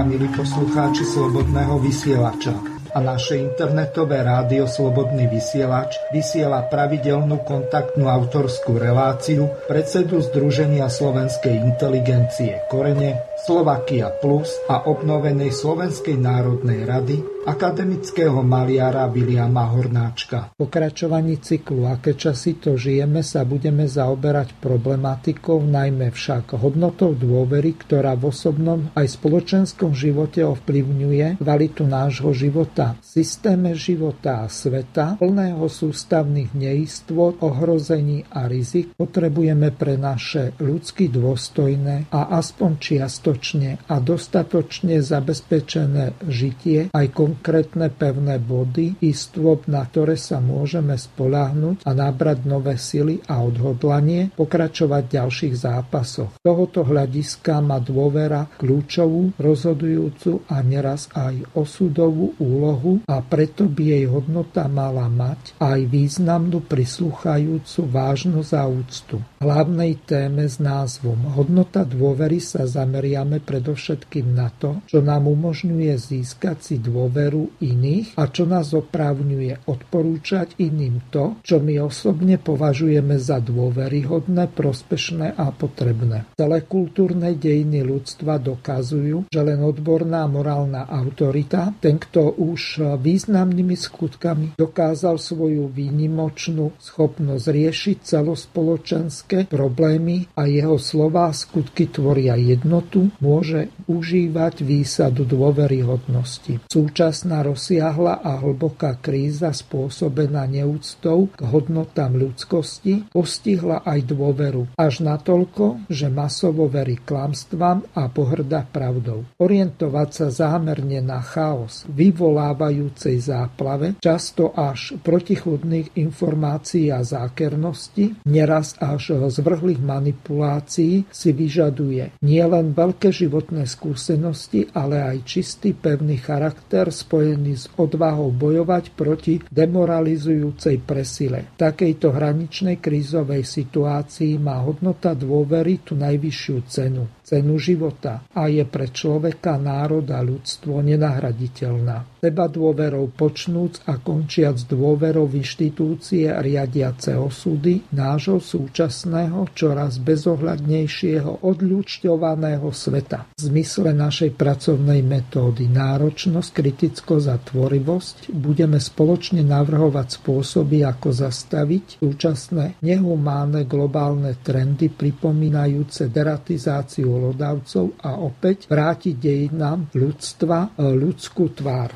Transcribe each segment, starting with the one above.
A milí poslucháči Slobodného vysielača, a naše internetové rádio Slobodný vysielač vysiela pravidelnú kontaktnú autorskú reláciu predsedu Združenia slovenskej inteligencie Korene Slovakia Plus a obnovenej Slovenskej národnej rady akademického maliara Viliama Hornáčka. V pokračovaní cyklu Aké časy to žijeme sa budeme zaoberať problematikou, najmä však hodnotou dôvery, ktorá v osobnom aj spoločenskom živote ovplyvňuje kvalitu nášho života, systéme života a sveta, plného sústavných neistôt, ohrození a rizik, potrebujeme pre naše ľudsky dôstojné a aspoň čiasto dostatočne a dostatočne zabezpečené žitie aj konkrétne pevné body, istôb, na ktoré sa môžeme spoláhnuť a nabrať nové sily a odhodlanie pokračovať v ďalších zápasoch. Z tohoto hľadiska má dôvera kľúčovú, rozhodujúcu a neraz aj osudovú úlohu a preto by jej hodnota mala mať aj významnú prislúchajúcu vážnosť a úctu. Hlavnej téme s názvom Hodnota dôvery sa zameria zameriame predovšetkým na to, čo nám umožňuje získať si dôveru iných a čo nás oprávňuje odporúčať iným to, čo my osobne považujeme za dôveryhodné, prospešné a potrebné. Celé kultúrne dejiny ľudstva dokazujú, že len odborná morálna autorita, ten, kto už významnými skutkami dokázal svoju výnimočnú schopnosť riešiť celospoločenské problémy a jeho slová skutky tvoria jednotu, môže užívať výsadu dôveryhodnosti. Súčasná rozsiahla a hlboká kríza spôsobená neúctou k hodnotám ľudskosti postihla aj dôveru až natoľko, že masovo verí klamstvám a pohrda pravdou. Orientovať sa zámerne na chaos vyvolávajúcej záplave, často až protichudných informácií a zákernosti, neraz až zvrhlých manipulácií si vyžaduje nielen veľké životné skúsenosti, ale aj čistý pevný charakter spojený s odvahou bojovať proti demoralizujúcej presile. V takejto hraničnej krízovej situácii má hodnota dôvery tú najvyššiu cenu cenu života a je pre človeka, národ a ľudstvo nenahraditeľná. Seba dôverou počnúc a končiac dôverou v inštitúcie riadiace osudy nášho súčasného, čoraz bezohľadnejšieho, odľúčťovaného sveta. V zmysle našej pracovnej metódy náročnosť, kritickosť a tvorivosť budeme spoločne navrhovať spôsoby, ako zastaviť súčasné nehumánne globálne trendy pripomínajúce deratizáciu hlodavcov a opäť vrátiť dejinám ľudstva ľudskú tvár.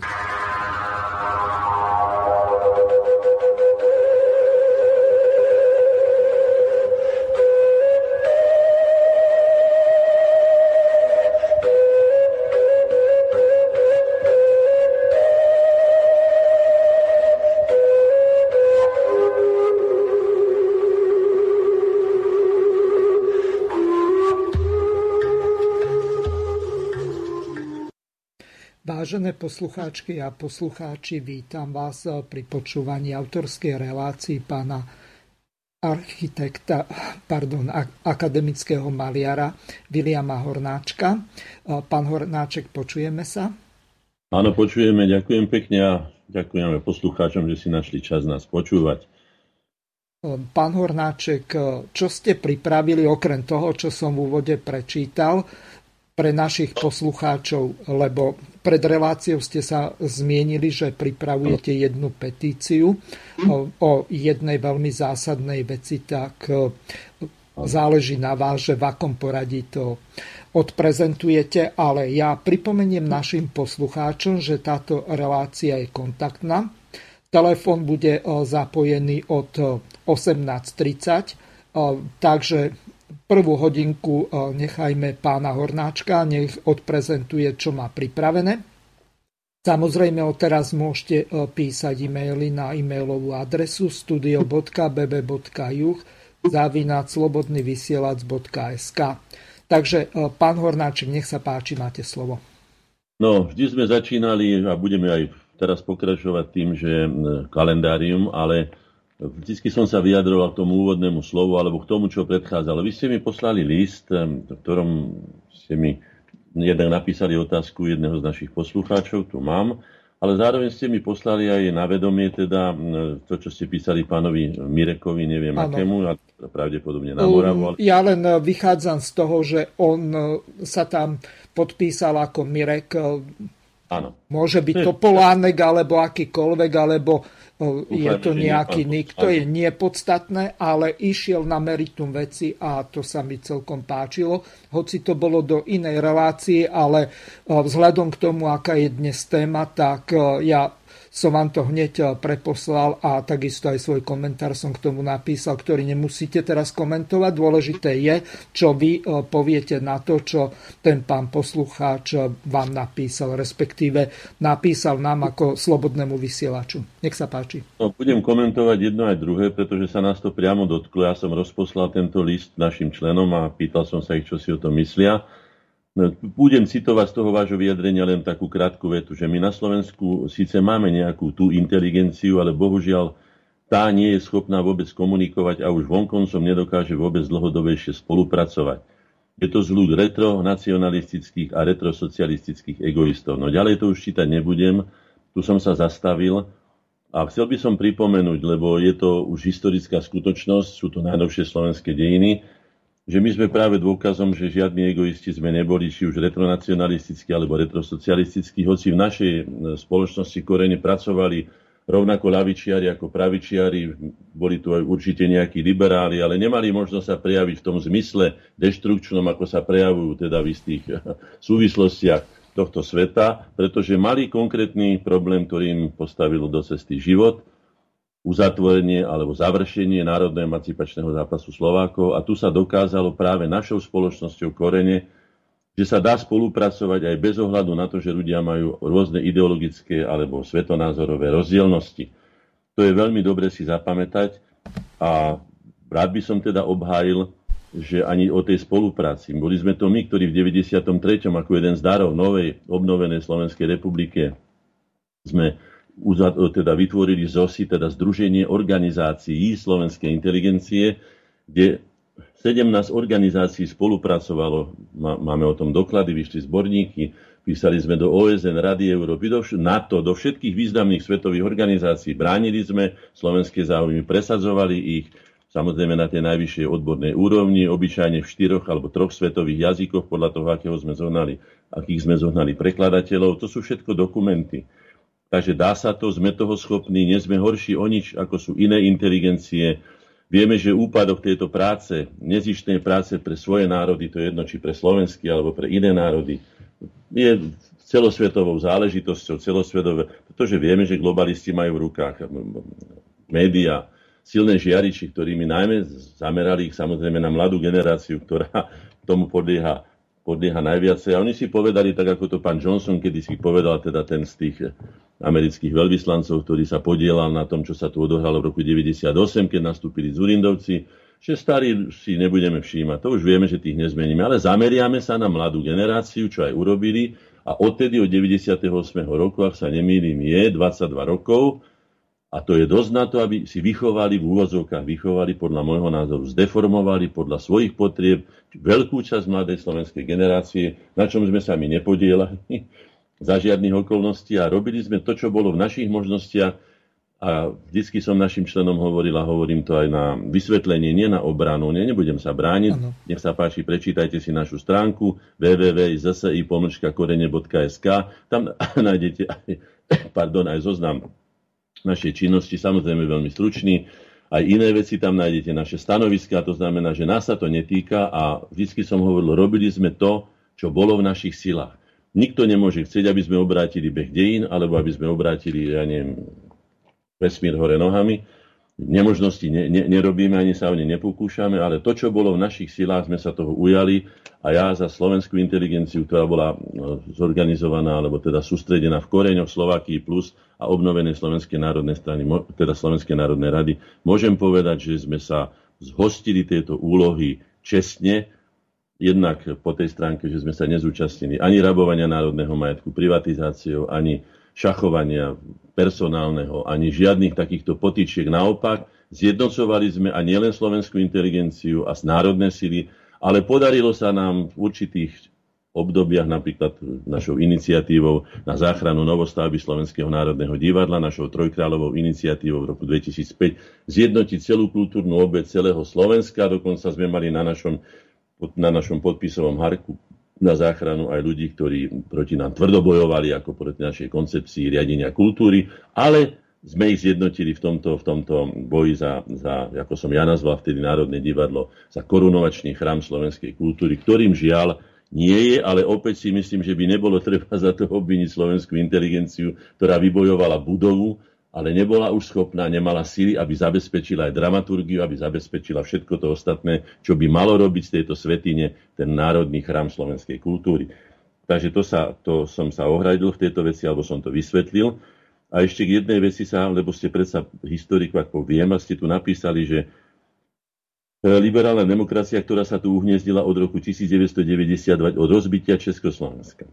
Vážené poslucháčky a poslucháči, vítam vás pri počúvaní autorskej relácii pána architekta, pardon, akademického maliara Viliama Hornáčka. Pán Hornáček, počujeme sa? Áno, počujeme, ďakujem pekne a ďakujeme poslucháčom, že si našli čas nás počúvať. Pán Hornáček, čo ste pripravili okrem toho, čo som v úvode prečítal, pre našich poslucháčov, lebo pred reláciou ste sa zmienili, že pripravujete jednu petíciu o, o jednej veľmi zásadnej veci, tak e, záleží na vás, že v akom poradí to odprezentujete, ale ja pripomeniem našim poslucháčom, že táto relácia je kontaktná. Telefón bude e, zapojený od 18.30, e, takže Prvú hodinku e, nechajme pána Hornáčka, nech odprezentuje, čo má pripravené. Samozrejme, odteraz môžete e, písať e-maily na e-mailovú adresu studio.bb.juh závinať slobodnyvysielac.sk Takže, e, pán Hornáček, nech sa páči, máte slovo. No, vždy sme začínali a budeme aj teraz pokračovať tým, že kalendárium, ale Vždycky som sa vyjadroval k tomu úvodnému slovu alebo k tomu, čo predchádzalo. Vy ste mi poslali list, v ktorom ste mi jednak napísali otázku jedného z našich poslucháčov, tu mám, ale zároveň ste mi poslali aj na vedomie teda to, čo ste písali pánovi Mirekovi, neviem ano. akému, a pravdepodobne na Moravu. Um, ja len e, vychádzam z toho, že on e, sa tam podpísal ako Mirek. Áno. Môže byť to Polánek, alebo akýkoľvek, alebo je to nejaký nik, to je nepodstatné, ale išiel na meritum veci a to sa mi celkom páčilo. Hoci to bolo do inej relácie, ale vzhľadom k tomu, aká je dnes téma, tak ja som vám to hneď eh, preposlal a takisto aj svoj komentár som k tomu napísal, ktorý nemusíte teraz komentovať. Dôležité je, čo vy eh, poviete na to, čo ten pán poslucháč eh, vám napísal, respektíve napísal nám ako slobodnému vysielaču. Nech sa páči. No, budem komentovať jedno aj druhé, pretože sa nás to priamo dotklo. Ja som rozposlal tento list našim členom a pýtal som sa ich, čo si o tom myslia. No, budem citovať z toho vášho vyjadrenia len takú krátku vetu, že my na Slovensku síce máme nejakú tú inteligenciu, ale bohužiaľ tá nie je schopná vôbec komunikovať a už vonkoncom nedokáže vôbec dlhodobejšie spolupracovať. Je to zľud retronacionalistických a retrosocialistických egoistov. No ďalej to už čítať nebudem, tu som sa zastavil a chcel by som pripomenúť, lebo je to už historická skutočnosť, sú to najnovšie slovenské dejiny, že my sme práve dôkazom, že žiadni egoisti sme neboli, či už retronacionalistickí alebo retrosocialistickí, hoci v našej e, spoločnosti korene pracovali rovnako lavičiari ako pravičiari, boli tu aj určite nejakí liberáli, ale nemali možnosť sa prejaviť v tom zmysle deštrukčnom, ako sa prejavujú teda v istých súvislostiach tohto sveta, pretože mali konkrétny problém, ktorým postavilo do cesty život – uzatvorenie alebo završenie Národného emancipačného zápasu Slovákov a tu sa dokázalo práve našou spoločnosťou korene, že sa dá spolupracovať aj bez ohľadu na to, že ľudia majú rôzne ideologické alebo svetonázorové rozdielnosti. To je veľmi dobre si zapamätať a rád by som teda obhájil, že ani o tej spolupráci. Boli sme to my, ktorí v 93. ako jeden z darov novej obnovenej Slovenskej republike sme teda vytvorili ZOSI, teda Združenie organizácií slovenskej inteligencie, kde 17 organizácií spolupracovalo, máme o tom doklady, vyšli zborníky, písali sme do OSN, Rady Európy, do NATO, do všetkých významných svetových organizácií, bránili sme slovenské záujmy, presadzovali ich, samozrejme na tej najvyššej odbornej úrovni, obyčajne v štyroch alebo troch svetových jazykoch, podľa toho, akého sme zohnali, akých sme zohnali prekladateľov. To sú všetko dokumenty. Takže dá sa to, sme toho schopní, nie sme horší o nič, ako sú iné inteligencie. Vieme, že úpadok tejto práce, nezištnej práce pre svoje národy, to je jedno, či pre slovenský alebo pre iné národy, je celosvetovou záležitosťou, celosvetové, pretože vieme, že globalisti majú v rukách média, silné žiariči, ktorými najmä zamerali ich samozrejme na mladú generáciu, ktorá tomu podlieha podlieha najviacej. A oni si povedali, tak ako to pán Johnson, kedy si povedal, teda ten z tých amerických veľvyslancov, ktorý sa podielal na tom, čo sa tu odohralo v roku 98, keď nastúpili Zurindovci, že starí si nebudeme všímať. To už vieme, že tých nezmeníme. Ale zameriame sa na mladú generáciu, čo aj urobili. A odtedy od 98. roku, ak sa nemýlim, je 22 rokov, a to je dosť na to, aby si vychovali v úvozovkách, vychovali podľa môjho názoru, zdeformovali podľa svojich potrieb veľkú časť mladej slovenskej generácie, na čom sme sa my nepodielali za žiadnych okolností a robili sme to, čo bolo v našich možnostiach a vždycky som našim členom hovoril a hovorím to aj na vysvetlenie, nie na obranu, nie, nebudem sa brániť. Ano. Nech sa páči, prečítajte si našu stránku www.zsi.korene.sk Tam nájdete aj, pardon, aj zoznam našej činnosti, samozrejme veľmi stručný. Aj iné veci tam nájdete, naše stanoviská, to znamená, že nás sa to netýka a vždy som hovoril, robili sme to, čo bolo v našich silách. Nikto nemôže chcieť, aby sme obrátili beh dejín, alebo aby sme obrátili, ja neviem, vesmír hore nohami nemožnosti ne, ne, nerobíme, ani sa o ne nepokúšame, ale to, čo bolo v našich silách, sme sa toho ujali. A ja za slovenskú inteligenciu, ktorá bola no, zorganizovaná, alebo teda sústredená v koreňoch Slovakii plus a obnovené Slovenskej národnej strany, teda Slovenskej národnej rady, môžem povedať, že sme sa zhostili tejto úlohy čestne, jednak po tej stránke, že sme sa nezúčastnili ani rabovania národného majetku, privatizáciou, ani šachovania personálneho, ani žiadnych takýchto potičiek. Naopak, zjednocovali sme a nielen slovenskú inteligenciu a národné sily, ale podarilo sa nám v určitých obdobiach, napríklad našou iniciatívou na záchranu novostavby Slovenského národného divadla, našou trojkráľovou iniciatívou v roku 2005 zjednotiť celú kultúrnu obec celého Slovenska. Dokonca sme mali na našom, na našom podpisovom harku na záchranu aj ľudí, ktorí proti nám tvrdobojovali ako proti našej koncepcii riadenia kultúry, ale sme ich zjednotili v tomto, v tomto boji za, za, ako som ja nazval vtedy Národné divadlo, za korunovačný chrám slovenskej kultúry, ktorým žiaľ nie je, ale opäť si myslím, že by nebolo treba za to obviniť slovenskú inteligenciu, ktorá vybojovala budovu, ale nebola už schopná, nemala síly, aby zabezpečila aj dramaturgiu, aby zabezpečila všetko to ostatné, čo by malo robiť z tejto svetine ten národný chrám slovenskej kultúry. Takže to, sa, to som sa ohradil v tejto veci, alebo som to vysvetlil. A ešte k jednej veci sa, lebo ste predsa historiku, ako viem, a ste tu napísali, že E, liberálna demokracia, ktorá sa tu uhniezdila od roku 1992 od rozbitia Československa.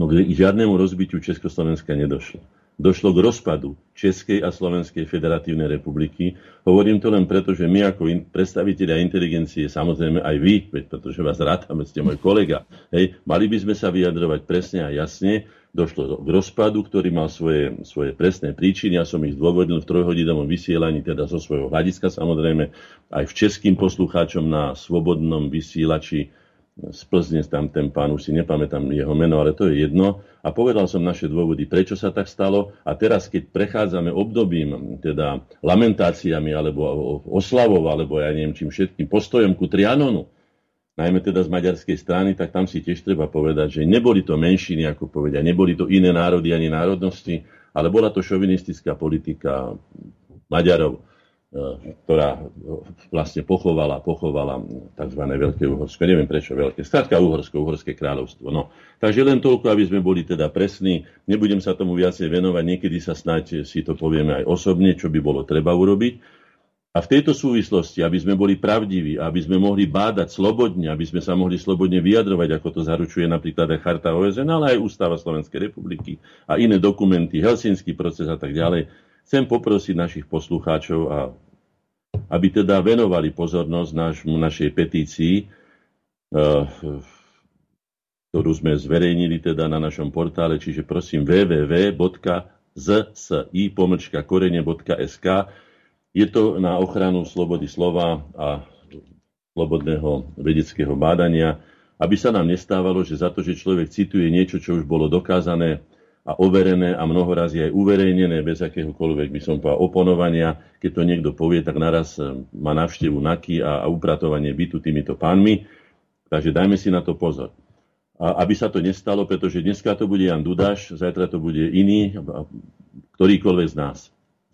No k žiadnemu rozbitiu Československa nedošlo. Došlo k rozpadu Českej a Slovenskej federatívnej republiky. Hovorím to len preto, že my ako in, predstaviteľia inteligencie, samozrejme aj vy, pretože vás rátame, ste môj kolega, hej, mali by sme sa vyjadrovať presne a jasne, došlo k rozpadu, ktorý mal svoje, svoje presné príčiny. Ja som ich zdôvodnil v trojhodinovom vysielaní, teda zo svojho hľadiska samozrejme, aj v českým poslucháčom na slobodnom vysielači z Plzne, tam ten pán, už si nepamätám jeho meno, ale to je jedno. A povedal som naše dôvody, prečo sa tak stalo. A teraz, keď prechádzame obdobím, teda lamentáciami, alebo oslavou, alebo ja neviem čím všetkým, postojom ku Trianonu, najmä teda z maďarskej strany, tak tam si tiež treba povedať, že neboli to menšiny, ako povedia, neboli to iné národy ani národnosti, ale bola to šovinistická politika Maďarov, ktorá vlastne pochovala, pochovala tzv. Veľké Uhorsko. Neviem prečo veľké. Skrátka Uhorsko, Uhorské kráľovstvo. No. Takže len toľko, aby sme boli teda presní. Nebudem sa tomu viacej venovať. Niekedy sa snáď si to povieme aj osobne, čo by bolo treba urobiť. A v tejto súvislosti, aby sme boli pravdiví, aby sme mohli bádať slobodne, aby sme sa mohli slobodne vyjadrovať, ako to zaručuje napríklad aj Charta OSN, ale aj Ústava Slovenskej republiky a iné dokumenty, Helsinský proces a tak ďalej, chcem poprosiť našich poslucháčov, a, aby teda venovali pozornosť naš, našej petícii, uh, ktorú sme zverejnili teda na našom portále, čiže prosím www.zsi.korene.sk je to na ochranu slobody slova a slobodného vedeckého bádania, aby sa nám nestávalo, že za to, že človek cituje niečo, čo už bolo dokázané a overené a mnohorazí aj uverejnené bez akéhokoľvek, by som povedal, oponovania, keď to niekto povie, tak naraz eh, má navštevu NAKY a, upratovanie bytu týmito pánmi. Takže dajme si na to pozor. A aby sa to nestalo, pretože dneska to bude Jan Dudaš, zajtra to bude iný, ktorýkoľvek z nás.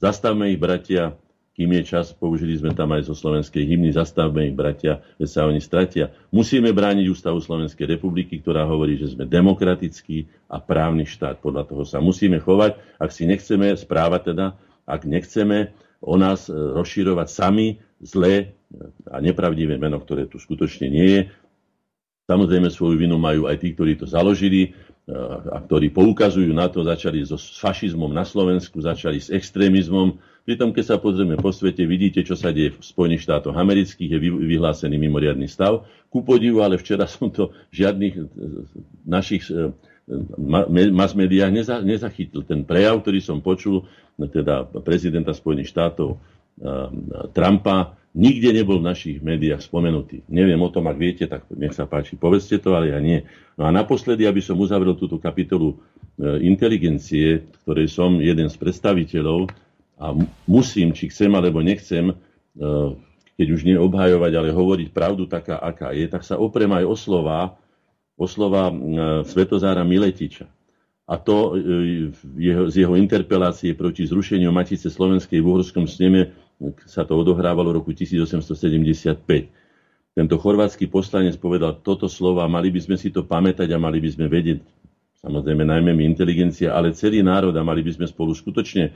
Zastavme ich, bratia, kým je čas, použili sme tam aj zo slovenskej hymny, zastavme ich, bratia, veď sa oni stratia. Musíme brániť Ústavu Slovenskej republiky, ktorá hovorí, že sme demokratický a právny štát. Podľa toho sa musíme chovať, ak si nechceme správať teda, ak nechceme o nás e, rozširovať sami zlé a nepravdivé meno, ktoré tu skutočne nie je. Samozrejme svoju vinu majú aj tí, ktorí to založili, e, a ktorí poukazujú na to, začali so fašizmom na Slovensku, začali s extrémizmom, Pritom, keď sa pozrieme po svete, vidíte, čo sa deje v Spojených štátoch amerických, je vyhlásený mimoriadný stav. Ku podivu, ale včera som to žiadnych e, našich e, mass médiách nezachytil. Ten prejav, ktorý som počul, teda prezidenta Spojených štátov e, Trumpa, nikde nebol v našich médiách spomenutý. Neviem o tom, ak viete, tak nech sa páči, povedzte to, ale ja nie. No a naposledy, aby som uzavrel túto kapitolu inteligencie, ktorej som jeden z predstaviteľov, a musím, či chcem alebo nechcem, e, keď už nie obhajovať, ale hovoriť pravdu taká, aká je, tak sa oprem aj o slova, o slova e, Svetozára Miletiča. A to e, z jeho interpelácie proti zrušeniu Matice Slovenskej v Uhorskom sneme sa to odohrávalo v roku 1875. Tento chorvátsky poslanec povedal toto slova, mali by sme si to pamätať a mali by sme vedieť, samozrejme najmä my inteligencia, ale celý národ a mali by sme spolu skutočne e,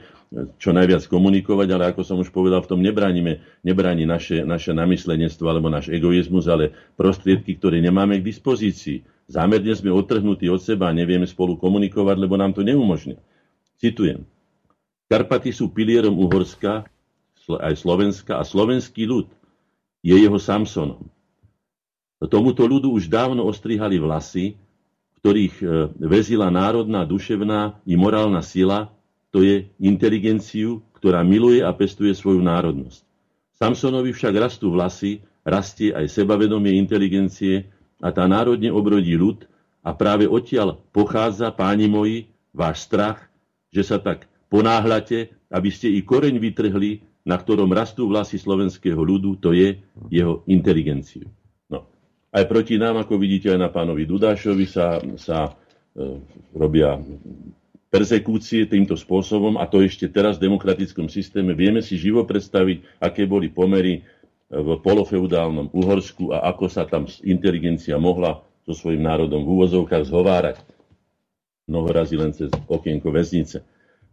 čo najviac komunikovať, ale ako som už povedal, v tom nebránime, nebráni naše, naše namyslenectvo alebo náš egoizmus, ale prostriedky, ktoré nemáme k dispozícii. Zámerne sme odtrhnutí od seba a nevieme spolu komunikovať, lebo nám to neumožňuje. Citujem. Karpaty sú pilierom Uhorska, aj Slovenska a slovenský ľud je jeho Samsonom. Tomuto ľudu už dávno ostrihali vlasy, ktorých e, vezila národná, duševná i morálna sila, to je inteligenciu, ktorá miluje a pestuje svoju národnosť. Samsonovi však rastú vlasy, rastie aj sebavedomie inteligencie a tá národne obrodí ľud a práve odtiaľ pochádza, páni moji, váš strach, že sa tak ponáhľate, aby ste i koreň vytrhli, na ktorom rastú vlasy slovenského ľudu, to je jeho inteligenciu. Aj proti nám, ako vidíte, aj na pánovi Dudášovi sa, sa e, robia persekúcie týmto spôsobom a to ešte teraz v demokratickom systéme. Vieme si živo predstaviť, aké boli pomery v polofeudálnom Uhorsku a ako sa tam inteligencia mohla so svojím národom v úvozovkách zhovárať. Mnoho razy len cez okienko väznice.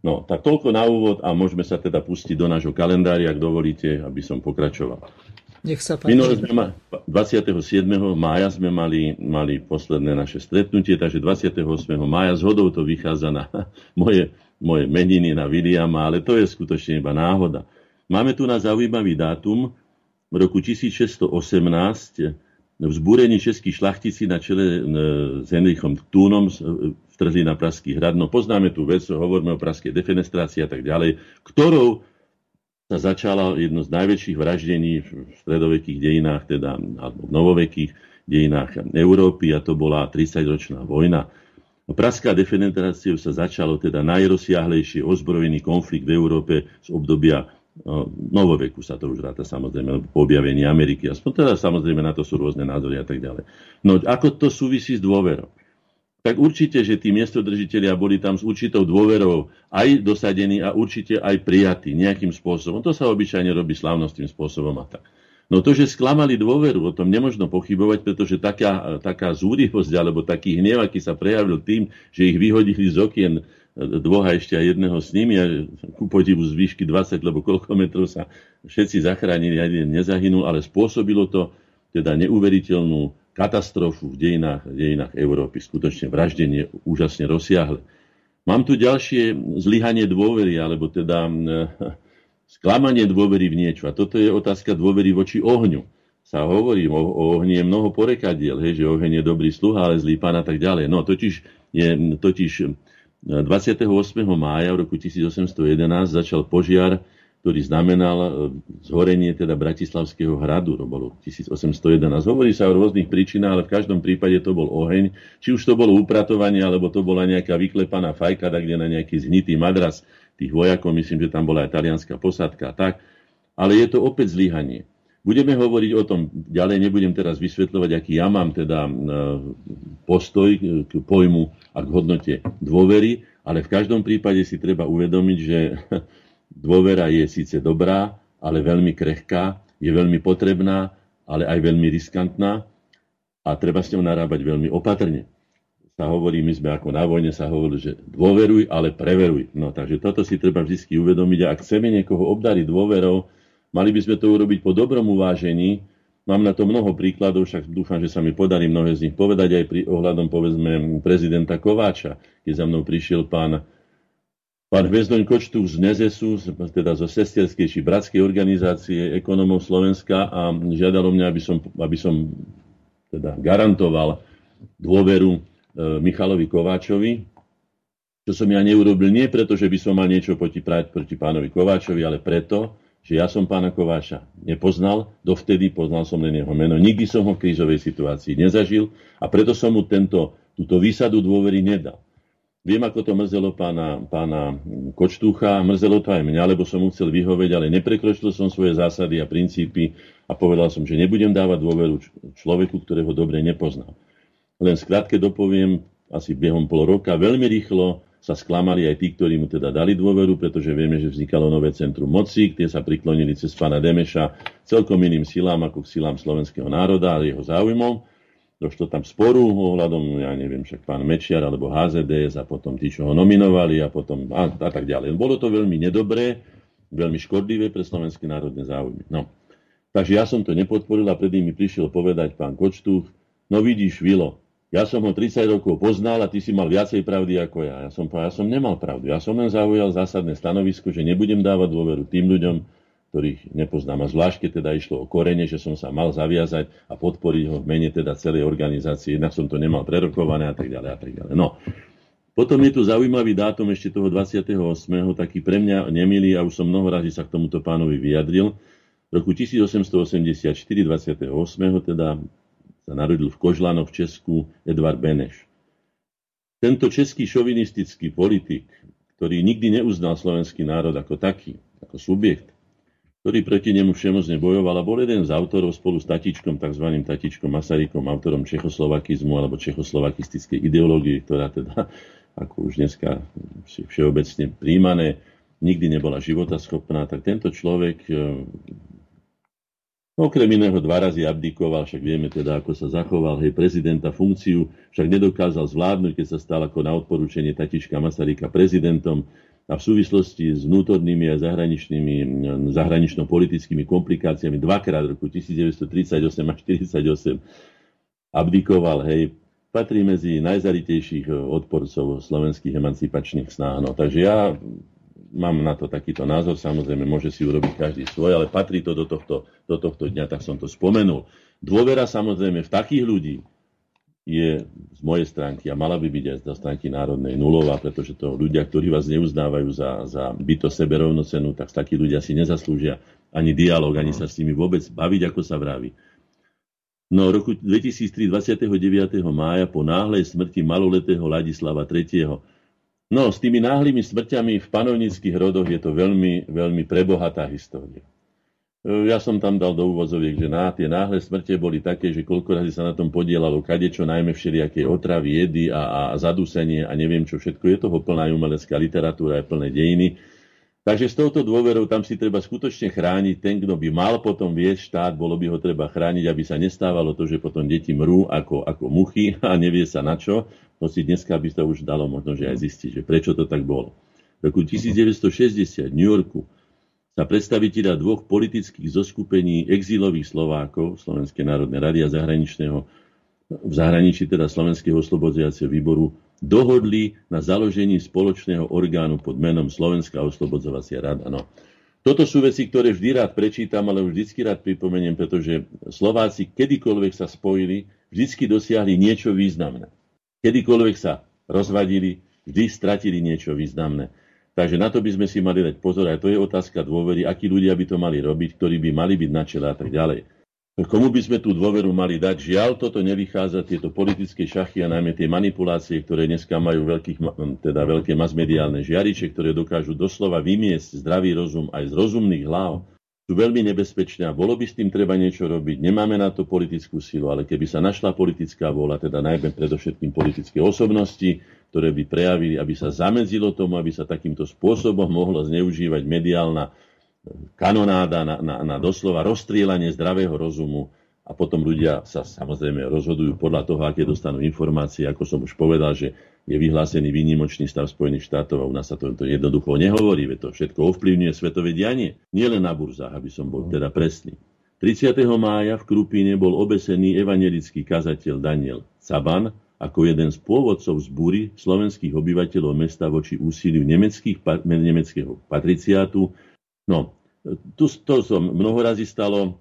No, tak toľko na úvod a môžeme sa teda pustiť do nášho kalendária, ak dovolíte, aby som pokračoval. Nech sa páči. Minulé sme ma, 27. mája sme mali, mali posledné naše stretnutie, takže 28. mája z hodou to vychádza na moje, moje meniny na Williama, ale to je skutočne iba náhoda. Máme tu na zaujímavý dátum v roku 1618 vzbúrení českí šlachtici na čele s Henrichom Túnom vtrhli na Pražský hrad. No poznáme tú vec, hovoríme o praskej defenestrácii a tak ďalej, ktorou sa začala jedno z najväčších vraždení v stredovekých dejinách, teda alebo v novovekých dejinách Európy a to bola 30-ročná vojna. Praská defenestrácia sa začalo teda najrozsiahlejší ozbrojený konflikt v Európe z obdobia no, novoveku sa to už ráta samozrejme, po objavení Ameriky. Aspoň teda samozrejme na to sú rôzne názory a tak ďalej. No ako to súvisí s dôverou? Tak určite, že tí miestodržiteľia boli tam s určitou dôverou aj dosadení a určite aj prijatí nejakým spôsobom. To sa obyčajne robí slávnostným spôsobom a tak. No to, že sklamali dôveru, o tom nemožno pochybovať, pretože taká, taká zúrivosť alebo taký hnev, aký sa prejavil tým, že ich vyhodili z okien dvoch a ešte aj jedného s nimi a ku podivu z výšky 20, lebo koľko metrov sa všetci zachránili, aj nezahynul, ale spôsobilo to teda neuveriteľnú katastrofu v dejinách, dejinách Európy. Skutočne vraždenie úžasne rozsiahle. Mám tu ďalšie zlyhanie dôvery, alebo teda sklamanie dôvery v niečo. A toto je otázka dôvery voči ohňu. Sa hovorí, o, o ohni je mnoho porekadiel, hej, že oheň je dobrý sluha, ale zlý pán a tak ďalej. No totiž, je, totiž 28. mája v roku 1811 začal požiar ktorý znamenal e, zhorenie teda Bratislavského hradu, to bolo 1811. Hovorí sa o rôznych príčinách, ale v každom prípade to bol oheň. Či už to bolo upratovanie, alebo to bola nejaká vyklepaná fajka, tak kde na nejaký zhnitý madras tých vojakov, myslím, že tam bola aj talianská posádka a tak. Ale je to opäť zlyhanie. Budeme hovoriť o tom ďalej, nebudem teraz vysvetľovať, aký ja mám teda e, postoj k pojmu a k hodnote dôvery, ale v každom prípade si treba uvedomiť, že Dôvera je síce dobrá, ale veľmi krehká, je veľmi potrebná, ale aj veľmi riskantná a treba s ňou narábať veľmi opatrne. Sa hovorí, my sme ako na vojne sa hovorili, že dôveruj, ale preveruj. No takže toto si treba vždy uvedomiť a ak chceme niekoho obdariť dôverou, mali by sme to urobiť po dobrom uvážení. Mám na to mnoho príkladov, však dúfam, že sa mi podarí mnohé z nich povedať aj pri ohľadom povedzme prezidenta Kováča, keď za mnou prišiel pán Pán Hvezdoň Kočtu z Nezesu, teda zo sesterskej či bratskej organizácie ekonomov Slovenska a žiadalo mňa, aby som, aby som teda garantoval dôveru e, Michalovi Kováčovi, čo som ja neurobil nie preto, že by som mal niečo proti, proti pánovi Kováčovi, ale preto, že ja som pána Kováča nepoznal, dovtedy poznal som len jeho meno. Nikdy som ho v krízovej situácii nezažil a preto som mu tento, túto výsadu dôvery nedal. Viem, ako to mrzelo pána, pána Kočtúcha, mrzelo to aj mňa, lebo som mu chcel vyhovieť, ale neprekročil som svoje zásady a princípy a povedal som, že nebudem dávať dôveru človeku, ktorého dobre nepoznám. Len skrátke dopoviem, asi behom pol roka, veľmi rýchlo sa sklamali aj tí, ktorí mu teda dali dôveru, pretože vieme, že vznikalo nové centrum moci, kde sa priklonili cez pána Demeša celkom iným silám ako k silám slovenského národa a jeho záujmom došlo tam sporu ohľadom, ja neviem, však pán Mečiar alebo HZDS a potom tí, čo ho nominovali a potom a, a tak ďalej. Bolo to veľmi nedobré, veľmi škodlivé pre slovenské národné záujmy. No. Takže ja som to nepodporil a pred mi prišiel povedať pán Kočtuch, no vidíš, Vilo, ja som ho 30 rokov poznal a ty si mal viacej pravdy ako ja. Ja som, ja som nemal pravdu. Ja som len zaujal zásadné stanovisko, že nebudem dávať dôveru tým ľuďom, ktorých nepoznám. A zvlášť, teda išlo o korene, že som sa mal zaviazať a podporiť ho v mene teda celej organizácie. Jednak som to nemal prerokované a tak ďalej a tak ďalej. No, potom je tu zaujímavý dátum ešte toho 28. taký pre mňa nemilý a už som mnoho razy sa k tomuto pánovi vyjadril. V roku 1884, 28. teda sa narodil v Kožlanoch v Česku Edvard Beneš. Tento český šovinistický politik, ktorý nikdy neuznal slovenský národ ako taký, ako subjekt, ktorý proti nemu všemocne bojoval a bol jeden z autorov spolu s Tatičkom, tzv. Tatičkom Masarykom, autorom čechoslovakizmu alebo čechoslovakistickej ideológie, ktorá teda, ako už dneska si všeobecne príjmané, nikdy nebola životaschopná, tak tento človek e, okrem iného dva razy abdikoval, však vieme teda, ako sa zachoval, hej, prezidenta funkciu, však nedokázal zvládnuť, keď sa stal ako na odporúčanie Tatička Masaryka prezidentom, a v súvislosti s vnútornými a zahraničnými, zahranično-politickými komplikáciami dvakrát v roku 1938 a 1948 abdikoval, hej, patrí medzi najzaritejších odporcov slovenských emancipačných snách. No, takže ja mám na to takýto názor, samozrejme môže si urobiť každý svoj, ale patrí to do tohto, do tohto dňa, tak som to spomenul. Dôvera samozrejme v takých ľudí, je z mojej stránky a mala by byť aj z stránky národnej nulová, pretože to ľudia, ktorí vás neuznávajú za, za byto seberovnocenú, tak takí ľudia si nezaslúžia ani dialog, ani sa s nimi vôbec baviť, ako sa vraví. No roku 2003, 29. mája, po náhlej smrti maloletého Ladislava III. No, s tými náhlymi smrťami v panovnických rodoch je to veľmi, veľmi prebohatá história. E, ja som tam dal do úvozoviek, že na tie náhle smrte boli také, že koľko razy sa na tom podielalo kadečo, najmä všelijaké otravy, jedy a, a zadusenie a neviem čo všetko. Je toho plná umelecká literatúra, je plné dejiny. Takže s touto dôverou tam si treba skutočne chrániť. Ten, kto by mal potom viesť štát, bolo by ho treba chrániť, aby sa nestávalo to, že potom deti mrú ako, ako muchy a nevie sa na čo. si dneska by to už dalo možno, že aj zistiť, že prečo to tak bolo. V roku 1960 v New Yorku sa predstaviteľa dvoch politických zoskupení exílových Slovákov, Slovenskej národnej rady a zahraničného, v zahraničí teda Slovenského oslobodzujúceho výboru, dohodli na založení spoločného orgánu pod menom Slovenská oslobodzovacia rada. No. Toto sú veci, ktoré vždy rád prečítam, ale už vždy rád pripomeniem, pretože Slováci kedykoľvek sa spojili, vždy dosiahli niečo významné. Kedykoľvek sa rozvadili, vždy stratili niečo významné. Takže na to by sme si mali dať pozor, aj to je otázka dôvery, akí ľudia by to mali robiť, ktorí by mali byť na čele a tak ďalej. Komu by sme tú dôveru mali dať? Žiaľ, toto nevychádza, tieto politické šachy a najmä tie manipulácie, ktoré dneska majú veľkých, teda veľké masmediálne žiariče, ktoré dokážu doslova vymiesť zdravý rozum aj z rozumných hlav, sú veľmi nebezpečné a bolo by s tým treba niečo robiť. Nemáme na to politickú silu, ale keby sa našla politická vôľa, teda najmä predovšetkým politické osobnosti, ktoré by prejavili, aby sa zamedzilo tomu, aby sa takýmto spôsobom mohla zneužívať mediálna kanonáda na, na, na doslova rozstrielanie zdravého rozumu a potom ľudia sa samozrejme rozhodujú podľa toho, aké dostanú informácie. Ako som už povedal, že je vyhlásený výnimočný stav Spojených štátov a u nás sa to, to jednoducho nehovorí, veď to všetko ovplyvňuje svetové dianie. Nielen na burzách, aby som bol teda presný. 30. mája v Krupíne bol obesený evangelický kazateľ Daniel Saban, ako jeden z pôvodcov zbúry slovenských obyvateľov mesta voči úsiliu nemeckých, nemeckého patriciátu. No, tu to som mnoho razy stalo,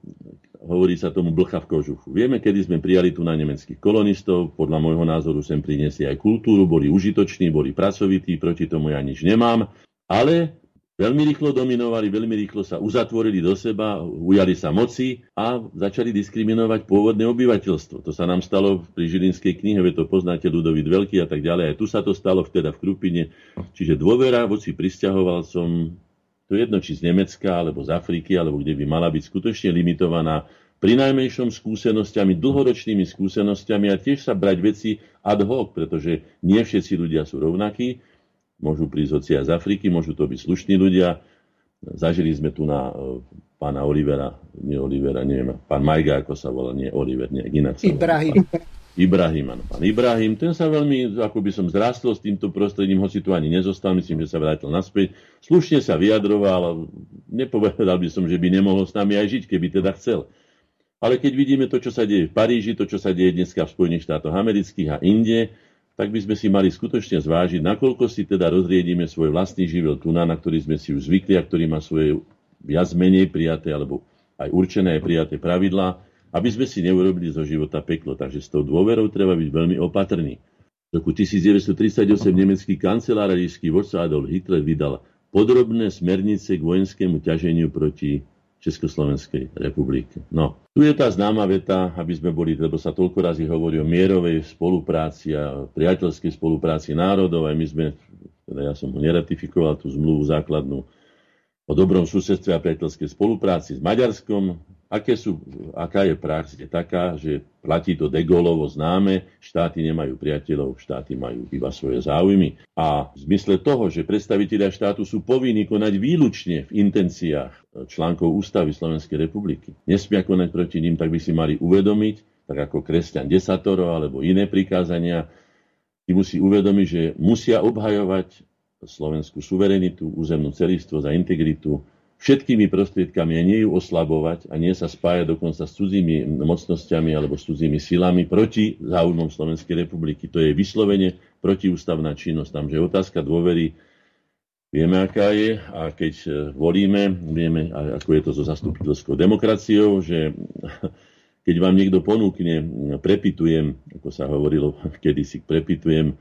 hovorí sa tomu blcha v kožuchu. Vieme, kedy sme prijali tu na nemeckých kolonistov, podľa môjho názoru sem priniesli aj kultúru, boli užitoční, boli pracovití, proti tomu ja nič nemám, ale Veľmi rýchlo dominovali, veľmi rýchlo sa uzatvorili do seba, ujali sa moci a začali diskriminovať pôvodné obyvateľstvo. To sa nám stalo pri Žilinskej knihe, to poznáte Ludovit Veľký a tak ďalej. Aj tu sa to stalo vteda v Krupine. Čiže dôvera voci som to jedno či z Nemecka, alebo z Afriky, alebo kde by mala byť skutočne limitovaná pri najmenšom skúsenosťami, dlhoročnými skúsenosťami a tiež sa brať veci ad hoc, pretože nie všetci ľudia sú rovnakí Môžu prísť hoci z Afriky, môžu to byť slušní ľudia. Zažili sme tu na uh, pána Olivera, nie Olivera, neviem, pán Majga, ako sa volá, nie Oliver, nie, inak sa Ibrahim. Ibrahim, áno, pán Ibrahim, ten sa veľmi, ako by som zrastol s týmto prostredím, hoci tu ani nezostal, myslím, že sa vrátil naspäť. Slušne sa vyjadroval, nepovedal by som, že by nemohol s nami aj žiť, keby teda chcel. Ale keď vidíme to, čo sa deje v Paríži, to, čo sa deje dneska v Spojených štátoch amerických a inde, tak by sme si mali skutočne zvážiť, nakoľko si teda rozriedíme svoj vlastný živel tu, na ktorý sme si už zvykli a ktorý má svoje viac menej prijaté, alebo aj určené aj prijaté pravidlá, aby sme si neurobili zo života peklo. Takže s tou dôverou treba byť veľmi opatrný. V roku 1938 nemecký kancelárijský vodca Adolf Hitler vydal podrobné smernice k vojenskému ťaženiu proti Československej republike. No, tu je tá známa veta, aby sme boli, lebo sa toľko razy hovorí o mierovej spolupráci a priateľskej spolupráci národov, aj my sme, teda ja som ho neratifikoval, tú zmluvu základnú o dobrom susedstve a priateľskej spolupráci s Maďarskom. Aké sú, aká je prax? Je taká, že platí to degolovo známe, štáty nemajú priateľov, štáty majú iba svoje záujmy. A v zmysle toho, že predstavitelia štátu sú povinní konať výlučne v intenciách článkov Ústavy Slovenskej republiky, nesmia konať proti ním, tak by si mali uvedomiť, tak ako kresťan desatoro alebo iné prikázania, si musí uvedomiť, že musia obhajovať slovenskú suverenitu, územnú celistvosť a integritu všetkými prostriedkami a nie ju oslabovať a nie sa spájať dokonca s cudzími mocnosťami alebo s cudzími silami proti záujmom Slovenskej republiky. To je vyslovene protiústavná činnosť. Tam, že otázka dôvery vieme, aká je a keď e, volíme, vieme, ako je to so zastupiteľskou demokraciou, že keď vám niekto ponúkne, prepitujem, ako sa hovorilo kedysi, prepitujem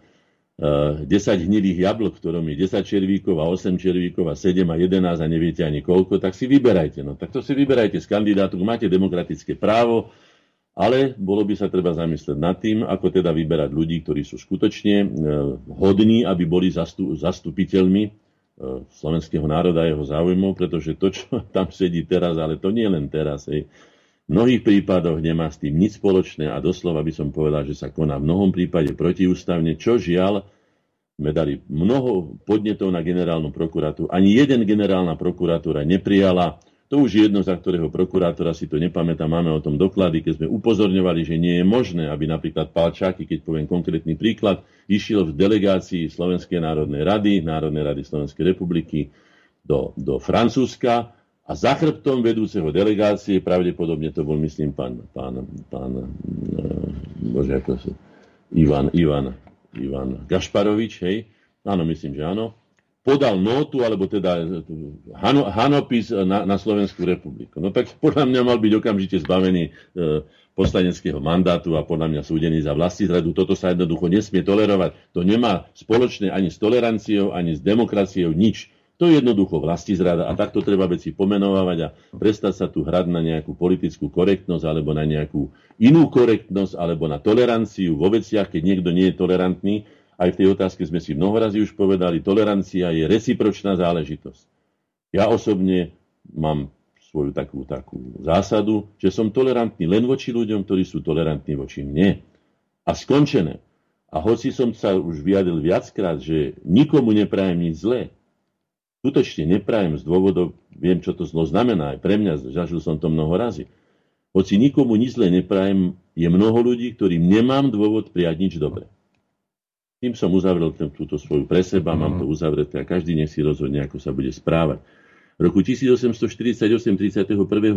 10 hnilých jablk, ktorom je 10 červíkov a 8 červíkov a 7 a 11 a neviete ani koľko, tak si vyberajte. No tak to si vyberajte z kandidátu, máte demokratické právo, ale bolo by sa treba zamyslieť nad tým, ako teda vyberať ľudí, ktorí sú skutočne e, hodní, aby boli zastu, zastupiteľmi e, slovenského národa a jeho záujmov, pretože to, čo tam sedí teraz, ale to nie len teraz, hej, v mnohých prípadoch nemá s tým nič spoločné a doslova by som povedal, že sa koná v mnohom prípade protiústavne, čo žiaľ sme dali mnoho podnetov na generálnu prokuratúru. Ani jeden generálna prokuratúra neprijala. To už je jedno, za ktorého prokurátora si to nepamätá. Máme o tom doklady, keď sme upozorňovali, že nie je možné, aby napríklad Palčáky, keď poviem konkrétny príklad, išiel v delegácii Slovenskej národnej rady, Národnej rady Slovenskej republiky do, do Francúzska a za chrbtom vedúceho delegácie, pravdepodobne to bol, myslím, pán, pán, pán e, bože, ako sa, Ivan, Ivan, Ivan Gašparovič, hej, áno, myslím, že áno, podal notu, alebo teda e, hano, hanopis na, na Slovenskú republiku. No tak podľa mňa mal byť okamžite zbavený e, poslaneckého mandátu a podľa mňa súdený za vlasti zradu. Toto sa jednoducho nesmie tolerovať. To nemá spoločné ani s toleranciou, ani s demokraciou nič. To je jednoducho vlasti zrada a takto treba veci pomenovať a prestať sa tu hrať na nejakú politickú korektnosť alebo na nejakú inú korektnosť alebo na toleranciu vo veciach, keď niekto nie je tolerantný. Aj v tej otázke sme si mnoho razy už povedali, tolerancia je recipročná záležitosť. Ja osobne mám svoju takú, takú zásadu, že som tolerantný len voči ľuďom, ktorí sú tolerantní voči mne. A skončené. A hoci som sa už vyjadil viackrát, že nikomu neprajem nič zlé, skutočne neprajem z dôvodov, viem, čo to zlo znamená, aj pre mňa, zažil som to mnoho razy. Hoci nikomu nič zle neprajem, je mnoho ľudí, ktorým nemám dôvod prijať nič dobré. Tým som uzavrel túto svoju pre seba, mám to uzavreté a každý nech si rozhodne, ako sa bude správať. V roku 1848, 31.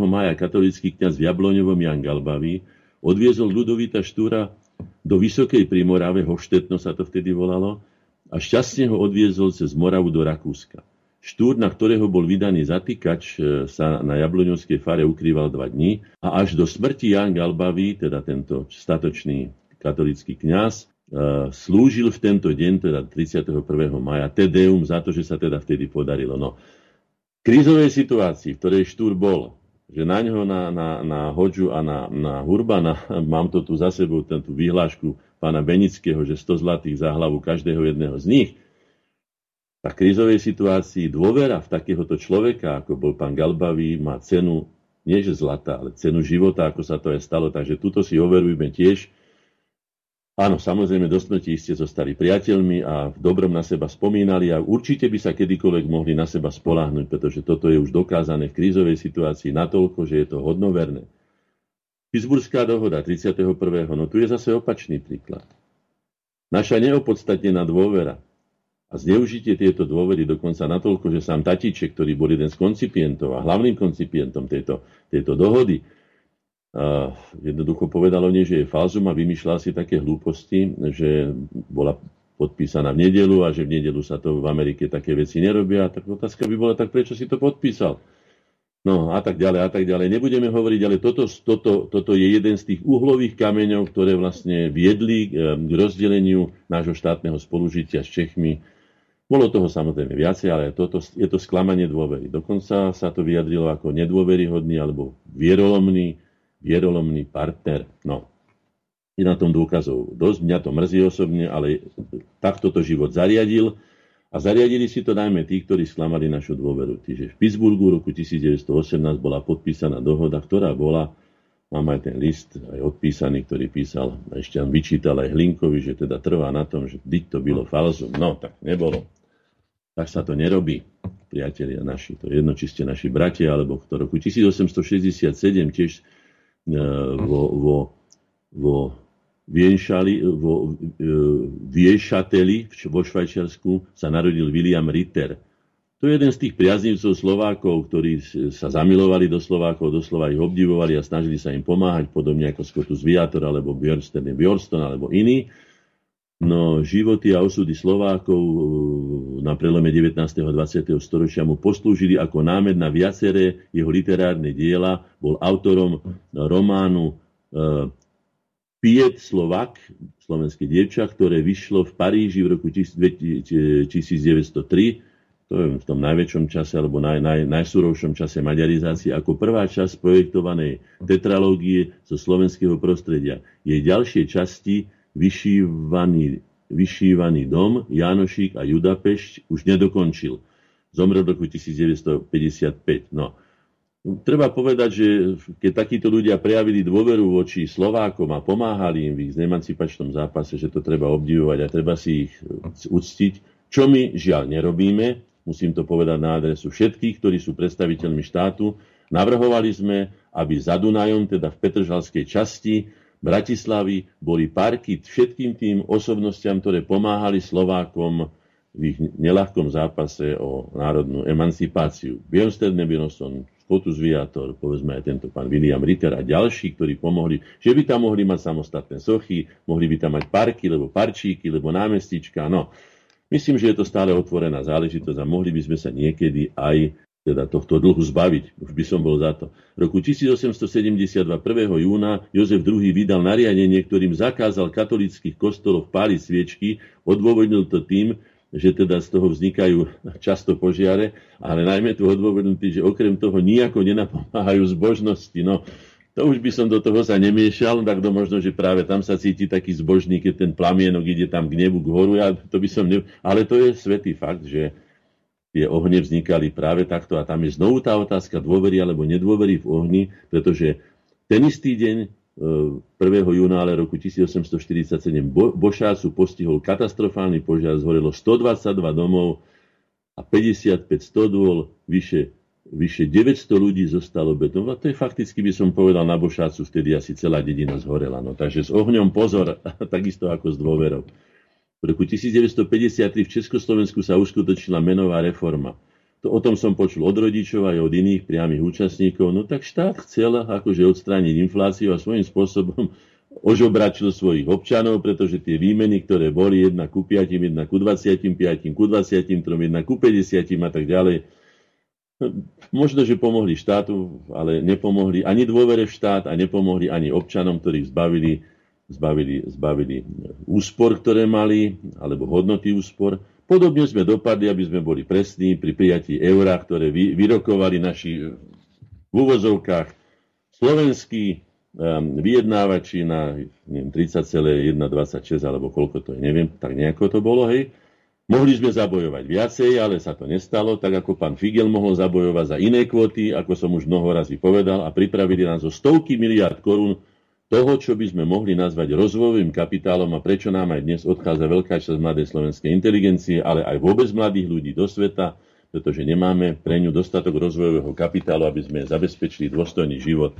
maja, katolický kňaz v Jabloňovom Jan Galbavý odviezol Ludovita Štúra do Vysokej Primorave, Hoštetno sa to vtedy volalo, a šťastne ho odviezol cez Moravu do Rakúska. Štúr, na ktorého bol vydaný zatýkač, e, sa na Jabloňovskej fare ukrýval dva dní a až do smrti Jan Galbavý, teda tento statočný katolický kňaz, e, slúžil v tento deň, teda 31. maja, Tedeum za to, že sa teda vtedy podarilo. No, v krízovej situácii, v ktorej Štúr bol, že na ňo, na, na, na Hodžu a na, na Hurbana, mám to tu za sebou, tento výhlášku pána Benického, že 100 zlatých za hlavu každého jedného z nich, tá krízovej situácii dôvera v takéhoto človeka, ako bol pán Galbavý, má cenu nie že zlata, ale cenu života, ako sa to aj stalo. Takže tuto si overujme tiež. Áno, samozrejme, do smrti ste zostali priateľmi a v dobrom na seba spomínali a určite by sa kedykoľvek mohli na seba spolahnuť, pretože toto je už dokázané v krízovej situácii natoľko, že je to hodnoverné. Pittsburghská dohoda 31. No tu je zase opačný príklad. Naša neopodstatnená dôvera, a zneužitie tieto dôvody dokonca natoľko, že sám Tatíček, ktorý bol jeden z koncipientov a hlavným koncipientom tejto, tejto dohody, a jednoducho povedal o nej, že je falzum a vymýšľal si také hlúposti, že bola podpísaná v nedelu a že v nedelu sa to v Amerike také veci nerobia. Tak otázka by bola, tak prečo si to podpísal? No a tak ďalej a tak ďalej. Nebudeme hovoriť, ale toto, toto, toto je jeden z tých uhlových kameňov, ktoré vlastne viedli k rozdeleniu nášho štátneho spolužitia s Čechmi. Bolo toho samozrejme viacej, ale toto, je to sklamanie dôvery. Dokonca sa to vyjadrilo ako nedôveryhodný alebo vierolomný, vierolomný partner. No, je na tom dôkazov dosť. Mňa to mrzí osobne, ale takto to život zariadil. A zariadili si to najmä tí, ktorí sklamali našu dôveru. Čiže v Pittsburghu roku 1918 bola podpísaná dohoda, ktorá bola, mám aj ten list aj odpísaný, ktorý písal, a ešte tam vyčítal aj Hlinkovi, že teda trvá na tom, že byť to bylo falzum. No, tak nebolo. Tak sa to nerobí, priatelia naši. To je jedno, či ste naši bratia, alebo v roku 1867 tiež e, vo, vo, vo Vienšali, vo e, Viešateli vo Švajčiarsku sa narodil William Ritter. To je jeden z tých priaznivcov Slovákov, ktorí sa zamilovali do Slovákov, doslova ich obdivovali a snažili sa im pomáhať, podobne ako Scotus Viator, alebo Björnstern Björnston, alebo iní. No, životy a osudy Slovákov e, na prelome 19. a 20. storočia mu poslúžili ako námed na viaceré jeho literárne diela. Bol autorom románu e, Piet Slovak, slovenské dievča, ktoré vyšlo v Paríži v roku 1903, to je v tom najväčšom čase alebo naj, naj, najsurovšom čase maďarizácie, ako prvá časť projektovanej tetralógie zo slovenského prostredia. Jej ďalšie časti vyšívaný, vyšívaný dom, Jánošík a Judapešť už nedokončil. Zomrel v roku 1955. No, Treba povedať, že keď takíto ľudia prejavili dôveru voči Slovákom a pomáhali im v ich emancipačnom zápase, že to treba obdivovať a treba si ich uctiť, čo my žiaľ nerobíme, musím to povedať na adresu všetkých, ktorí sú predstaviteľmi štátu, navrhovali sme, aby za Dunajom, teda v Petržalskej časti Bratislavy, boli parky všetkým tým osobnostiam, ktoré pomáhali Slovákom v ich nelahkom zápase o národnú emancipáciu. Björnstern Nebinoson, Spotus Viator, povedzme aj tento pán William Ritter a ďalší, ktorí pomohli, že by tam mohli mať samostatné sochy, mohli by tam mať parky, lebo parčíky, lebo námestička. No, myslím, že je to stále otvorená záležitosť a mohli by sme sa niekedy aj teda tohto dlhu zbaviť. Už by som bol za to. V roku 1872 1. júna Jozef II vydal nariadenie, ktorým zakázal katolických kostolov páliť sviečky, odôvodnil to tým, že teda z toho vznikajú často požiare, ale najmä tu odôvodnutý, že okrem toho nejako nenapomáhajú zbožnosti. No, to už by som do toho sa nemiešal, tak to možno, že práve tam sa cíti taký zbožný, keď ten plamienok ide tam k nebu, k horu, ja to by som ne... ale to je svetý fakt, že tie ohne vznikali práve takto a tam je znovu tá otázka dôvery alebo nedôvery v ohni, pretože ten istý deň 1. júna ale roku 1847 Bo- Bošácu postihol katastrofálny požiar, zhorelo 122 domov a 55 stodôl, vyše, vyše 900 ľudí zostalo betom. A to je fakticky, by som povedal, na Bošácu vtedy asi celá dedina zhorela. No, takže s ohňom pozor, takisto ako s dôverou. V roku 1953 v Československu sa uskutočnila menová reforma. To o tom som počul od rodičov aj od iných priamých účastníkov, no tak štát chcel akože odstrániť infláciu a svojím spôsobom ožobračil svojich občanov, pretože tie výmeny, ktoré boli jedna ku 5, jedna ku 25, ku 23, jedna ku 50 a tak ďalej, možno, že pomohli štátu, ale nepomohli ani dôvere v štát a nepomohli ani občanom, ktorých zbavili, zbavili, zbavili úspor, ktoré mali, alebo hodnoty úspor. Podobne sme dopadli, aby sme boli presní pri prijatí eura, ktoré vy, vyrokovali naši v úvozovkách slovenskí um, vyjednávači na 30,126 alebo koľko to je, neviem, tak nejako to bolo, hej. Mohli sme zabojovať viacej, ale sa to nestalo, tak ako pán Figel mohol zabojovať za iné kvóty, ako som už mnoho razy povedal, a pripravili nás zo stovky miliard korún toho, čo by sme mohli nazvať rozvojovým kapitálom a prečo nám aj dnes odchádza veľká časť mladej slovenskej inteligencie, ale aj vôbec mladých ľudí do sveta, pretože nemáme pre ňu dostatok rozvojového kapitálu, aby sme zabezpečili dôstojný život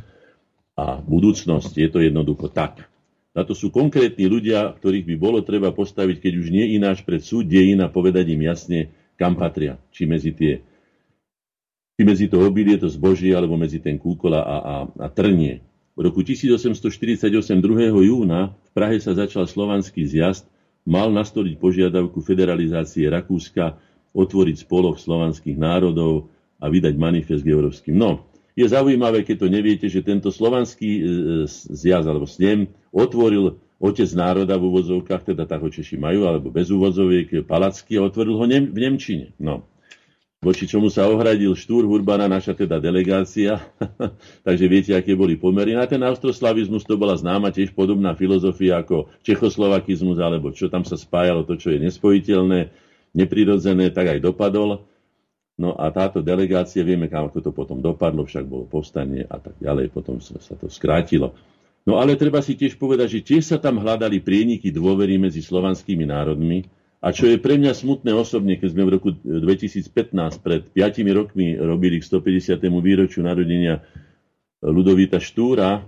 a budúcnosť. Je to jednoducho tak. Na to sú konkrétni ľudia, ktorých by bolo treba postaviť, keď už nie ináč pred súd dejín a povedať im jasne, kam patria. Či medzi tie či medzi to obilie, to zbožie, alebo medzi ten kúkol a, a, a trnie. V roku 1848 2. júna v Prahe sa začal slovanský zjazd, mal nastoliť požiadavku federalizácie Rakúska, otvoriť spolok slovanských národov a vydať manifest k európskym. No, Je zaujímavé, keď to neviete, že tento slovanský e, zjazd alebo snem otvoril otec národa v úvozovkách, teda tak ho Češi majú, alebo bez úvozoviek, Palacký a otvoril ho v Nemčine. No. Voči čomu sa ohradil Štúr Hurbana, naša teda delegácia. Takže viete, aké boli pomery. Na ten austroslavizmus to bola známa tiež podobná filozofia ako čechoslovakizmus, alebo čo tam sa spájalo, to, čo je nespojiteľné, neprirodzené, tak aj dopadol. No a táto delegácia, vieme, kam ako to potom dopadlo, však bolo povstanie a tak ďalej, potom sa, sa to skrátilo. No ale treba si tiež povedať, že tiež sa tam hľadali prieniky dôvery medzi slovanskými národmi, a čo je pre mňa smutné osobne, keď sme v roku 2015 pred 5 rokmi robili k 150. výročiu narodenia Ludovita Štúra,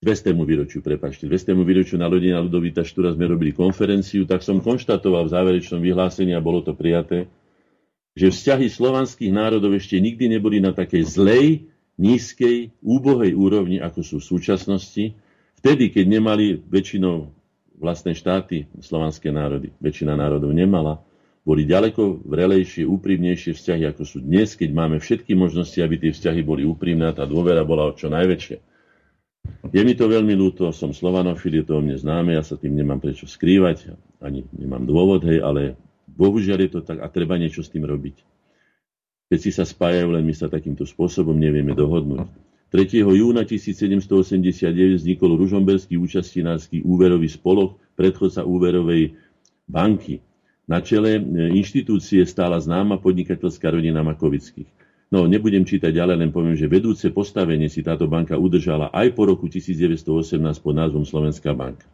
200. výročiu, prepačte, 200. výročiu narodenia Ludovita Štúra sme robili konferenciu, tak som konštatoval v záverečnom vyhlásení, a bolo to prijaté, že vzťahy slovanských národov ešte nikdy neboli na takej zlej, nízkej, úbohej úrovni, ako sú v súčasnosti, vtedy, keď nemali väčšinou vlastné štáty, slovanské národy, väčšina národov nemala, boli ďaleko vrelejšie, úprimnejšie vzťahy, ako sú dnes, keď máme všetky možnosti, aby tie vzťahy boli úprimné a tá dôvera bola čo najväčšia. Je mi to veľmi ľúto, som slovanofil, je to o mne známe, ja sa tým nemám prečo skrývať, ani nemám dôvod, hej, ale Bohužiaľ je to tak a treba niečo s tým robiť. Keď si sa spájajú, len my sa takýmto spôsobom nevieme dohodnúť. 3. júna 1789 vznikol Ružomberský účastinársky úverový spolok, predchodca úverovej banky. Na čele e, inštitúcie stála známa podnikateľská rodina Makovických. No, nebudem čítať ďalej, len poviem, že vedúce postavenie si táto banka udržala aj po roku 1918 pod názvom Slovenská banka.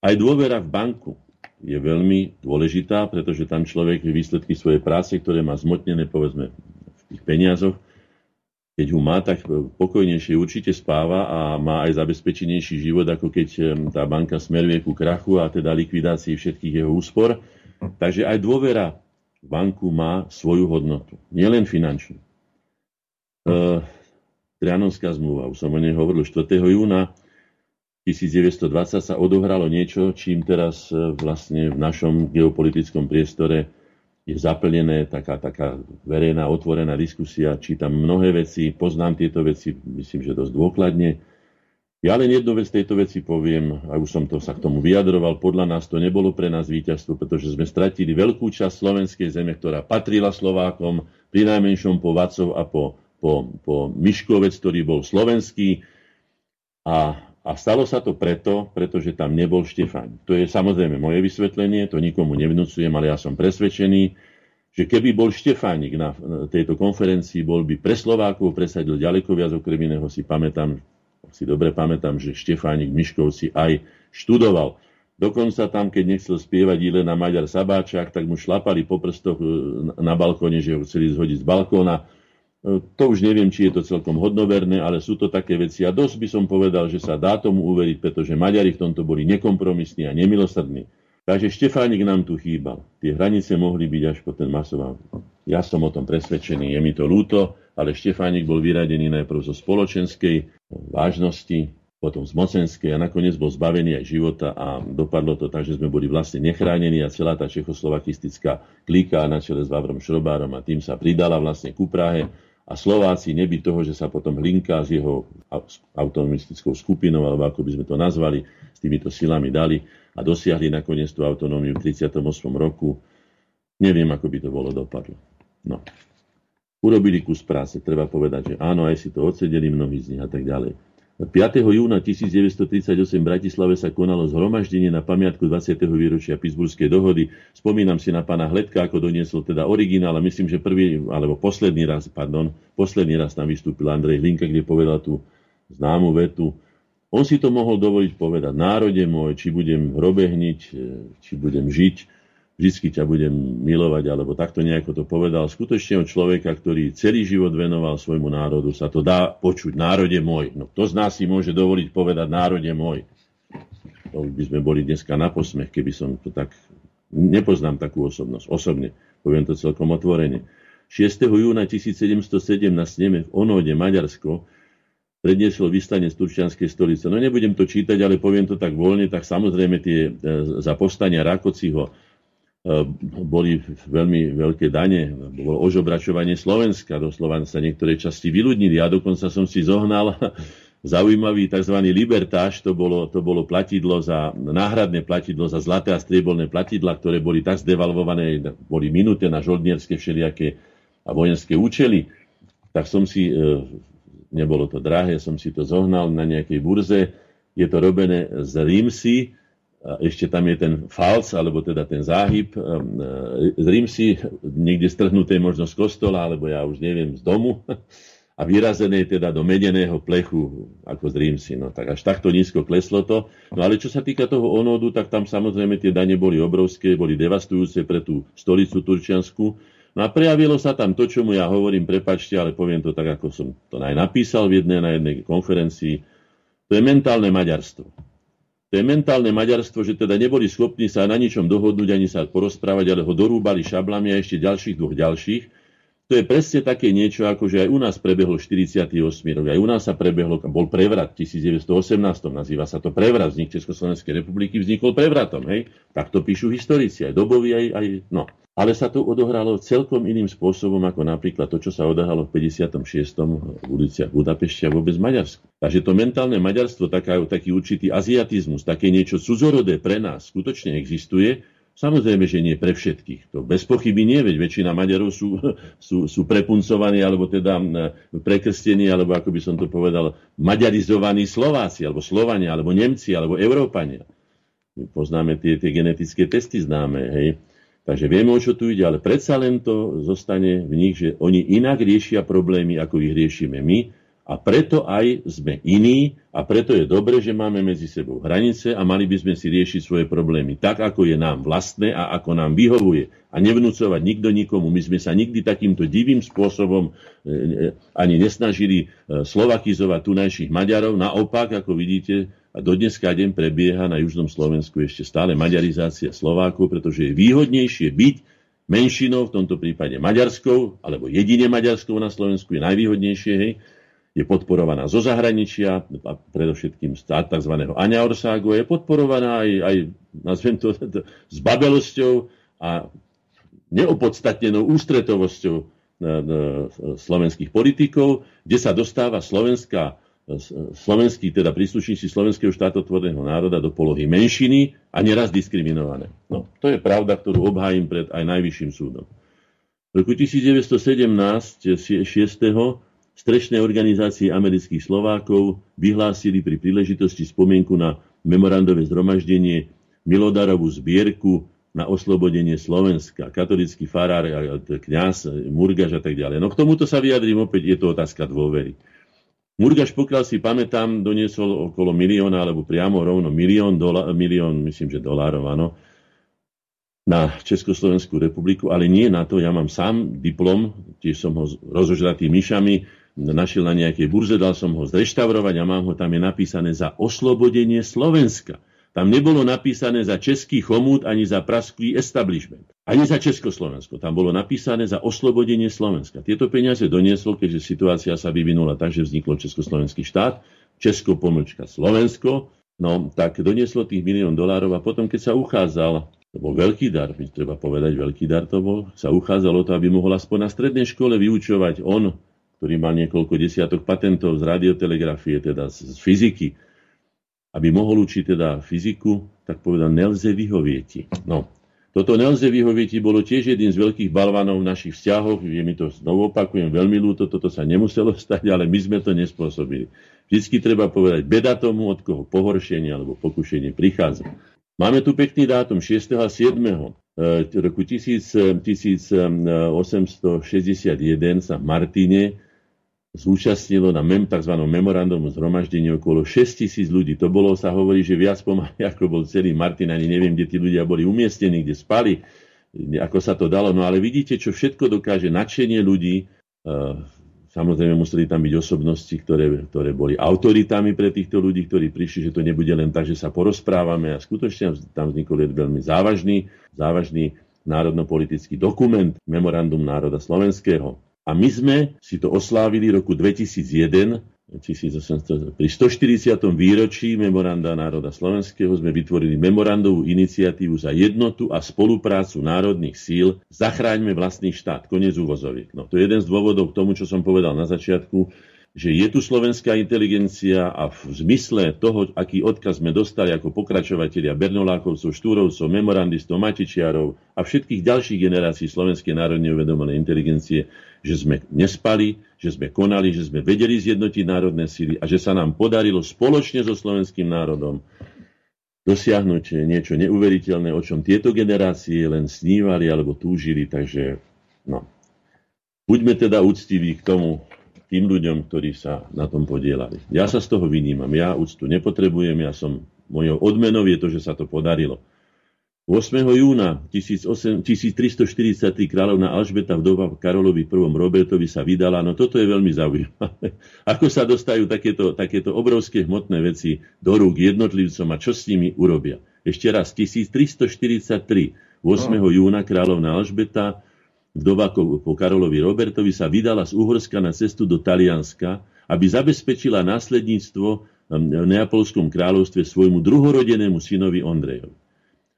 Aj dôvera v banku je veľmi dôležitá, pretože tam človek výsledky svojej práce, ktoré má zmotnené povedzme v tých peniazoch, keď ho má, tak pokojnejšie určite spáva a má aj zabezpečenejší život, ako keď tá banka smeruje ku krachu a teda likvidácii všetkých jeho úspor. Takže aj dôvera v banku má svoju hodnotu, nielen finančnú. E, Trianonská zmluva, už som o nej hovoril 4. júna 1920 sa odohralo niečo, čím teraz e, vlastne v našom geopolitickom priestore je zaplnené taká, taká verejná, otvorená diskusia. Čítam mnohé veci, poznám tieto veci, myslím, že dosť dôkladne. Ja len jednu vec tejto veci poviem, a už som to sa k tomu vyjadroval, podľa nás to nebolo pre nás víťazstvo, pretože sme stratili veľkú časť slovenskej zeme, ktorá patrila Slovákom, pri najmenšom po Vacov a po, po, po Miškovec, ktorý bol slovenský. A a stalo sa to preto, pretože tam nebol Štefan. To je samozrejme moje vysvetlenie, to nikomu nevnúcujem, ale ja som presvedčený, že keby bol Štefánik na tejto konferencii, bol by pre Slovákov presadil ďaleko viac, okrem iného si pamätám, si dobre pamätám, že Štefánik Miškovci aj študoval. Dokonca tam, keď nechcel spievať Ilena Maďar Sabáčak, tak mu šlapali po prstoch e, na balkóne, že ho chceli zhodiť z balkóna to už neviem, či je to celkom hodnoverné, ale sú to také veci. A dosť by som povedal, že sa dá tomu uveriť, pretože Maďari v tomto boli nekompromisní a nemilosrdní. Takže Štefánik nám tu chýbal. Tie hranice mohli byť až po ten masová. Ja som o tom presvedčený, je mi to ľúto, ale Štefánik bol vyradený najprv zo spoločenskej vážnosti, potom z mocenskej a nakoniec bol zbavený aj života a dopadlo to tak, že sme boli vlastne nechránení a celá tá čechoslovakistická klika na čele s Vavrom Šrobárom a tým sa pridala vlastne ku Prahe a Slováci neby toho, že sa potom Hlinka s jeho autonomistickou skupinou, alebo ako by sme to nazvali, s týmito silami dali a dosiahli nakoniec tú autonómiu v 38. roku. Neviem, ako by to bolo dopadlo. No. Urobili kus práce, treba povedať, že áno, aj si to odsedeli mnohí z nich a tak ďalej. 5. júna 1938 v Bratislave sa konalo zhromaždenie na pamiatku 20. výročia Pittsburghskej dohody. Spomínam si na pána Hledka, ako doniesol teda originál, a myslím, že prvý, alebo posledný raz, pardon, posledný raz tam vystúpil Andrej Hlinka, kde povedal tú známu vetu. On si to mohol dovoliť povedať, národe môj, či budem hrobehniť, či budem žiť, vždy ťa budem milovať, alebo takto nejako to povedal. Skutočne od človeka, ktorý celý život venoval svojmu národu, sa to dá počuť. Národe môj. No kto z nás si môže dovoliť povedať národe môj? To by sme boli dneska na posmech, keby som to tak... Nepoznám takú osobnosť. Osobne. Poviem to celkom otvorene. 6. júna 1707 na sneme v Onóde, Maďarsko, predniesol vystane z Turčianskej stolice. No nebudem to čítať, ale poviem to tak voľne, tak samozrejme tie e, za postania Rakociho boli veľmi veľké dane, bolo ožobračovanie Slovenska, doslova sa niektoré časti vyľudnili. Ja dokonca som si zohnal zaujímavý tzv. libertáž, to bolo, to bolo platidlo za, náhradné platidlo za zlaté a striebolné platidla, ktoré boli tak zdevalvované, boli minuté na žoldnierské všelijaké a vojenské účely. Tak som si, e, nebolo to drahé, som si to zohnal na nejakej burze. Je to robené z rímsy, ešte tam je ten falc, alebo teda ten záhyb z ehm, e, rímsy, niekde strhnuté možno z kostola, alebo ja už neviem, z domu a vyrazené teda do medeného plechu, ako z rímsy. No tak až takto nízko kleslo to. No ale čo sa týka toho onodu, tak tam samozrejme tie dane boli obrovské, boli devastujúce pre tú stolicu Turčiansku. No a prejavilo sa tam to, čo mu ja hovorím, prepačte, ale poviem to tak, ako som to aj napísal v jednej, na jednej konferencii. To je mentálne maďarstvo to je mentálne maďarstvo, že teda neboli schopní sa na ničom dohodnúť ani sa porozprávať, ale ho dorúbali šablami a ešte ďalších dvoch ďalších. To je presne také niečo, ako že aj u nás prebehlo 48 rok, aj u nás sa prebehlo, bol prevrat v 1918, nazýva sa to prevrat, vznik Československej republiky vznikol prevratom, hej? Tak to píšu historici, aj doboví, aj, aj no. Ale sa to odohralo celkom iným spôsobom, ako napríklad to, čo sa odohralo v 56. v uliciach Budapešti a vôbec Maďarsku. Takže to mentálne Maďarstvo, taká, taký určitý aziatizmus, také niečo cudzorodé pre nás skutočne existuje, Samozrejme, že nie pre všetkých. To bez pochyby nie, veď väčšina Maďarov sú, sú, sú prepuncovaní, alebo teda prekrstení, alebo ako by som to povedal, maďarizovaní Slováci, alebo Slovania, alebo Nemci, alebo Európania. Poznáme tie, tie genetické testy známe, hej. Takže vieme, o čo tu ide, ale predsa len to zostane v nich, že oni inak riešia problémy, ako ich riešime my a preto aj sme iní a preto je dobre, že máme medzi sebou hranice a mali by sme si riešiť svoje problémy tak, ako je nám vlastné a ako nám vyhovuje. A nevnúcovať nikto nikomu. My sme sa nikdy takýmto divým spôsobom e, e, ani nesnažili e, slovakizovať tunajších Maďarov. Naopak, ako vidíte, a do dneska deň prebieha na južnom Slovensku ešte stále maďarizácia Slovákov, pretože je výhodnejšie byť menšinou, v tomto prípade maďarskou, alebo jedine maďarskou na Slovensku je najvýhodnejšie, hej, je podporovaná zo zahraničia, a predovšetkým z tzv. Aňa Orságu, je podporovaná aj, aj nazvem to, s babelosťou a neopodstatnenou ústretovosťou slovenských politikov, kde sa dostáva slovenská slovenskí, teda príslušníci slovenského štátotvorného národa do polohy menšiny a neraz diskriminované. No, to je pravda, ktorú obhájim pred aj najvyšším súdom. V roku 1917 6. strešné organizácie amerických Slovákov vyhlásili pri príležitosti spomienku na memorandové zhromaždenie Milodarovú zbierku na oslobodenie Slovenska. Katolický farár, kňaz, Murgaš a tak ďalej. No k tomuto sa vyjadrím opäť, je to otázka dôvery. Murgaš, pokiaľ si pamätám, doniesol okolo milióna, alebo priamo rovno milión, dola, milión myslím, že dolárov, áno, na Československú republiku, ale nie na to. Ja mám sám diplom, tiež som ho rozožratý myšami, našiel na nejakej burze, dal som ho zreštaurovať a mám ho, tam je napísané za oslobodenie Slovenska. Tam nebolo napísané za český chomút ani za praský establishment. Ani za Československo. Tam bolo napísané za oslobodenie Slovenska. Tieto peniaze donieslo, keďže situácia sa vyvinula tak, že vzniklo Československý štát, Česko pomlčka Slovensko, no tak donieslo tých milión dolárov a potom, keď sa uchádzal, to bol veľký dar, treba povedať, veľký dar to bol, sa uchádzalo to, aby mohol aspoň na strednej škole vyučovať on, ktorý mal niekoľko desiatok patentov z radiotelegrafie, teda z fyziky, aby mohol učiť teda fyziku, tak povedal, nelze vyhovieť. No, toto nelze vyhovieť bolo tiež jedným z veľkých balvanov v našich vzťahoch. Je mi to znovu opakujem veľmi ľúto, toto sa nemuselo stať, ale my sme to nespôsobili. Vždycky treba povedať beda tomu, od koho pohoršenie alebo pokušenie prichádza. Máme tu pekný dátum 6. a 7. roku 1861 sa v Martine zúčastnilo na mem, tzv. memorandum zhromaždení okolo 6 tisíc ľudí. To bolo, sa hovorí, že viac pomaly, ako bol celý Martin, ani neviem, kde tí ľudia boli umiestnení, kde spali, ako sa to dalo. No ale vidíte, čo všetko dokáže nadšenie ľudí. E, samozrejme museli tam byť osobnosti, ktoré, ktoré boli autoritami pre týchto ľudí, ktorí prišli, že to nebude len tak, že sa porozprávame a skutočne tam vznikol veľmi závažný, závažný národnopolitický dokument, memorandum národa slovenského. A my sme si to oslávili roku 2001 1800, pri 140. výročí memoranda národa slovenského sme vytvorili memorandovú iniciatívu za jednotu a spoluprácu národných síl Zachráňme vlastný štát. Konec úvozoviek. No, to je jeden z dôvodov k tomu, čo som povedal na začiatku, že je tu slovenská inteligencia a v zmysle toho, aký odkaz sme dostali ako pokračovatelia Bernolákovcov, Štúrovcov, memorandistov, Matičiarov a všetkých ďalších generácií slovenskej národne uvedomenej inteligencie, že sme nespali, že sme konali, že sme vedeli zjednotiť národné síly a že sa nám podarilo spoločne so slovenským národom dosiahnuť niečo neuveriteľné, o čom tieto generácie len snívali alebo túžili. Takže no, buďme teda úctiví k tomu, tým ľuďom, ktorí sa na tom podielali. Ja sa z toho vynímam, ja úctu nepotrebujem, ja som, mojou odmenou je to, že sa to podarilo. 8. júna 1343 kráľovna Alžbeta vdova Karolovi I. Robertovi sa vydala, no toto je veľmi zaujímavé. Ako sa dostajú takéto, takéto obrovské hmotné veci do rúk jednotlivcom a čo s nimi urobia. Ešte raz, 1343, 8. júna kráľovna Alžbeta vdova po Karolovi Robertovi sa vydala z Uhorska na cestu do Talianska, aby zabezpečila následníctvo v Neapolskom kráľovstve svojmu druhorodenému synovi Ondrejovi.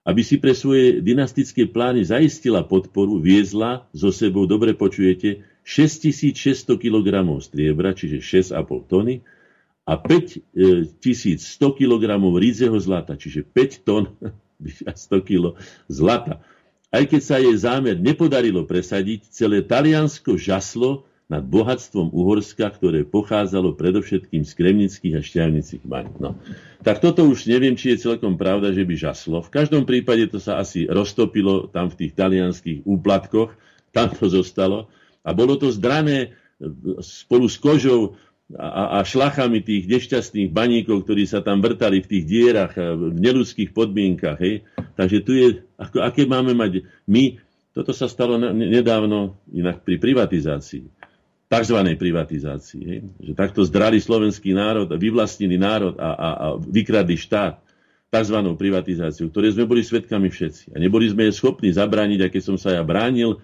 Aby si pre svoje dynastické plány zaistila podporu, viezla so sebou, dobre počujete, 6600 kg striebra, čiže 6,5 tony, a 5100 kg rídzeho zlata, čiže 5 tón a 100 kg zlata. Aj keď sa jej zámer nepodarilo presadiť, celé Taliansko žaslo nad bohatstvom Uhorska, ktoré pochádzalo predovšetkým z kremnických a šťavnicích baň. No. Tak toto už neviem, či je celkom pravda, že by žaslo. V každom prípade to sa asi roztopilo tam v tých talianských úplatkoch, tam to zostalo. A bolo to zdrané spolu s kožou a, a šlachami tých nešťastných baníkov, ktorí sa tam vrtali v tých dierach v neludských podmienkach. Hej. Takže tu je, ako, aké máme mať my, toto sa stalo nedávno inak pri privatizácii, tzv. privatizácii. Hej. Že takto zdrali slovenský národ, vyvlastnili národ a, a, a vykradli štát tzv. privatizáciu, ktoré sme boli svetkami všetci. A neboli sme schopní zabrániť, a keď som sa ja bránil,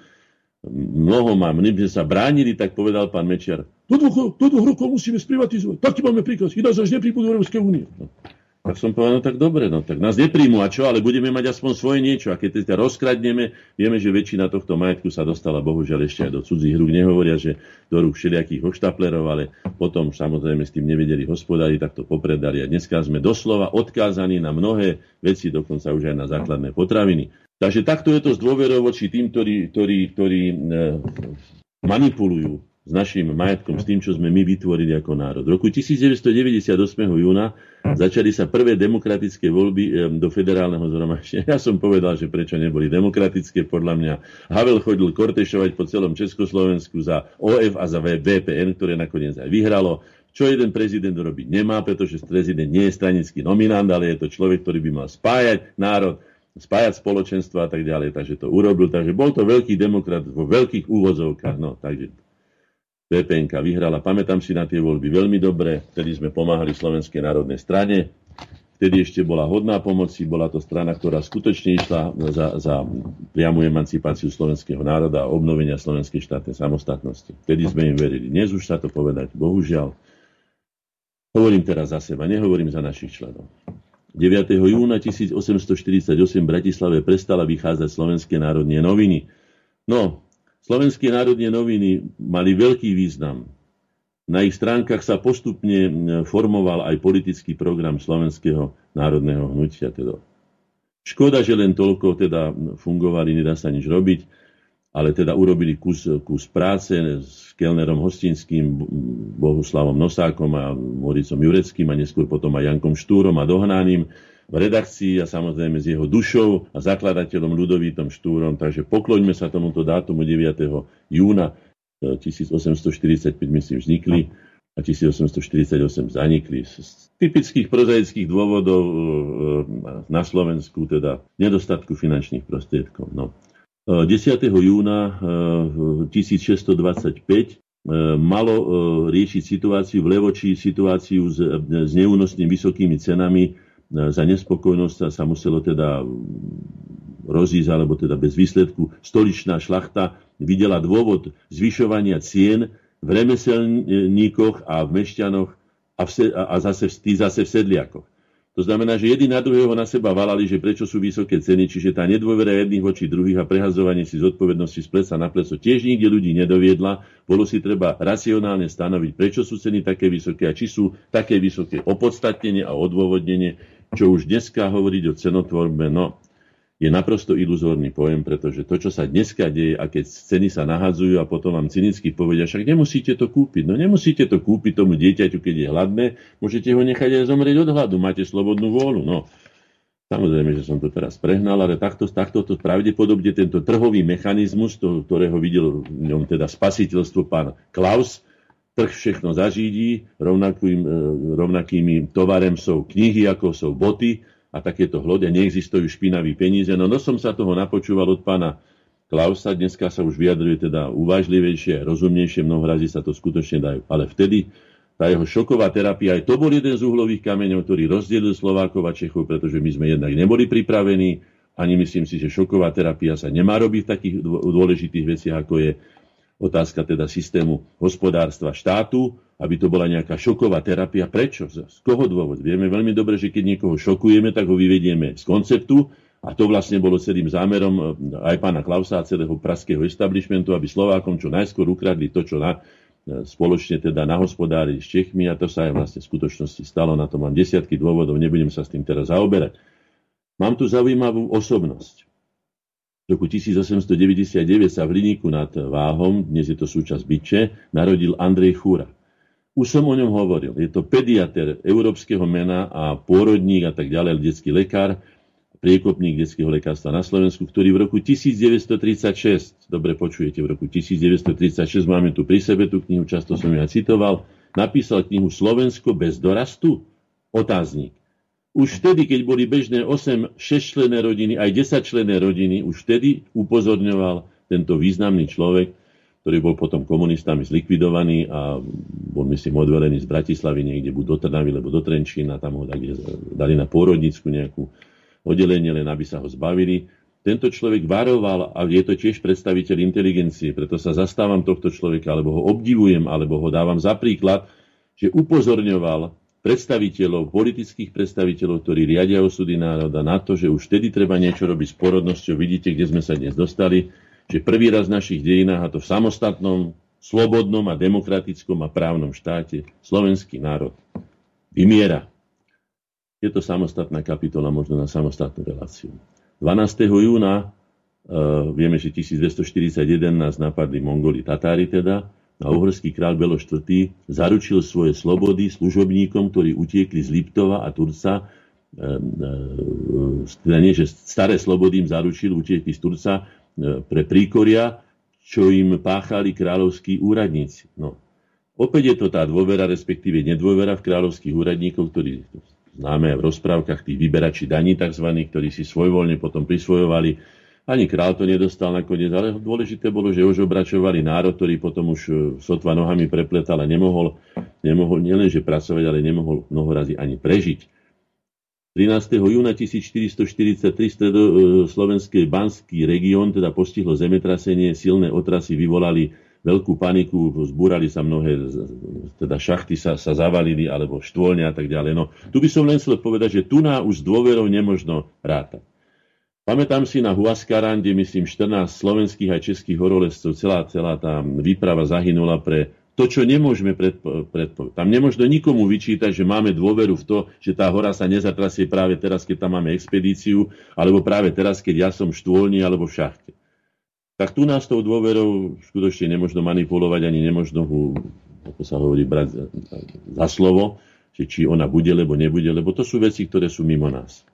mnoho mám, my sme sa bránili, tak povedal pán Mečiar, do dvoch, do dvoch rokov musíme sprivatizovať. Taký máme príkaz. Ináč až nepríjmu do Európskej únie. No. Tak som povedal, no tak dobre, no tak nás nepríjmu a čo, ale budeme mať aspoň svoje niečo. A keď teda rozkradneme, vieme, že väčšina tohto majetku sa dostala bohužiaľ ešte aj do cudzích rúk. Nehovoria, že do rúk všelijakých hoštaplerov, ale potom samozrejme s tým nevedeli hospodári, tak to popredali. A dneska sme doslova odkázaní na mnohé veci, dokonca už aj na základné potraviny. Takže takto je to z dôverou voči tým, ktorí, ktorí, ktorí e, manipulujú s našim majetkom, s tým, čo sme my vytvorili ako národ. V roku 1998. júna začali sa prvé demokratické voľby do federálneho zhromaždenia. Ja som povedal, že prečo neboli demokratické. Podľa mňa Havel chodil kortešovať po celom Československu za OF a za VPN, ktoré nakoniec aj vyhralo. Čo jeden prezident robiť nemá, pretože prezident nie je stranický nominant, ale je to človek, ktorý by mal spájať národ spájať spoločenstva a tak ďalej. Takže to urobil. Takže bol to veľký demokrat vo veľkých úvozovkách. No, takže PPNK vyhrala. Pamätám si na tie voľby veľmi dobre. Vtedy sme pomáhali Slovenskej národnej strane. Vtedy ešte bola hodná pomoci, bola to strana, ktorá skutočne išla za, za priamu emancipáciu slovenského národa a obnovenia slovenskej štátnej samostatnosti. Vtedy sme im verili. Dnes už sa to povedať, bohužiaľ. Hovorím teraz za seba, nehovorím za našich členov. 9. júna 1848 v Bratislave prestala vychádzať Slovenské národné noviny. No, Slovenské národné noviny mali veľký význam. Na ich stránkach sa postupne formoval aj politický program Slovenského národného hnutia. Teda. Škoda, že len toľko teda fungovali, nedá sa nič robiť, ale teda urobili kus, kus práce s Kelnerom Hostinským, Bohuslavom Nosákom a Moricom Jureckým a neskôr potom aj Jankom Štúrom a Dohnaným v redakcii a samozrejme s jeho dušou a zakladateľom Ľudovítom Štúrom. Takže pokloňme sa tomuto dátumu 9. júna 1845 e, myslím vznikli a 1848 zanikli. Z typických prozaických dôvodov e, na Slovensku, teda nedostatku finančných prostriedkov. No. 10. júna 1625 eh, eh, malo riešiť situáciu v Levoči, situáciu s, s vysokými cenami. Za nespokojnosť sa muselo teda rozísť, alebo teda bez výsledku. Stoličná šlachta videla dôvod zvyšovania cien v remeselníkoch a v mešťanoch a, v, a zase, tí zase v sedliakoch. To znamená, že jedni na druhého na seba valali, že prečo sú vysoké ceny, čiže tá nedôvera jedných voči druhých a prehazovanie si zodpovednosti z plesa na pleso tiež nikde ľudí nedoviedla. Bolo si treba racionálne stanoviť, prečo sú ceny také vysoké a či sú také vysoké opodstatnenie a odôvodnenie, čo už dneska hovoriť o cenotvorbe, no je naprosto iluzórny pojem, pretože to, čo sa dneska deje a keď ceny sa nahadzujú a potom vám cynicky povedia, však nemusíte to kúpiť. No nemusíte to kúpiť tomu dieťaťu, keď je hladné, môžete ho nechať aj zomrieť od hladu, máte slobodnú vôľu. No, Samozrejme, že som to teraz prehnal, ale takto, takto to pravdepodobne tento trhový mechanizmus, to, ktorého videl v ňom teda spasiteľstvo pán Klaus, trh všechno zažídí, rovnakým, e, rovnakými tovarem sú knihy, ako sú boty, a takéto hlode, neexistujú špinaví peníze. No, no som sa toho napočúval od pána Klausa, dneska sa už vyjadruje teda uvážlivejšie, rozumnejšie, mnoho razy sa to skutočne dajú. Ale vtedy tá jeho šoková terapia, aj to bol jeden z uhlových kameňov, ktorý rozdelil Slovákov a Čechov, pretože my sme jednak neboli pripravení, ani myslím si, že šoková terapia sa nemá robiť v takých dôležitých veciach, ako je otázka teda systému hospodárstva štátu, aby to bola nejaká šoková terapia. Prečo? Z koho dôvod? Vieme veľmi dobre, že keď niekoho šokujeme, tak ho vyvedieme z konceptu a to vlastne bolo celým zámerom eh, aj pána Klausa a celého praského establishmentu, aby Slovákom čo najskôr ukradli to, čo na, eh, spoločne teda nahospodári s Čechmi a to sa aj vlastne v skutočnosti stalo. Na to mám desiatky dôvodov, nebudem sa s tým teraz zaoberať. Mám tu zaujímavú osobnosť. V roku 1899 sa v Hliníku nad Váhom, dnes je to súčasť Byče, narodil Andrej Chúra. Už som o ňom hovoril. Je to pediater európskeho mena a pôrodník a tak ďalej, detský lekár, priekopník detského lekárstva na Slovensku, ktorý v roku 1936, dobre počujete, v roku 1936, máme tu pri sebe tú knihu, často som ju aj citoval, napísal knihu Slovensko bez dorastu? Otáznik. Už vtedy, keď boli bežné 8 6-členné rodiny, aj 10-členné rodiny, už vtedy upozorňoval tento významný človek, ktorý bol potom komunistami zlikvidovaný a bol, myslím, odvelený z Bratislavy niekde buď do Trnavy, alebo do Trenčína, tam ho dali, dali na pôrodnickú nejakú oddelenie, len aby sa ho zbavili. Tento človek varoval, a je to tiež predstaviteľ inteligencie, preto sa zastávam tohto človeka, alebo ho obdivujem, alebo ho dávam za príklad, že upozorňoval predstaviteľov, politických predstaviteľov, ktorí riadia osudy národa na to, že už vtedy treba niečo robiť s porodnosťou. Vidíte, kde sme sa dnes dostali, že prvý raz v našich dejinách, a to v samostatnom, slobodnom a demokratickom a právnom štáte, slovenský národ vymiera. Je to samostatná kapitola, možno na samostatnú reláciu. 12. júna, uh, vieme, že 1241 nás napadli Mongoli Tatári teda, a uhorský kráľ Belo IV. zaručil svoje slobody služobníkom, ktorí utiekli z Liptova a Turca, teda nie, že staré slobody im zaručil, utiekli z Turca pre príkoria, čo im páchali kráľovskí úradníci. No. Opäť je to tá dôvera, respektíve nedôvera v kráľovských úradníkov, ktorí známe v rozprávkach tých vyberači daní tzv., ktorí si svojvoľne potom prisvojovali ani král to nedostal nakoniec, ale dôležité bolo, že už obračovali národ, ktorý potom už e, sotva nohami prepletal a nemohol, nemohol nielenže pracovať, ale nemohol mnoho razy ani prežiť. 13. júna 1443 stredo-slovenský e, banský región teda postihlo zemetrasenie, silné otrasy vyvolali veľkú paniku, zbúrali sa mnohé, teda šachty sa, sa zavalili, alebo štôlne a tak ďalej. No, tu by som len chcel povedať, že tu na už s dôverou nemožno rátať. Pamätám si na Huaskarán, myslím 14 slovenských a českých horolezcov, celá, celá tá výprava zahynula pre to, čo nemôžeme predpovedať. Tam nemôžno nikomu vyčítať, že máme dôveru v to, že tá hora sa nezatrasie práve teraz, keď tam máme expedíciu, alebo práve teraz, keď ja som v štôlni alebo v šachte. Tak tu nás tou dôverou skutočne nemôžno manipulovať, ani nemôžno ho, ako sa hovorí, brať za, za slovo, či ona bude, lebo nebude, lebo to sú veci, ktoré sú mimo nás.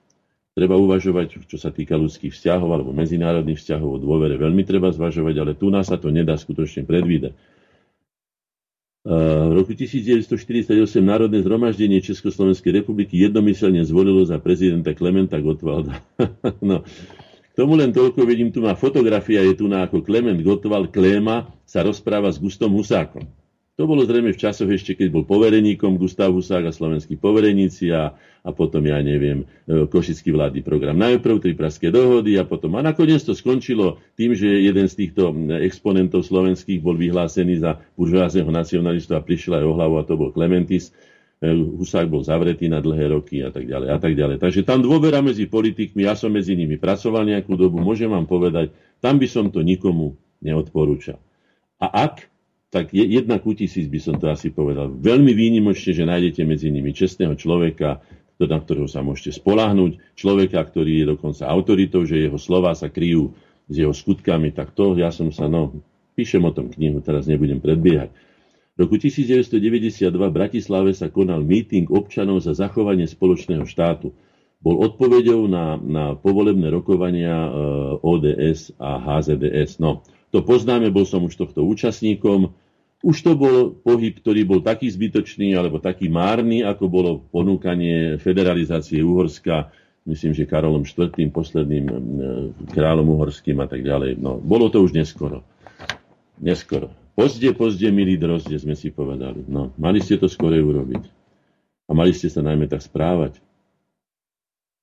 Treba uvažovať, čo sa týka ľudských vzťahov alebo medzinárodných vzťahov, o dôvere veľmi treba zvažovať, ale tu nás sa to nedá skutočne predvídať. V roku 1948 Národné zhromaždenie Československej republiky jednomyselne zvolilo za prezidenta Klementa Gottwalda. no, k tomu len toľko, vidím, tu má fotografia, je tu na ako Klement Gottwald Kléma sa rozpráva s Gustom Husákom. To bolo zrejme v časoch ešte, keď bol povereníkom Gustav Husák a slovenskí povereníci a, a potom, ja neviem, e, košický vládny program. Najprv tri praské dohody a potom. A nakoniec to skončilo tým, že jeden z týchto exponentov slovenských bol vyhlásený za buržoázneho nacionalistu a prišiel aj o hlavu a to bol Klementis. E, Husák bol zavretý na dlhé roky a tak ďalej a tak ďalej. Takže tam dôvera medzi politikmi, ja som medzi nimi pracoval nejakú dobu, môžem vám povedať, tam by som to nikomu neodporúčal. A ak tak jedna ku tisíc by som to asi povedal. Veľmi výnimočne, že nájdete medzi nimi čestného človeka, na ktorého sa môžete spolahnuť, človeka, ktorý je dokonca autoritou, že jeho slova sa kryjú s jeho skutkami, tak to ja som sa, no, píšem o tom knihu, teraz nebudem predbiehať. V roku 1992 v Bratislave sa konal meeting občanov za zachovanie spoločného štátu. Bol odpovedou na, na povolebné rokovania e, ODS a HZDS. No, to poznáme, bol som už tohto účastníkom. Už to bol pohyb, ktorý bol taký zbytočný alebo taký márny, ako bolo ponúkanie federalizácie Uhorska, myslím, že Karolom IV., posledným e, kráľom uhorským a tak ďalej. No, bolo to už neskoro. Neskoro. Pozde, pozde, milí drozde, sme si povedali. No, mali ste to skore urobiť. A mali ste sa najmä tak správať.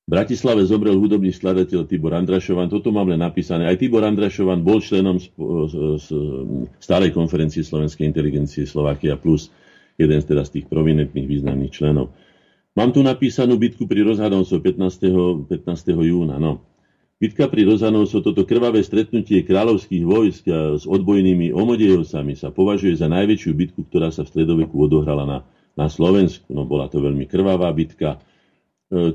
V Bratislave zomrel hudobný skladateľ Tibor Andrašovan. Toto mám len napísané. Aj Tibor Andrašovan bol členom stálej konferencie Slovenskej inteligencie Slovakia plus jeden z teda z tých prominentných významných členov. Mám tu napísanú bitku pri Rozhadovcov 15. 15. júna. No. Bitka pri Rozhadovcov, toto krvavé stretnutie kráľovských vojsk s odbojnými omodejovcami sa považuje za najväčšiu bitku, ktorá sa v stredoveku odohrala na, na Slovensku. No, bola to veľmi krvavá bitka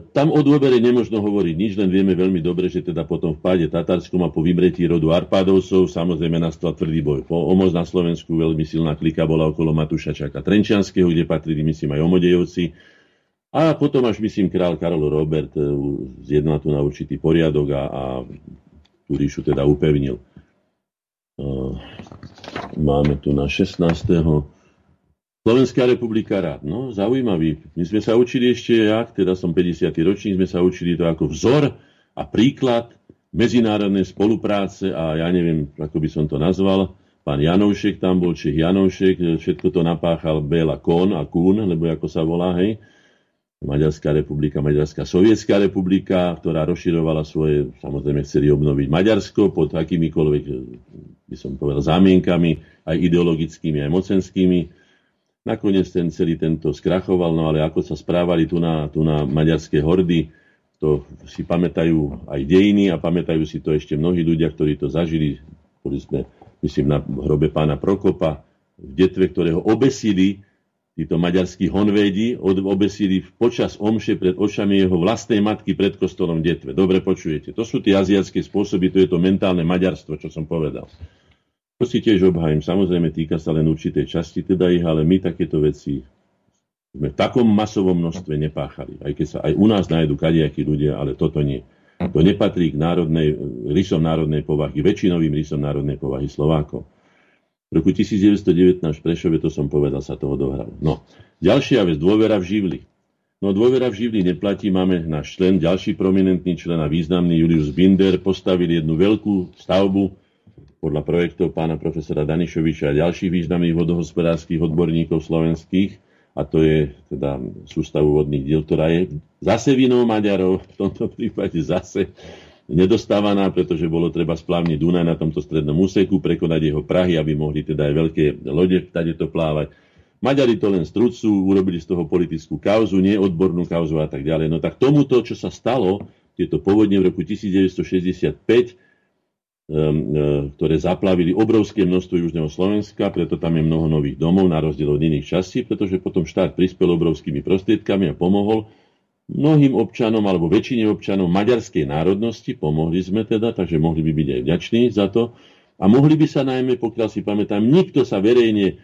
tam o dôvere nemožno hovoriť nič, len vieme veľmi dobre, že teda potom v páde Tatarskom a po vymretí rodu Arpádovcov samozrejme nastal tvrdý boj. Po omoz na Slovensku veľmi silná klika bola okolo Matúša Čaka Trenčianského, kde patrili myslím aj Omodejovci. A potom až myslím král Karol Robert e, zjednal tu na určitý poriadok a, a tú ríšu teda upevnil. E, máme tu na 16. Slovenská republika rád. No, zaujímavý. My sme sa učili ešte, jak, teda som 50. ročník, sme sa učili to ako vzor a príklad medzinárodnej spolupráce a ja neviem, ako by som to nazval. Pán Janoušek tam bol, Čech Janoušek, všetko to napáchal Béla Kon a Kún, lebo ako sa volá, hej. Maďarská republika, Maďarská sovietská republika, ktorá rozširovala svoje, samozrejme chceli obnoviť Maďarsko pod akýmikoľvek, by som povedal, zámienkami, aj ideologickými, aj mocenskými Nakoniec ten celý tento skrachoval, no ale ako sa správali tu na, tu na maďarské hordy, to si pamätajú aj dejiny a pamätajú si to ešte mnohí ľudia, ktorí to zažili. Boli sme, myslím, na hrobe pána Prokopa v detve, ktorého obesili títo maďarskí honvédi, obesili počas omše pred očami jeho vlastnej matky pred kostolom detve. Dobre počujete. To sú tie aziatské spôsoby, to je to mentálne maďarstvo, čo som povedal. To si tiež obhajím. Samozrejme, týka sa len určitej časti teda ich, ale my takéto veci sme v takom masovom množstve nepáchali. Aj keď sa aj u nás nájdu kadejakí ľudia, ale toto nie. To nepatrí k národnej, rysom národnej povahy, väčšinovým rysom národnej povahy Slovákov. V roku 1919 v Prešove, to som povedal, sa to odohralo. No, ďalšia vec, dôvera v živli. No dôvera v živli neplatí, máme náš člen, ďalší prominentný člen a významný Julius Binder, postavili jednu veľkú stavbu, podľa projektov pána profesora Danišoviča a ďalších významných vodohospodárských odborníkov slovenských, a to je teda sústavu vodných diel, ktorá je zase vinou Maďarov, v tomto prípade zase nedostávaná, pretože bolo treba splávniť Dunaj na tomto strednom úseku, prekonať jeho Prahy, aby mohli teda aj veľké lode tady to plávať. Maďari to len strucú, urobili z toho politickú kauzu, nie odbornú kauzu a tak ďalej. No tak tomuto, čo sa stalo, tieto povodne v roku 1965, Ehm, e, ktoré zaplavili obrovské množstvo južného Slovenska, preto tam je mnoho nových domov na rozdiel od iných časí, pretože potom štát prispel obrovskými prostriedkami a pomohol mnohým občanom alebo väčšine občanov maďarskej národnosti, pomohli sme teda, takže mohli by byť aj vďační za to. A mohli by sa najmä, pokiaľ si pamätám, nikto sa verejne e,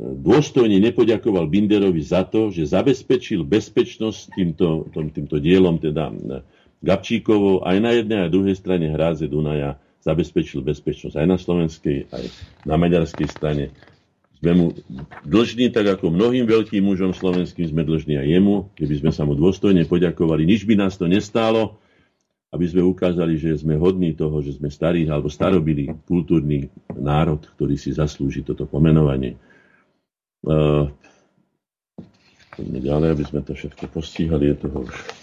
dôstojne nepoďakoval Binderovi za to, že zabezpečil bezpečnosť týmto, týmto dielom, teda e, Gabčíkovo aj na jednej a druhej strane hráze Dunaja zabezpečil bezpečnosť aj na slovenskej, aj na maďarskej strane. Sme mu dlžní, tak ako mnohým veľkým mužom slovenským sme dlžní aj jemu, keby sme sa mu dôstojne poďakovali. Nič by nás to nestálo, aby sme ukázali, že sme hodní toho, že sme starí alebo starobili kultúrny národ, ktorý si zaslúži toto pomenovanie. Uh, ďalej, aby sme to všetko postíhali, je toho už.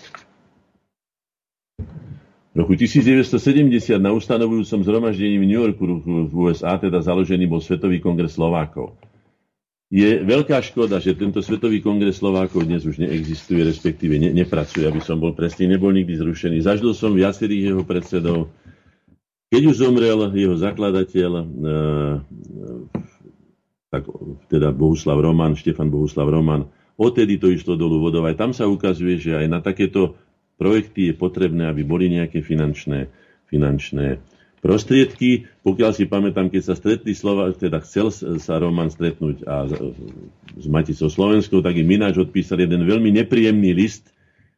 Roku 1970 na ustanovujúcom zhromaždení v New Yorku v USA, teda založený bol Svetový kongres Slovákov. Je veľká škoda, že tento Svetový kongres Slovákov dnes už neexistuje, respektíve ne, nepracuje, aby som bol presný, nebol nikdy zrušený. Zažil som viacerých jeho predsedov. Keď už zomrel jeho zakladateľ, e, tak teda Bohuslav Roman, Štefan Bohuslav Roman, odtedy to išlo dolu vodou. Aj tam sa ukazuje, že aj na takéto projekty je potrebné, aby boli nejaké finančné, finančné prostriedky. Pokiaľ si pamätám, keď sa stretli Slova, teda chcel sa Roman stretnúť a s Maticou Slovenskou, tak im Mináč odpísal jeden veľmi nepríjemný list,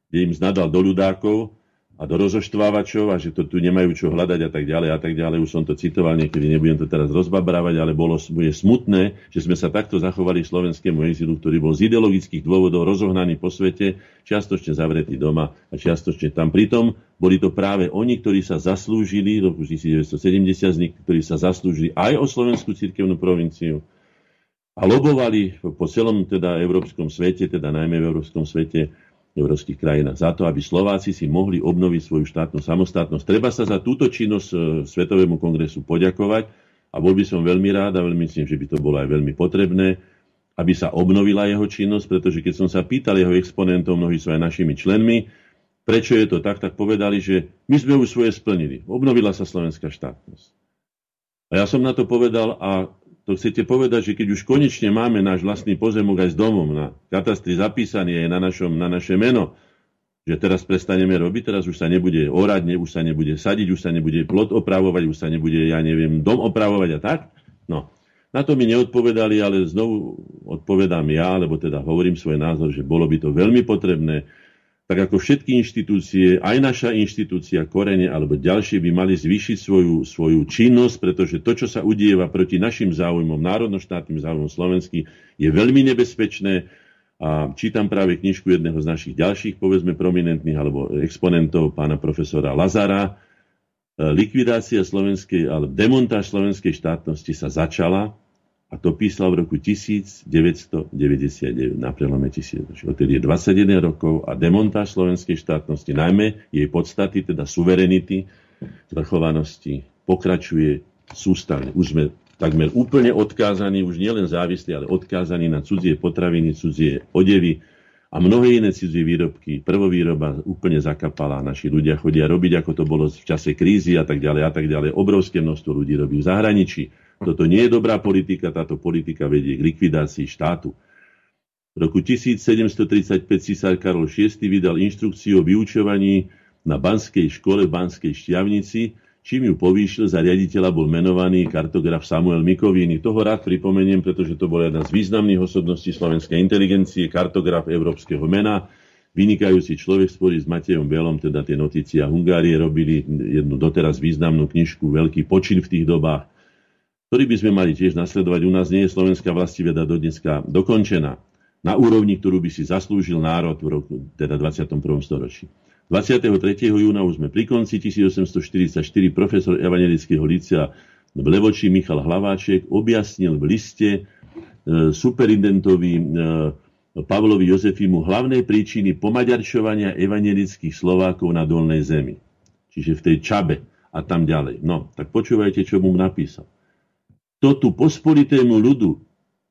kde im znadal do ľudákov, a do rozoštvávačov a že to tu nemajú čo hľadať a tak ďalej a tak ďalej. Už som to citoval niekedy, nebudem to teraz rozbabrávať, ale bolo, bude smutné, že sme sa takto zachovali slovenskému exilu, ktorý bol z ideologických dôvodov rozohnaný po svete, čiastočne zavretý doma a čiastočne tam. Pritom boli to práve oni, ktorí sa zaslúžili, roku 1970 z nich, ktorí sa zaslúžili aj o slovenskú cirkevnú provinciu a lobovali po celom teda európskom svete, teda najmä v európskom svete, európskych krajinách za to, aby Slováci si mohli obnoviť svoju štátnu samostatnosť. Treba sa za túto činnosť e, Svetovému kongresu poďakovať a bol by som veľmi rád a veľmi myslím, že by to bolo aj veľmi potrebné, aby sa obnovila jeho činnosť, pretože keď som sa pýtal jeho exponentov, mnohí sú aj našimi členmi, prečo je to tak, tak povedali, že my sme už svoje splnili. Obnovila sa slovenská štátnosť. A ja som na to povedal a to chcete povedať, že keď už konečne máme náš vlastný pozemok aj s domom na katastri zapísaný aj na, našom, na naše meno, že teraz prestaneme robiť, teraz už sa nebude orať, ne, už sa nebude sadiť, už sa nebude plot opravovať, už sa nebude, ja neviem, dom opravovať a tak. No, na to mi neodpovedali, ale znovu odpovedám ja, alebo teda hovorím svoj názor, že bolo by to veľmi potrebné tak ako všetky inštitúcie, aj naša inštitúcia Korene alebo ďalšie by mali zvýšiť svoju, svoju činnosť, pretože to, čo sa udieva proti našim záujmom, národnoštátnym záujmom Slovensky, je veľmi nebezpečné. A čítam práve knižku jedného z našich ďalších, povedzme, prominentných alebo exponentov, pána profesora Lazara. Likvidácia slovenskej, alebo demontáž slovenskej štátnosti sa začala a to písal v roku 1999 na prelome tisícročí. Odtedy je 21 rokov a demontáž slovenskej štátnosti, najmä jej podstaty, teda suverenity, zvrchovanosti, pokračuje sústavne. Už sme takmer úplne odkázaní, už nielen závislí, ale odkázaní na cudzie potraviny, cudzie odevy a mnohé iné cudzie výrobky. Prvovýroba úplne zakapala, naši ľudia chodia robiť, ako to bolo v čase krízy a tak ďalej a tak ďalej. Obrovské množstvo ľudí robí v zahraničí toto nie je dobrá politika, táto politika vedie k likvidácii štátu. V roku 1735 císar Karol VI vydal inštrukciu o vyučovaní na Banskej škole v Banskej Štiavnici, čím ju povýšil, za riaditeľa bol menovaný kartograf Samuel Mikovíny. Toho rád pripomeniem, pretože to bola jedna z významných osobností slovenskej inteligencie, kartograf európskeho mena, vynikajúci človek sporí s Matejom Belom, teda tie notície a Hungárie robili jednu doteraz významnú knižku, veľký počin v tých dobách ktorý by sme mali tiež nasledovať. U nás nie je slovenská vlastiveda do dneska dokončená na úrovni, ktorú by si zaslúžil národ v roku, teda 21. storočí. 23. júna už sme pri konci 1844 profesor Evangelického licea v Levoči Michal Hlaváček objasnil v liste e, superintentovi e, Pavlovi Jozefimu hlavné príčiny pomaďarčovania evangelických Slovákov na dolnej zemi. Čiže v tej Čabe a tam ďalej. No, tak počúvajte, čo mu napísal. Kto tu pospolitému ľudu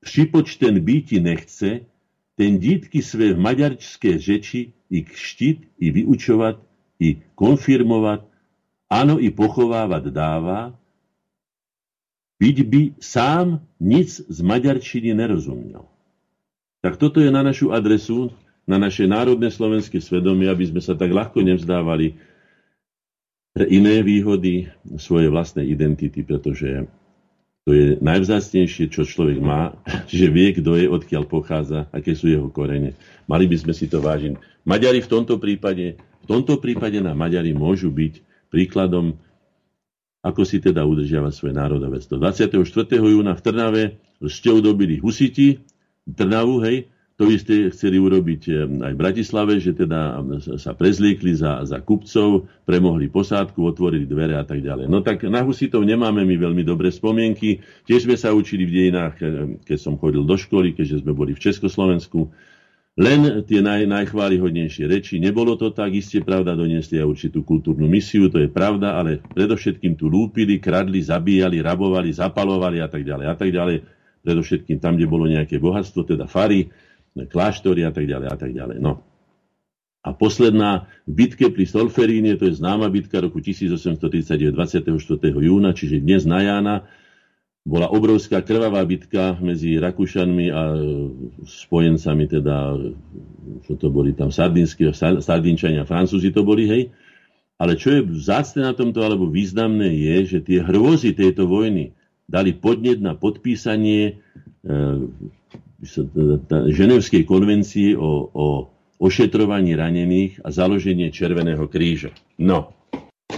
připočten býti nechce, ten dítky své v maďarské řeči i kštiť, i vyučovať, i konfirmovať, áno, i pochovávať dáva, byť by sám nic z maďarčiny nerozumiel. Tak toto je na našu adresu, na naše národné slovenské svedomie, aby sme sa tak ľahko nevzdávali pre iné výhody svojej vlastnej identity, pretože to je najvzácnejšie, čo človek má, že vie, kto je, odkiaľ pochádza, aké sú jeho korene. Mali by sme si to vážiť. Maďari v tomto prípade, v tomto prípade na Maďari môžu byť príkladom, ako si teda udržiava svoje národové 24. júna v Trnave s dobili husiti, Trnavu, hej, to isté chceli urobiť eh, aj v Bratislave, že teda sa prezliekli za, za kupcov, premohli posádku, otvorili dvere a tak ďalej. No tak na husitov nemáme my veľmi dobré spomienky. Tiež sme sa učili v dejinách, eh, keď som chodil do školy, keďže sme boli v Československu. Len tie naj, najchválihodnejšie reči. Nebolo to tak, iste pravda, doniesli aj určitú kultúrnu misiu, to je pravda, ale predovšetkým tu lúpili, kradli, zabíjali, rabovali, zapalovali a tak ďalej a tak ďalej. Predovšetkým tam, kde bolo nejaké bohatstvo, teda fary, kláštory a tak ďalej a tak ďalej. No. A posledná v bitke pri Solferíne, to je známa bitka roku 1839, 24. júna, čiže dnes na Jána, bola obrovská krvavá bitka medzi Rakúšanmi a spojencami, teda, čo to boli tam, Sardinčania, Francúzi to boli, hej. Ale čo je vzácne na tomto, alebo významné je, že tie hrôzy tejto vojny dali podnet na podpísanie e, Ženevskej konvencii o, o ošetrovaní ranených a založenie Červeného kríža. No,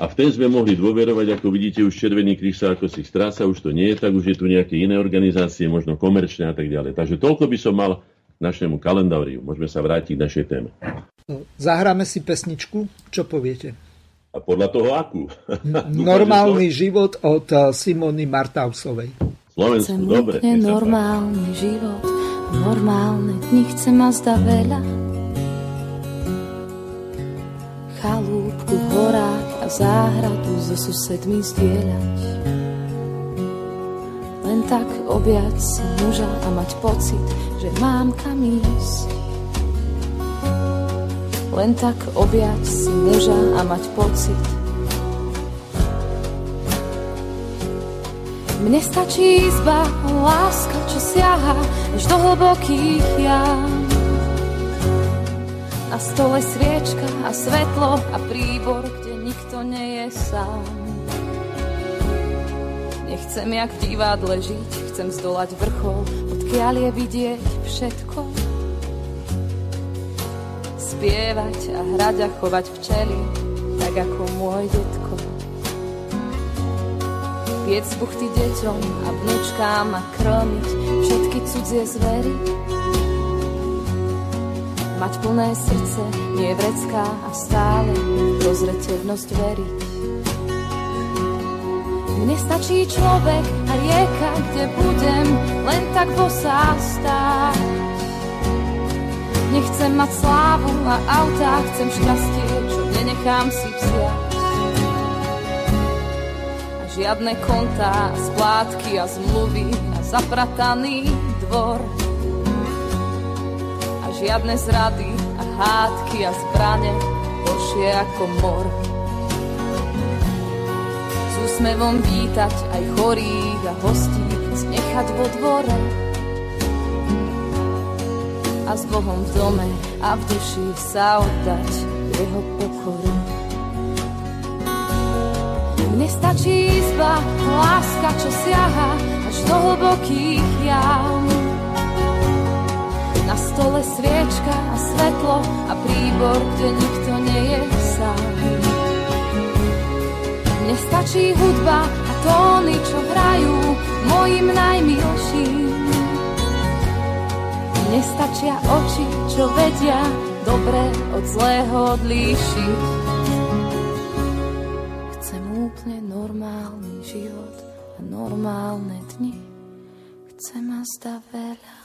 a v ten sme mohli dôverovať, ako vidíte, už Červený kríž sa ako si stráca, už to nie je tak, už je tu nejaké iné organizácie, možno komerčné a tak ďalej. Takže toľko by som mal k našemu kalendáriu. Môžeme sa vrátiť k našej téme. Zahráme si pesničku, čo poviete? A podľa toho akú? Normálny život od eh, Simony Martausovej. Slovensku, dobre. normálny život normálne dni chce ma zda veľa. Chalúbku v horách a záhradu so susedmi zdieľať. Len tak objať si muža a mať pocit, že mám kam ísť. Len tak objať si muža a mať pocit, Mne stačí izba, láska, čo siaha až do hlbokých jam. Na stole sviečka a svetlo a príbor, kde nikto nie je sám. Nechcem jak v divadle žiť, chcem zdolať vrchol, odkiaľ je vidieť všetko. Spievať a hrať a chovať včely, tak ako môj detko piec buchty deťom a vnúčkám a krmiť všetky cudzie zvery. Mať plné srdce, nie vrecká a stále dozreteľnosť veriť. Mne stačí človek a rieka, kde budem len tak bosá stáť. Nechcem mať slávu a autá, chcem šťastie, čo nenechám si vziať žiadne kontá, splátky a zmluvy a zaprataný dvor. A žiadne zrady a hádky a zbrane, horšie ako mor. S úsmevom vítať aj chorých a hostí, znechať vo dvore. A s Bohom v dome a v duši sa oddať jeho pokoru. Nestačí izba, láska, čo siaha až do hlbokých jam. Na stole sviečka a svetlo a príbor, kde nikto nie je sám. Nestačí hudba a tóny, čo hrajú mojim najmilším. Nestačia oči, čo vedia dobre od zlého odlíšiť. Zda veľa.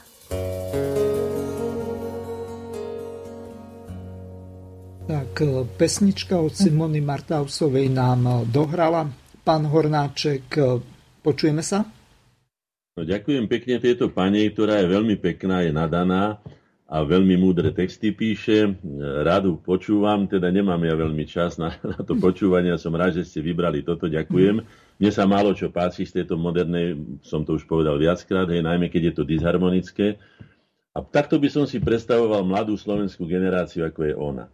Tak, e, pesnička od Simony Martausovej nám e, dohrala. Pán Hornáček, e, počujeme sa? No, ďakujem pekne tejto pani, ktorá je veľmi pekná, je nadaná a veľmi múdre texty píše. Rádu počúvam, teda nemám ja veľmi čas na, na to počúvanie. Som rád, že ste vybrali toto. Ďakujem. Mne sa málo čo páči z tejto modernej, som to už povedal viackrát, hej, najmä keď je to disharmonické. A takto by som si predstavoval mladú slovenskú generáciu, ako je ona.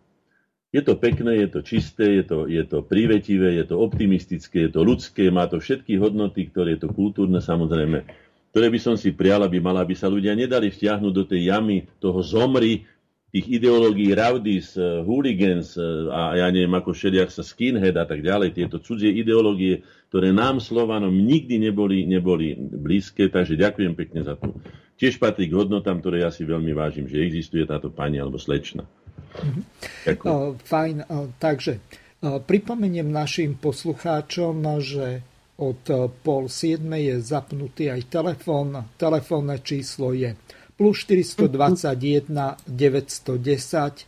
Je to pekné, je to čisté, je to, je to prívetivé, je to optimistické, je to ľudské, má to všetky hodnoty, ktoré je to kultúrne samozrejme, ktoré by som si prial, aby mala, aby sa ľudia nedali vtiahnuť do tej jamy toho zomry, tých ideológií Raudis, eh, hooligans eh, a ja neviem ako šediak sa skinhead a tak ďalej, tieto cudzie ideológie, ktoré nám Slovanom nikdy neboli, neboli blízke, takže ďakujem pekne za tú tiež patrí k hodnotám, ktoré ja si veľmi vážim, že existuje táto pani alebo slečna. Mm-hmm. Fajn, takže pripomeniem našim poslucháčom, že od pol siedme je zapnutý aj telefón. Telefónne číslo je plus 421 910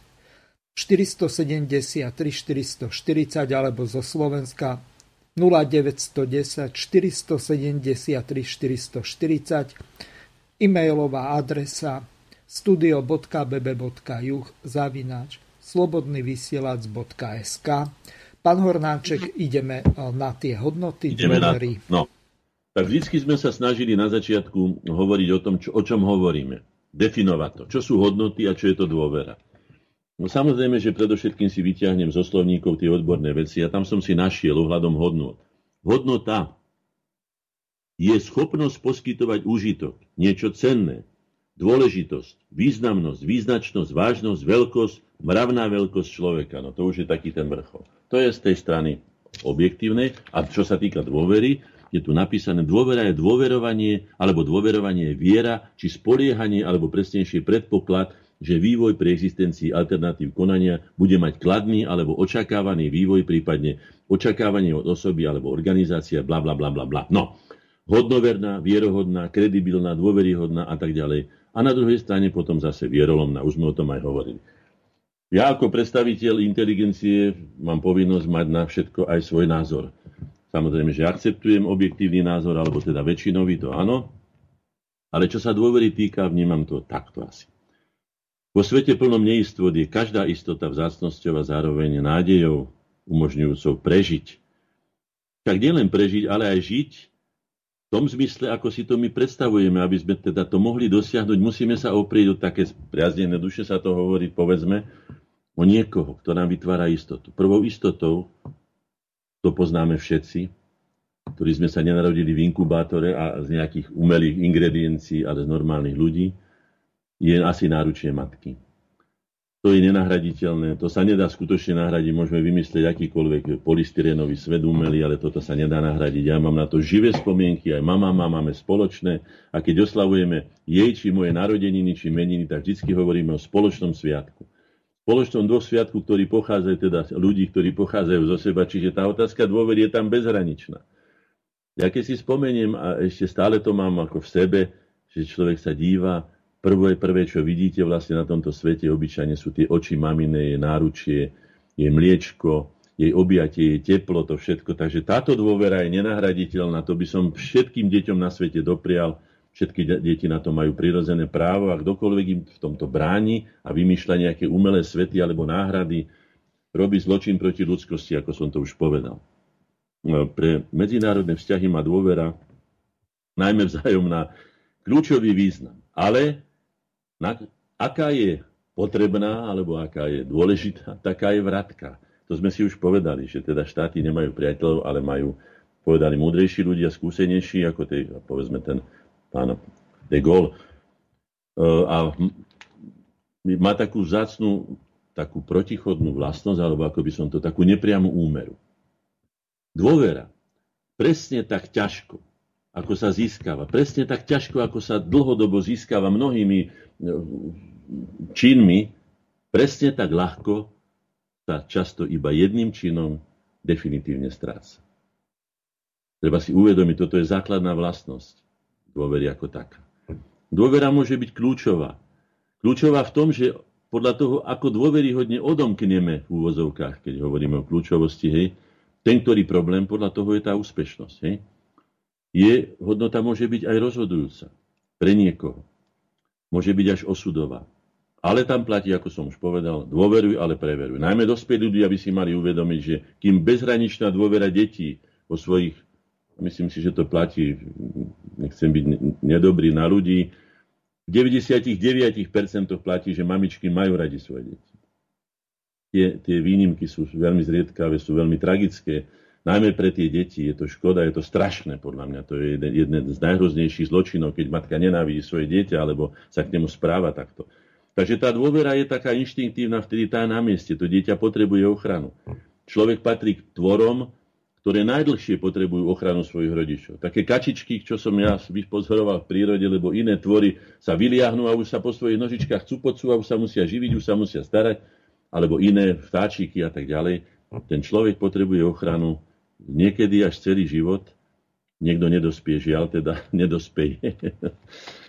473 440 alebo zo Slovenska 0910 473 440 e-mailová adresa studio.bb.juh zavináč slobodnyvysielac.sk Pán Hornáček, ideme eh, na tie hodnoty. Ideme na to. No. Tak vždy sme sa snažili na začiatku hovoriť o tom, čo, o čom hovoríme. Definovať to. Čo sú hodnoty a čo je to dôvera. No samozrejme, že predovšetkým si vyťahnem zo slovníkov tie odborné veci a tam som si našiel ohľadom hodnot. Hodnota je schopnosť poskytovať užitok, niečo cenné, dôležitosť, významnosť, význačnosť, vážnosť, veľkosť, mravná veľkosť človeka. No to už je taký ten vrchol. To je z tej strany objektívnej. A čo sa týka dôvery, je tu napísané, dôvera je dôverovanie, alebo dôverovanie je viera, či spoliehanie, alebo presnejšie predpoklad, že vývoj pri existencii alternatív konania bude mať kladný alebo očakávaný vývoj, prípadne očakávanie od osoby alebo organizácia, bla bla bla bla bla. No, hodnoverná, vierohodná, kredibilná, dôveryhodná a tak ďalej. A na druhej strane potom zase vierolomná, už sme o tom aj hovorili. Ja ako predstaviteľ inteligencie mám povinnosť mať na všetko aj svoj názor. Samozrejme, že akceptujem objektívny názor, alebo teda väčšinový, to áno. Ale čo sa dôvery týka, vnímam to takto asi. Vo svete plnom neistot je každá istota vzácnosťou a zároveň nádejou umožňujúcou prežiť. Tak nielen prežiť, ale aj žiť v tom zmysle, ako si to my predstavujeme, aby sme teda to mohli dosiahnuť, musíme sa oprieť o také priaznené duše, sa to hovorí, povedzme, o niekoho, kto nám vytvára istotu. Prvou istotou, to poznáme všetci, ktorí sme sa nenarodili v inkubátore a z nejakých umelých ingrediencií, ale z normálnych ľudí, je asi náručie matky. To je nenahraditeľné, to sa nedá skutočne nahradiť, môžeme vymyslieť akýkoľvek polystyrenový svet umelý, ale toto sa nedá nahradiť. Ja mám na to živé spomienky, aj mama má, máme spoločné a keď oslavujeme jej či moje narodeniny či meniny, tak vždy hovoríme o spoločnom sviatku. Spoločnom sviatku, ktorý pochádzajú teda ľudí, ktorí pochádzajú zo seba, čiže tá otázka dôvery je tam bezhraničná. Ja keď si spomeniem, a ešte stále to mám ako v sebe, že človek sa díva, Prvé, prvé, čo vidíte vlastne na tomto svete obyčajne sú tie oči mamine, jej náručie, jej mliečko, jej objatie, jej teplo, to všetko. Takže táto dôvera je nenahraditeľná. To by som všetkým deťom na svete doprial. Všetky deti na to majú prirodzené právo a kdokoľvek im v tomto bráni a vymýšľa nejaké umelé svety alebo náhrady, robí zločin proti ľudskosti, ako som to už povedal. No, pre medzinárodné vzťahy má dôvera najmä vzájomná kľúčový význam. Ale na, aká je potrebná alebo aká je dôležitá, taká je vratka. To sme si už povedali, že teda štáty nemajú priateľov, ale majú, povedali, múdrejší ľudia, skúsenejší, ako tej, povedzme ten pán de Gaulle. E, a má takú zácnú, takú protichodnú vlastnosť, alebo ako by som to, takú nepriamu úmeru. Dôvera presne tak ťažko, ako sa získava, presne tak ťažko, ako sa dlhodobo získava mnohými činmi, presne tak ľahko sa často iba jedným činom definitívne stráca. Treba si uvedomiť, toto je základná vlastnosť dôvery ako taká. Dôvera môže byť kľúčová. Kľúčová v tom, že podľa toho, ako dôveryhodne odomkneme v úvozovkách, keď hovoríme o kľúčovosti, hej, ten, ktorý problém, podľa toho je tá úspešnosť. Hej. Je, hodnota môže byť aj rozhodujúca pre niekoho môže byť až osudová. Ale tam platí, ako som už povedal, dôveruj, ale preveruj. Najmä dospelí ľudia by si mali uvedomiť, že kým bezhraničná dôvera detí vo svojich, myslím si, že to platí, nechcem byť nedobrý na ľudí, v 99% platí, že mamičky majú radi svoje deti. Tie, tie výnimky sú veľmi zriedkavé, sú veľmi tragické Najmä pre tie deti je to škoda, je to strašné podľa mňa. To je jeden, jeden z najhroznejších zločinov, keď matka nenávidí svoje dieťa alebo sa k nemu správa takto. Takže tá dôvera je taká inštinktívna, vtedy tá na mieste. To dieťa potrebuje ochranu. Človek patrí k tvorom, ktoré najdlhšie potrebujú ochranu svojich rodičov. Také kačičky, čo som ja vypozoroval v prírode, lebo iné tvory sa vyliahnú a už sa po svojich nožičkách cupocú a už sa musia živiť, už sa musia starať, alebo iné vtáčiky a tak ďalej. Ten človek potrebuje ochranu niekedy až celý život. Niekto nedospie, žiaľ teda nedospeje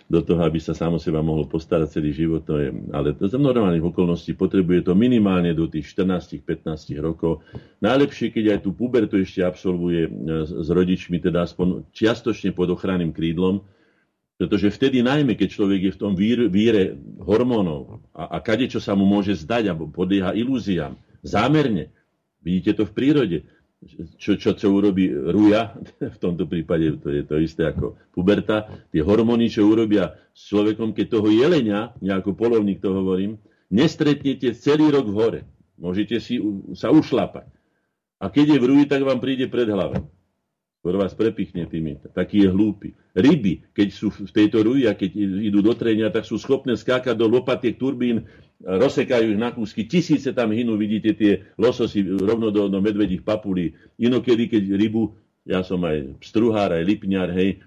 do toho, aby sa sám o seba mohol postarať celý život. To je, ale to za normálnych okolností potrebuje to minimálne do tých 14-15 rokov. Najlepšie, keď aj tú pubertu ešte absolvuje e, s rodičmi, teda aspoň čiastočne pod ochranným krídlom, pretože vtedy najmä, keď človek je v tom víre, hormónov a, a kade, čo sa mu môže zdať, alebo podlieha ilúziám, zámerne, vidíte to v prírode, čo, čo, čo urobí ruja, v tomto prípade to je to isté ako puberta, tie hormóny, čo urobia s človekom, keď toho jelenia, nejako polovník to hovorím, nestretnete celý rok v hore. Môžete si sa ušlapať. A keď je v ruji, tak vám príde pred hlavou. Skoro vás prepichne tými. Taký je hlúpy. Ryby, keď sú v tejto ruji a keď idú do trenia, tak sú schopné skákať do lopatiek turbín, rozsekajú ich na kúsky. Tisíce tam hynú, vidíte tie lososy rovno do, do medvedích papulí. Inokedy, keď rybu, ja som aj struhár, aj lipňar, hej,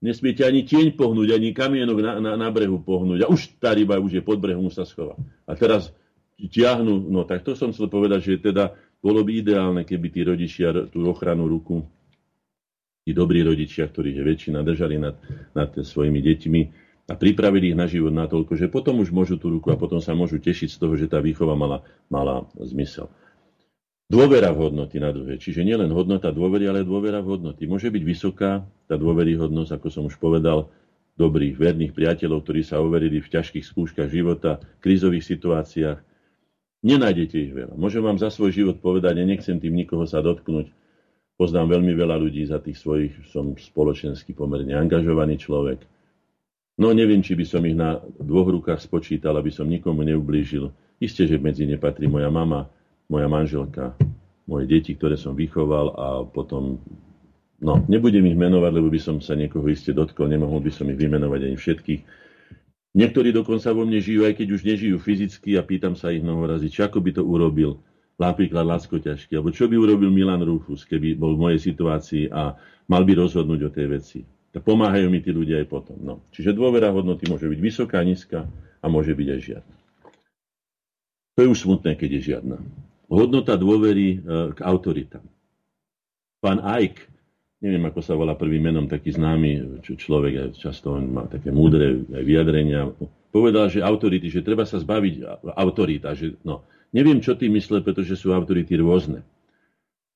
nesmiete ani tieň pohnúť, ani kamienok na, na, na brehu pohnúť. A už tá ryba už je pod brehom, sa schová. A teraz ťahnú, no tak to som chcel povedať, že teda bolo by ideálne, keby tí rodičia tú ochranu ruku tí dobrí rodičia, ktorých je väčšina, držali nad, nad svojimi deťmi a pripravili ich na život natoľko, že potom už môžu tú ruku a potom sa môžu tešiť z toho, že tá výchova mala, mala zmysel. Dôvera v hodnoty na druhé. Čiže nielen hodnota dôvery, ale dôvera v hodnoty. Môže byť vysoká tá dôveryhodnosť, ako som už povedal, dobrých, verných priateľov, ktorí sa overili v ťažkých skúškach života, krízových situáciách. Nenájdete ich veľa. Môžem vám za svoj život povedať, a nechcem tým nikoho sa dotknúť, Poznám veľmi veľa ľudí za tých svojich, som spoločensky pomerne angažovaný človek. No neviem, či by som ich na dvoch rukách spočítal, aby som nikomu neublížil. Isté, že medzi ne patrí moja mama, moja manželka, moje deti, ktoré som vychoval a potom, no nebudem ich menovať, lebo by som sa niekoho iste dotkol, nemohol by som ich vymenovať ani všetkých. Niektorí dokonca vo mne žijú, aj keď už nežijú fyzicky a pýtam sa ich mnoho razy, či ako by to urobil napríklad Lacko ťažký, alebo čo by urobil Milan Rufus, keby bol v mojej situácii a mal by rozhodnúť o tej veci. Pomáhajú mi tí ľudia aj potom. No. Čiže dôvera hodnoty môže byť vysoká, nízka a môže byť aj žiadna. To je už smutné, keď je žiadna. Hodnota dôvery e, k autoritám. Pán Ajk, neviem ako sa volá prvým menom, taký známy človek, často on má také múdre vyjadrenia, povedal, že autority, že treba sa zbaviť autorita, že no, Neviem, čo tým mysle, pretože sú autority rôzne.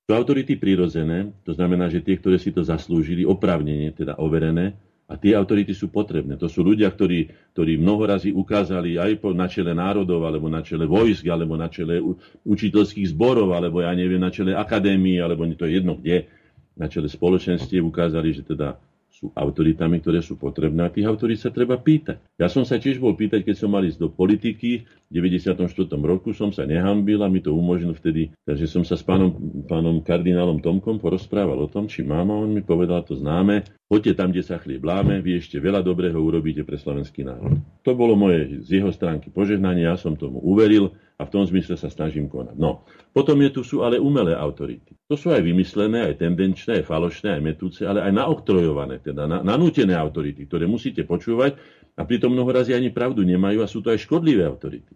Sú autority prirodzené, to znamená, že tie, ktoré si to zaslúžili, oprávnenie, teda overené, a tie autority sú potrebné. To sú ľudia, ktorí, ktorí mnohorazí ukázali aj po, na čele národov, alebo na čele vojsk, alebo na čele učiteľských zborov, alebo ja neviem, na čele akadémie, alebo to je jedno kde, na čele spoločenstiev ukázali, že teda sú autoritami, ktoré sú potrebné a tých autorít sa treba pýtať. Ja som sa tiež bol pýtať, keď som mal ísť do politiky, v 94. roku som sa nehambil a mi to umožnil vtedy, takže som sa s pánom, pánom kardinálom Tomkom porozprával o tom, či mám a on mi povedal to známe, poďte tam, kde sa chlieb láme, vy ešte veľa dobrého urobíte pre slovenský národ. To bolo moje z jeho stránky požehnanie, ja som tomu uveril a v tom zmysle sa snažím konať. No, potom je tu sú ale umelé autority. To sú aj vymyslené, aj tendenčné, aj falošné, aj metúce, ale aj naoktrojované, teda na, nanútené autority, ktoré musíte počúvať a pritom mnohorazí ani pravdu nemajú a sú to aj škodlivé autority.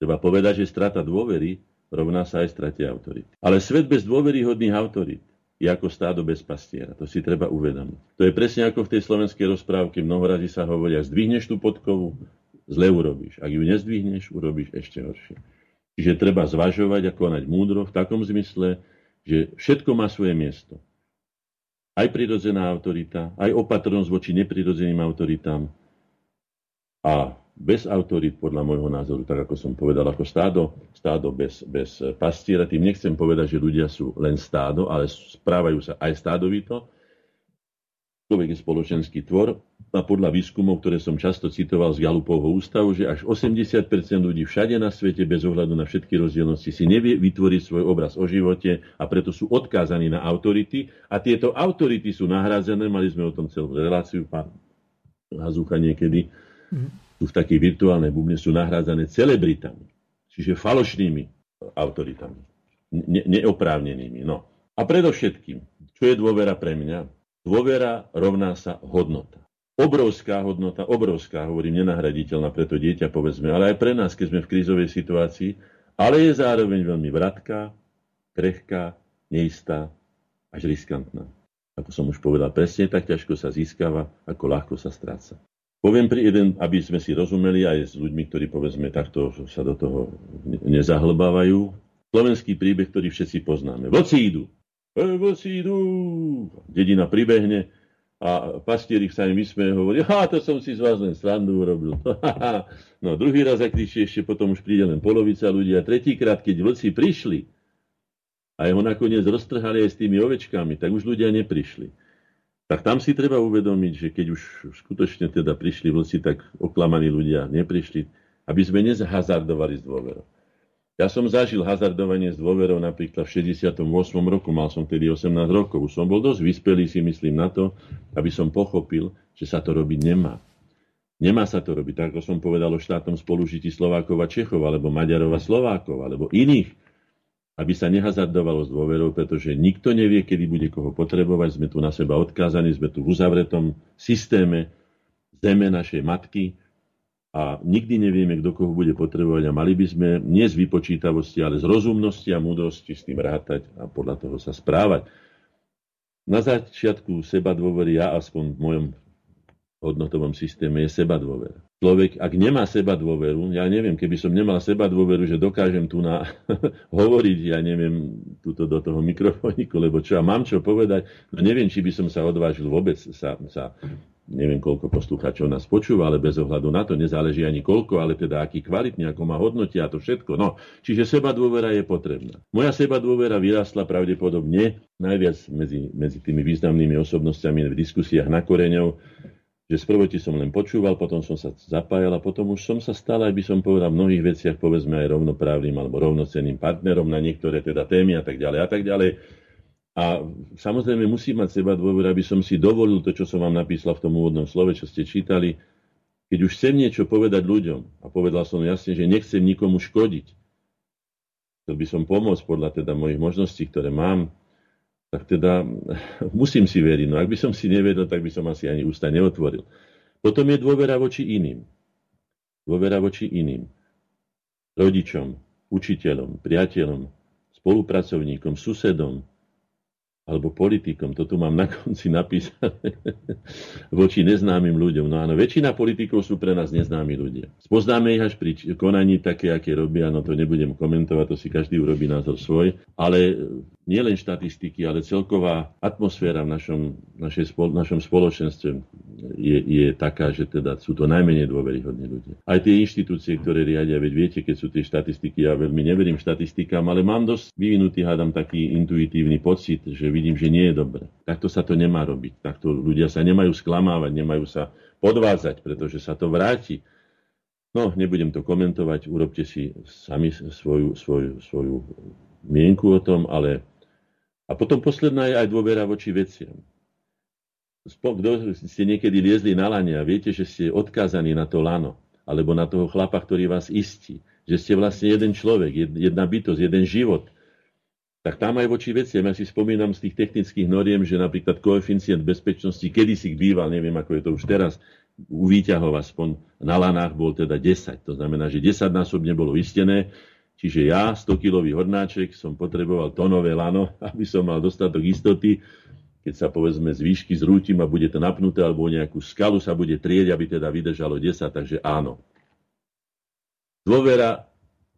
Treba povedať, že strata dôvery rovná sa aj strate autority. Ale svet bez dôveryhodných autorít je ako stádo bez pastiera. To si treba uvedomiť. To je presne ako v tej slovenskej rozprávke. Mnohorazí sa hovoria, zdvihneš tú podkovu, zle urobíš. Ak ju nezdvihneš, urobíš ešte horšie. Čiže treba zvažovať a konať múdro v takom zmysle, že všetko má svoje miesto. Aj prirodzená autorita, aj opatrnosť voči neprirodzeným autoritám a bez autorít, podľa môjho názoru, tak ako som povedal, ako stádo, stádo bez, bez pastiera. Tým nechcem povedať, že ľudia sú len stádo, ale správajú sa aj stádovito, Človek je spoločenský tvor a podľa výskumov, ktoré som často citoval z Galupovho ústavu, že až 80% ľudí všade na svete bez ohľadu na všetky rozdielnosti si nevie vytvoriť svoj obraz o živote a preto sú odkázaní na autority a tieto autority sú nahrazené, mali sme o tom celú reláciu, pán Hazúcha niekedy, tu v takej virtuálnej bubne sú nahrádzané celebritami, čiže falošnými autoritami, ne- neoprávnenými. No. A predovšetkým, čo je dôvera pre mňa? Dôvera rovná sa hodnota. Obrovská hodnota, obrovská, hovorím, nenahraditeľná pre to dieťa, povedzme, ale aj pre nás, keď sme v krízovej situácii, ale je zároveň veľmi vratká, krehká, neistá, až riskantná. Ako som už povedal, presne tak ťažko sa získava, ako ľahko sa stráca. Poviem pri jeden, aby sme si rozumeli aj s ľuďmi, ktorí povedzme takto sa do toho nezahlbávajú. Slovenský príbeh, ktorý všetci poznáme. Vlci idú. Vlci idú. Dedina pribehne a pastieri sa im vysmeje hovorí, ha, to som si z vás len srandu urobil. no druhý raz zakričí, ešte potom už príde len polovica ľudí a tretíkrát, keď vlci prišli a jeho nakoniec roztrhali aj s tými ovečkami, tak už ľudia neprišli tak tam si treba uvedomiť, že keď už skutočne teda prišli vlci, tak oklamaní ľudia neprišli, aby sme nezhazardovali s dôverou. Ja som zažil hazardovanie s dôverou napríklad v 68. roku, mal som tedy 18 rokov. Už som bol dosť vyspelý, si myslím, na to, aby som pochopil, že sa to robiť nemá. Nemá sa to robiť, tak ako som povedal o štátnom spolužití Slovákov a Čechov, alebo Maďarov a Slovákov, alebo iných aby sa nehazardovalo s dôverou, pretože nikto nevie, kedy bude koho potrebovať. Sme tu na seba odkázaní, sme tu v uzavretom systéme zeme našej matky a nikdy nevieme, kto koho bude potrebovať a mali by sme nie z vypočítavosti, ale z rozumnosti a múdrosti s tým rátať a podľa toho sa správať. Na začiatku seba dôvery ja aspoň v mojom hodnotovom systéme je seba dôvera človek, ak nemá seba dôveru, ja neviem, keby som nemal seba dôveru, že dokážem tu na hovoriť, ja neviem, túto do toho mikrofóniku, lebo čo, ja mám čo povedať, no neviem, či by som sa odvážil vôbec sa, sa neviem, koľko poslucháčov nás počúva, ale bez ohľadu na to nezáleží ani koľko, ale teda aký kvalitný, ako má hodnotia a to všetko. No, čiže seba dôvera je potrebná. Moja seba dôvera vyrastla pravdepodobne najviac medzi, medzi tými významnými osobnostiami v diskusiách na koreňov, že sprvoti som len počúval, potom som sa zapájal a potom už som sa stal, aj by som povedal, v mnohých veciach, povedzme aj rovnoprávnym alebo rovnocenným partnerom na niektoré teda témy a tak ďalej a tak ďalej. A samozrejme musí mať seba dôver, aby som si dovolil to, čo som vám napísal v tom úvodnom slove, čo ste čítali. Keď už chcem niečo povedať ľuďom, a povedal som jasne, že nechcem nikomu škodiť, chcel by som pomôcť podľa teda mojich možností, ktoré mám, tak teda musím si veriť. No ak by som si nevedel, tak by som asi ani ústa neotvoril. Potom je dôvera voči iným. Dôvera voči iným. Rodičom, učiteľom, priateľom, spolupracovníkom, susedom, alebo politikom, to tu mám na konci napísané, voči neznámym ľuďom. No áno, väčšina politikov sú pre nás neznámi ľudia. Spoznáme ich až pri konaní také, aké robia, no to nebudem komentovať, to si každý urobí názor svoj, ale nielen štatistiky, ale celková atmosféra v našom, našej, našom spoločenstve je, je taká, že teda sú to najmenej dôveryhodní ľudia. Aj tie inštitúcie, ktoré riadia, veď viete, keď sú tie štatistiky, ja veľmi neverím štatistikám, ale mám dosť vyvinutý, hádam, taký intuitívny pocit, že vidím, že nie je dobre. Takto sa to nemá robiť. Takto ľudia sa nemajú sklamávať, nemajú sa podvádzať, pretože sa to vráti. No, nebudem to komentovať, urobte si sami svoju, svoju, svoju mienku o tom, ale a potom posledná je aj dôvera voči veciam. Kto ste niekedy liezli na lane a viete, že ste odkázaní na to lano, alebo na toho chlapa, ktorý vás istí, že ste vlastne jeden človek, jedna bytosť, jeden život, tak tam aj voči veciam. Ja si spomínam z tých technických noriem, že napríklad koeficient bezpečnosti kedysi býval, neviem ako je to už teraz, u výťahov aspoň na lanách bol teda 10. To znamená, že 10 násobne bolo istené, Čiže ja, 100-kilový hornáček, som potreboval tonové lano, aby som mal dostatok istoty, keď sa povedzme z výšky zrútim a bude to napnuté, alebo nejakú skalu sa bude trieť, aby teda vydržalo 10, takže áno. Dôvera,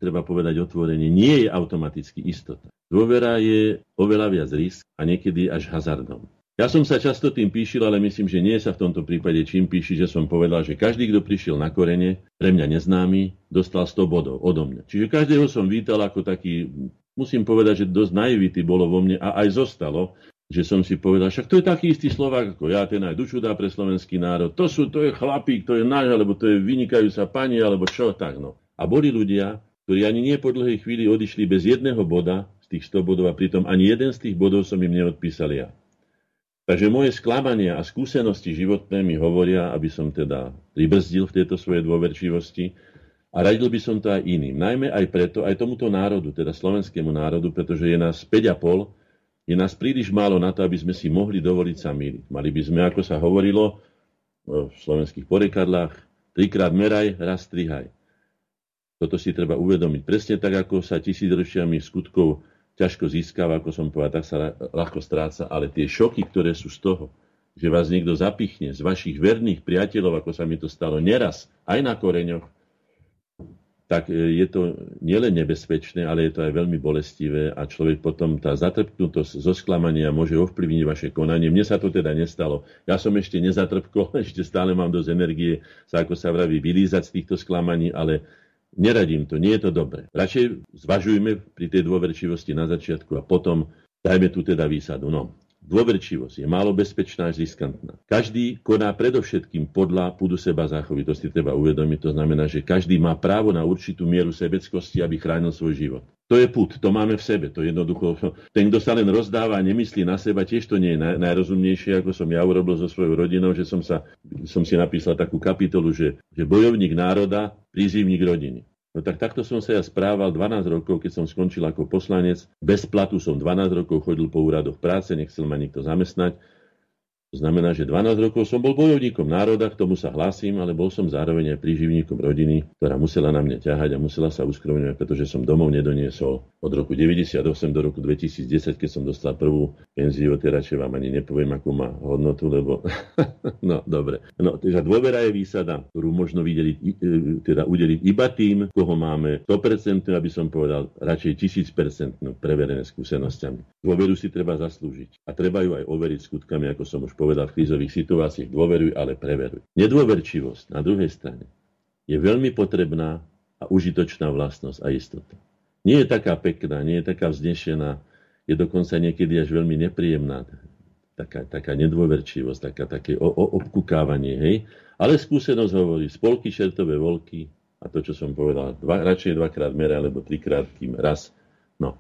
treba povedať otvorenie, nie je automaticky istota. Dôvera je oveľa viac risk a niekedy až hazardom. Ja som sa často tým píšil, ale myslím, že nie sa v tomto prípade čím píši, že som povedal, že každý, kto prišiel na korene, pre mňa neznámy, dostal 100 bodov odo mňa. Čiže každého som vítal ako taký, musím povedať, že dosť naivity bolo vo mne a aj zostalo, že som si povedal, však to je taký istý Slovák ako ja, ten aj dušu dá pre slovenský národ. To, sú, to je chlapík, to je náš, alebo to je vynikajúca pani, alebo čo tak. No. A boli ľudia, ktorí ani nie po dlhej chvíli odišli bez jedného boda z tých 100 bodov a pritom ani jeden z tých bodov som im neodpísal ja. Takže moje sklamania a skúsenosti životné mi hovoria, aby som teda pribrzdil v tejto svojej dôverčivosti a radil by som to aj iným. Najmä aj preto, aj tomuto národu, teda slovenskému národu, pretože je nás 5,5, Je nás príliš málo na to, aby sme si mohli dovoliť sa míliť. Mali by sme, ako sa hovorilo v slovenských porekadlách, trikrát meraj, raz strihaj. Toto si treba uvedomiť. Presne tak, ako sa tisícročiami skutkov ťažko získava, ako som povedal, tak sa ľahko stráca, ale tie šoky, ktoré sú z toho, že vás niekto zapichne z vašich verných priateľov, ako sa mi to stalo neraz, aj na koreňoch, tak e, je to nielen nebezpečné, ale je to aj veľmi bolestivé a človek potom tá zatrpknutosť zo sklamania môže ovplyvniť vaše konanie. Mne sa to teda nestalo. Ja som ešte nezatrpkol, ešte stále mám dosť energie sa, ako sa vraví, vylízať z týchto sklamaní, ale neradím to, nie je to dobré. Radšej zvažujme pri tej dôverčivosti na začiatku a potom dajme tu teda výsadu. No, Dôverčivosť je málo bezpečná až riskantná. Každý koná predovšetkým podľa púdu seba záchovy. To si treba uvedomiť. To znamená, že každý má právo na určitú mieru sebeckosti, aby chránil svoj život. To je put, to máme v sebe. To jednoducho, ten, kto sa len rozdáva a nemyslí na seba, tiež to nie je naj, najrozumnejšie, ako som ja urobil so svojou rodinou, že som, sa, som si napísal takú kapitolu, že, že bojovník národa, prízivník rodiny. No tak takto som sa ja správal 12 rokov, keď som skončil ako poslanec. Bez platu som 12 rokov chodil po úradoch práce, nechcel ma nikto zamestnať. Znamená, že 12 rokov som bol bojovníkom národa, k tomu sa hlásim, ale bol som zároveň aj príživníkom rodiny, ktorá musela na mňa ťahať a musela sa uskromňovať, pretože som domov nedoniesol od roku 98 do roku 2010, keď som dostal prvú penziu, teda čo vám ani nepoviem, akú má hodnotu, lebo... no, dobre. No, teda dôvera je výsada, ktorú možno videliť, e, teda udeliť iba tým, koho máme 100%, aby som povedal, radšej 1000% preverené skúsenosťami. Dôveru si treba zaslúžiť a treba ju aj overiť skutkami, ako som už povedal v krízových situáciách, dôveruj, ale preveruj. Nedôverčivosť na druhej strane je veľmi potrebná a užitočná vlastnosť a istota. Nie je taká pekná, nie je taká vznešená, je dokonca niekedy až veľmi nepríjemná. Taká, taká nedôverčivosť, taká, také o, o, obkukávanie, hej. Ale skúsenosť hovorí, spolky šertové volky, a to, čo som povedal, dva, radšej dvakrát mera, alebo trikrát kým raz. No,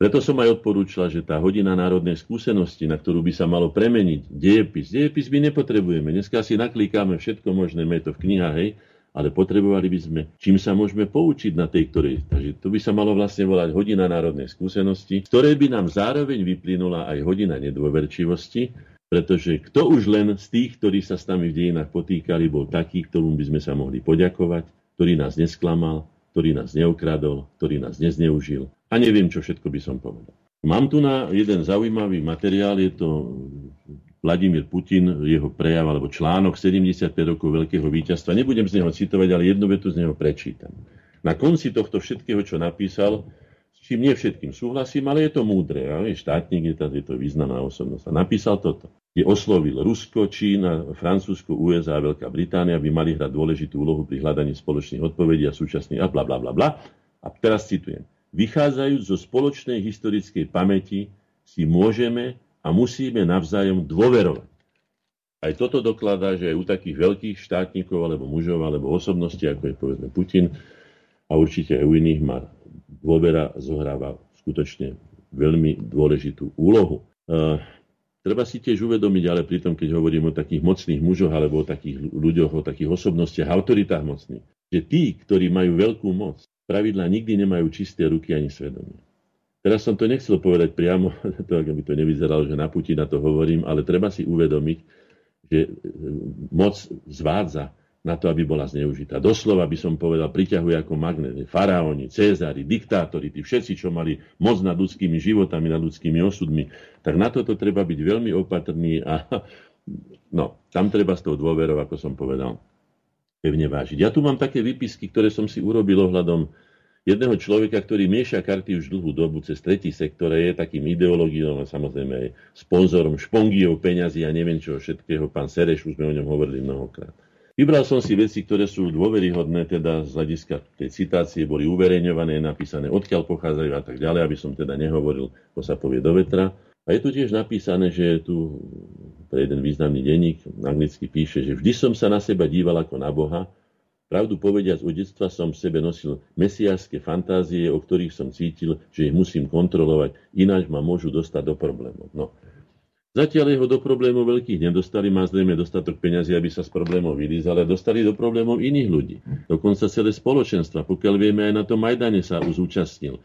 preto som aj odporúčal, že tá hodina národnej skúsenosti, na ktorú by sa malo premeniť dejepis, dejepis my nepotrebujeme. Dneska si naklikáme všetko možné, je to v knihách, hej, ale potrebovali by sme, čím sa môžeme poučiť na tej ktorej. Takže to by sa malo vlastne volať hodina národnej skúsenosti, z ktorej by nám zároveň vyplynula aj hodina nedôverčivosti, pretože kto už len z tých, ktorí sa s nami v dejinách potýkali, bol taký, ktorom by sme sa mohli poďakovať, ktorý nás nesklamal, ktorý nás neokradol, ktorý nás nezneužil. A neviem, čo všetko by som povedal. Mám tu na jeden zaujímavý materiál, je to Vladimír Putin, jeho prejav alebo článok 75 rokov veľkého víťazstva. Nebudem z neho citovať, ale jednu vetu z neho prečítam. Na konci tohto všetkého, čo napísal, s čím nie všetkým súhlasím, ale je to múdre. Ja? Štátnik je to, je to významná osobnosť. A napísal toto kde oslovil Rusko, Čína, Francúzsko, USA a Veľká Británia by mali hrať dôležitú úlohu pri hľadaní spoločných odpovedí a súčasných a bla bla bla bla. A teraz citujem. Vychádzajúc zo spoločnej historickej pamäti si môžeme a musíme navzájom dôverovať. Aj toto dokladá, že aj u takých veľkých štátnikov alebo mužov alebo osobností, ako je povedzme Putin a určite aj u iných má dôvera zohráva skutočne veľmi dôležitú úlohu. Treba si tiež uvedomiť, ale pritom, keď hovorím o takých mocných mužoch alebo o takých ľuďoch, o takých osobnostiach, autoritách mocných, že tí, ktorí majú veľkú moc, pravidla nikdy nemajú čisté ruky ani svedomie. Teraz som to nechcel povedať priamo, to, aby to nevyzeralo, že na Putina to hovorím, ale treba si uvedomiť, že e, moc zvádza na to, aby bola zneužitá. Doslova by som povedal, priťahuje ako magnet. Faraóni, Cézári, diktátori, tí všetci, čo mali moc nad ľudskými životami, nad ľudskými osudmi, tak na toto treba byť veľmi opatrný a no, tam treba s tou dôverou, ako som povedal, pevne vážiť. Ja tu mám také výpisky, ktoré som si urobil ohľadom jedného človeka, ktorý mieša karty už dlhú dobu cez tretí sektor, je takým ideológiom a samozrejme aj sponzorom špongiov, peňazí a neviem čo všetkého. Pán Sereš, už sme o ňom hovorili mnohokrát. Vybral som si veci, ktoré sú dôveryhodné, teda z hľadiska tej citácie boli uverejňované, napísané, odkiaľ pochádzajú a tak ďalej, aby som teda nehovoril, ko sa povie do vetra. A je tu tiež napísané, že je tu pre jeden významný denník, anglicky píše, že vždy som sa na seba díval ako na Boha, Pravdu povediac, od detstva som v sebe nosil mesiášske fantázie, o ktorých som cítil, že ich musím kontrolovať, ináč ma môžu dostať do problémov. No, Zatiaľ jeho do problémov veľkých nedostali, má zrejme dostatok peňazí, aby sa z problémov vylízal, ale dostali do problémov iných ľudí. Dokonca celé spoločenstva, pokiaľ vieme, aj na tom Majdane sa zúčastnil.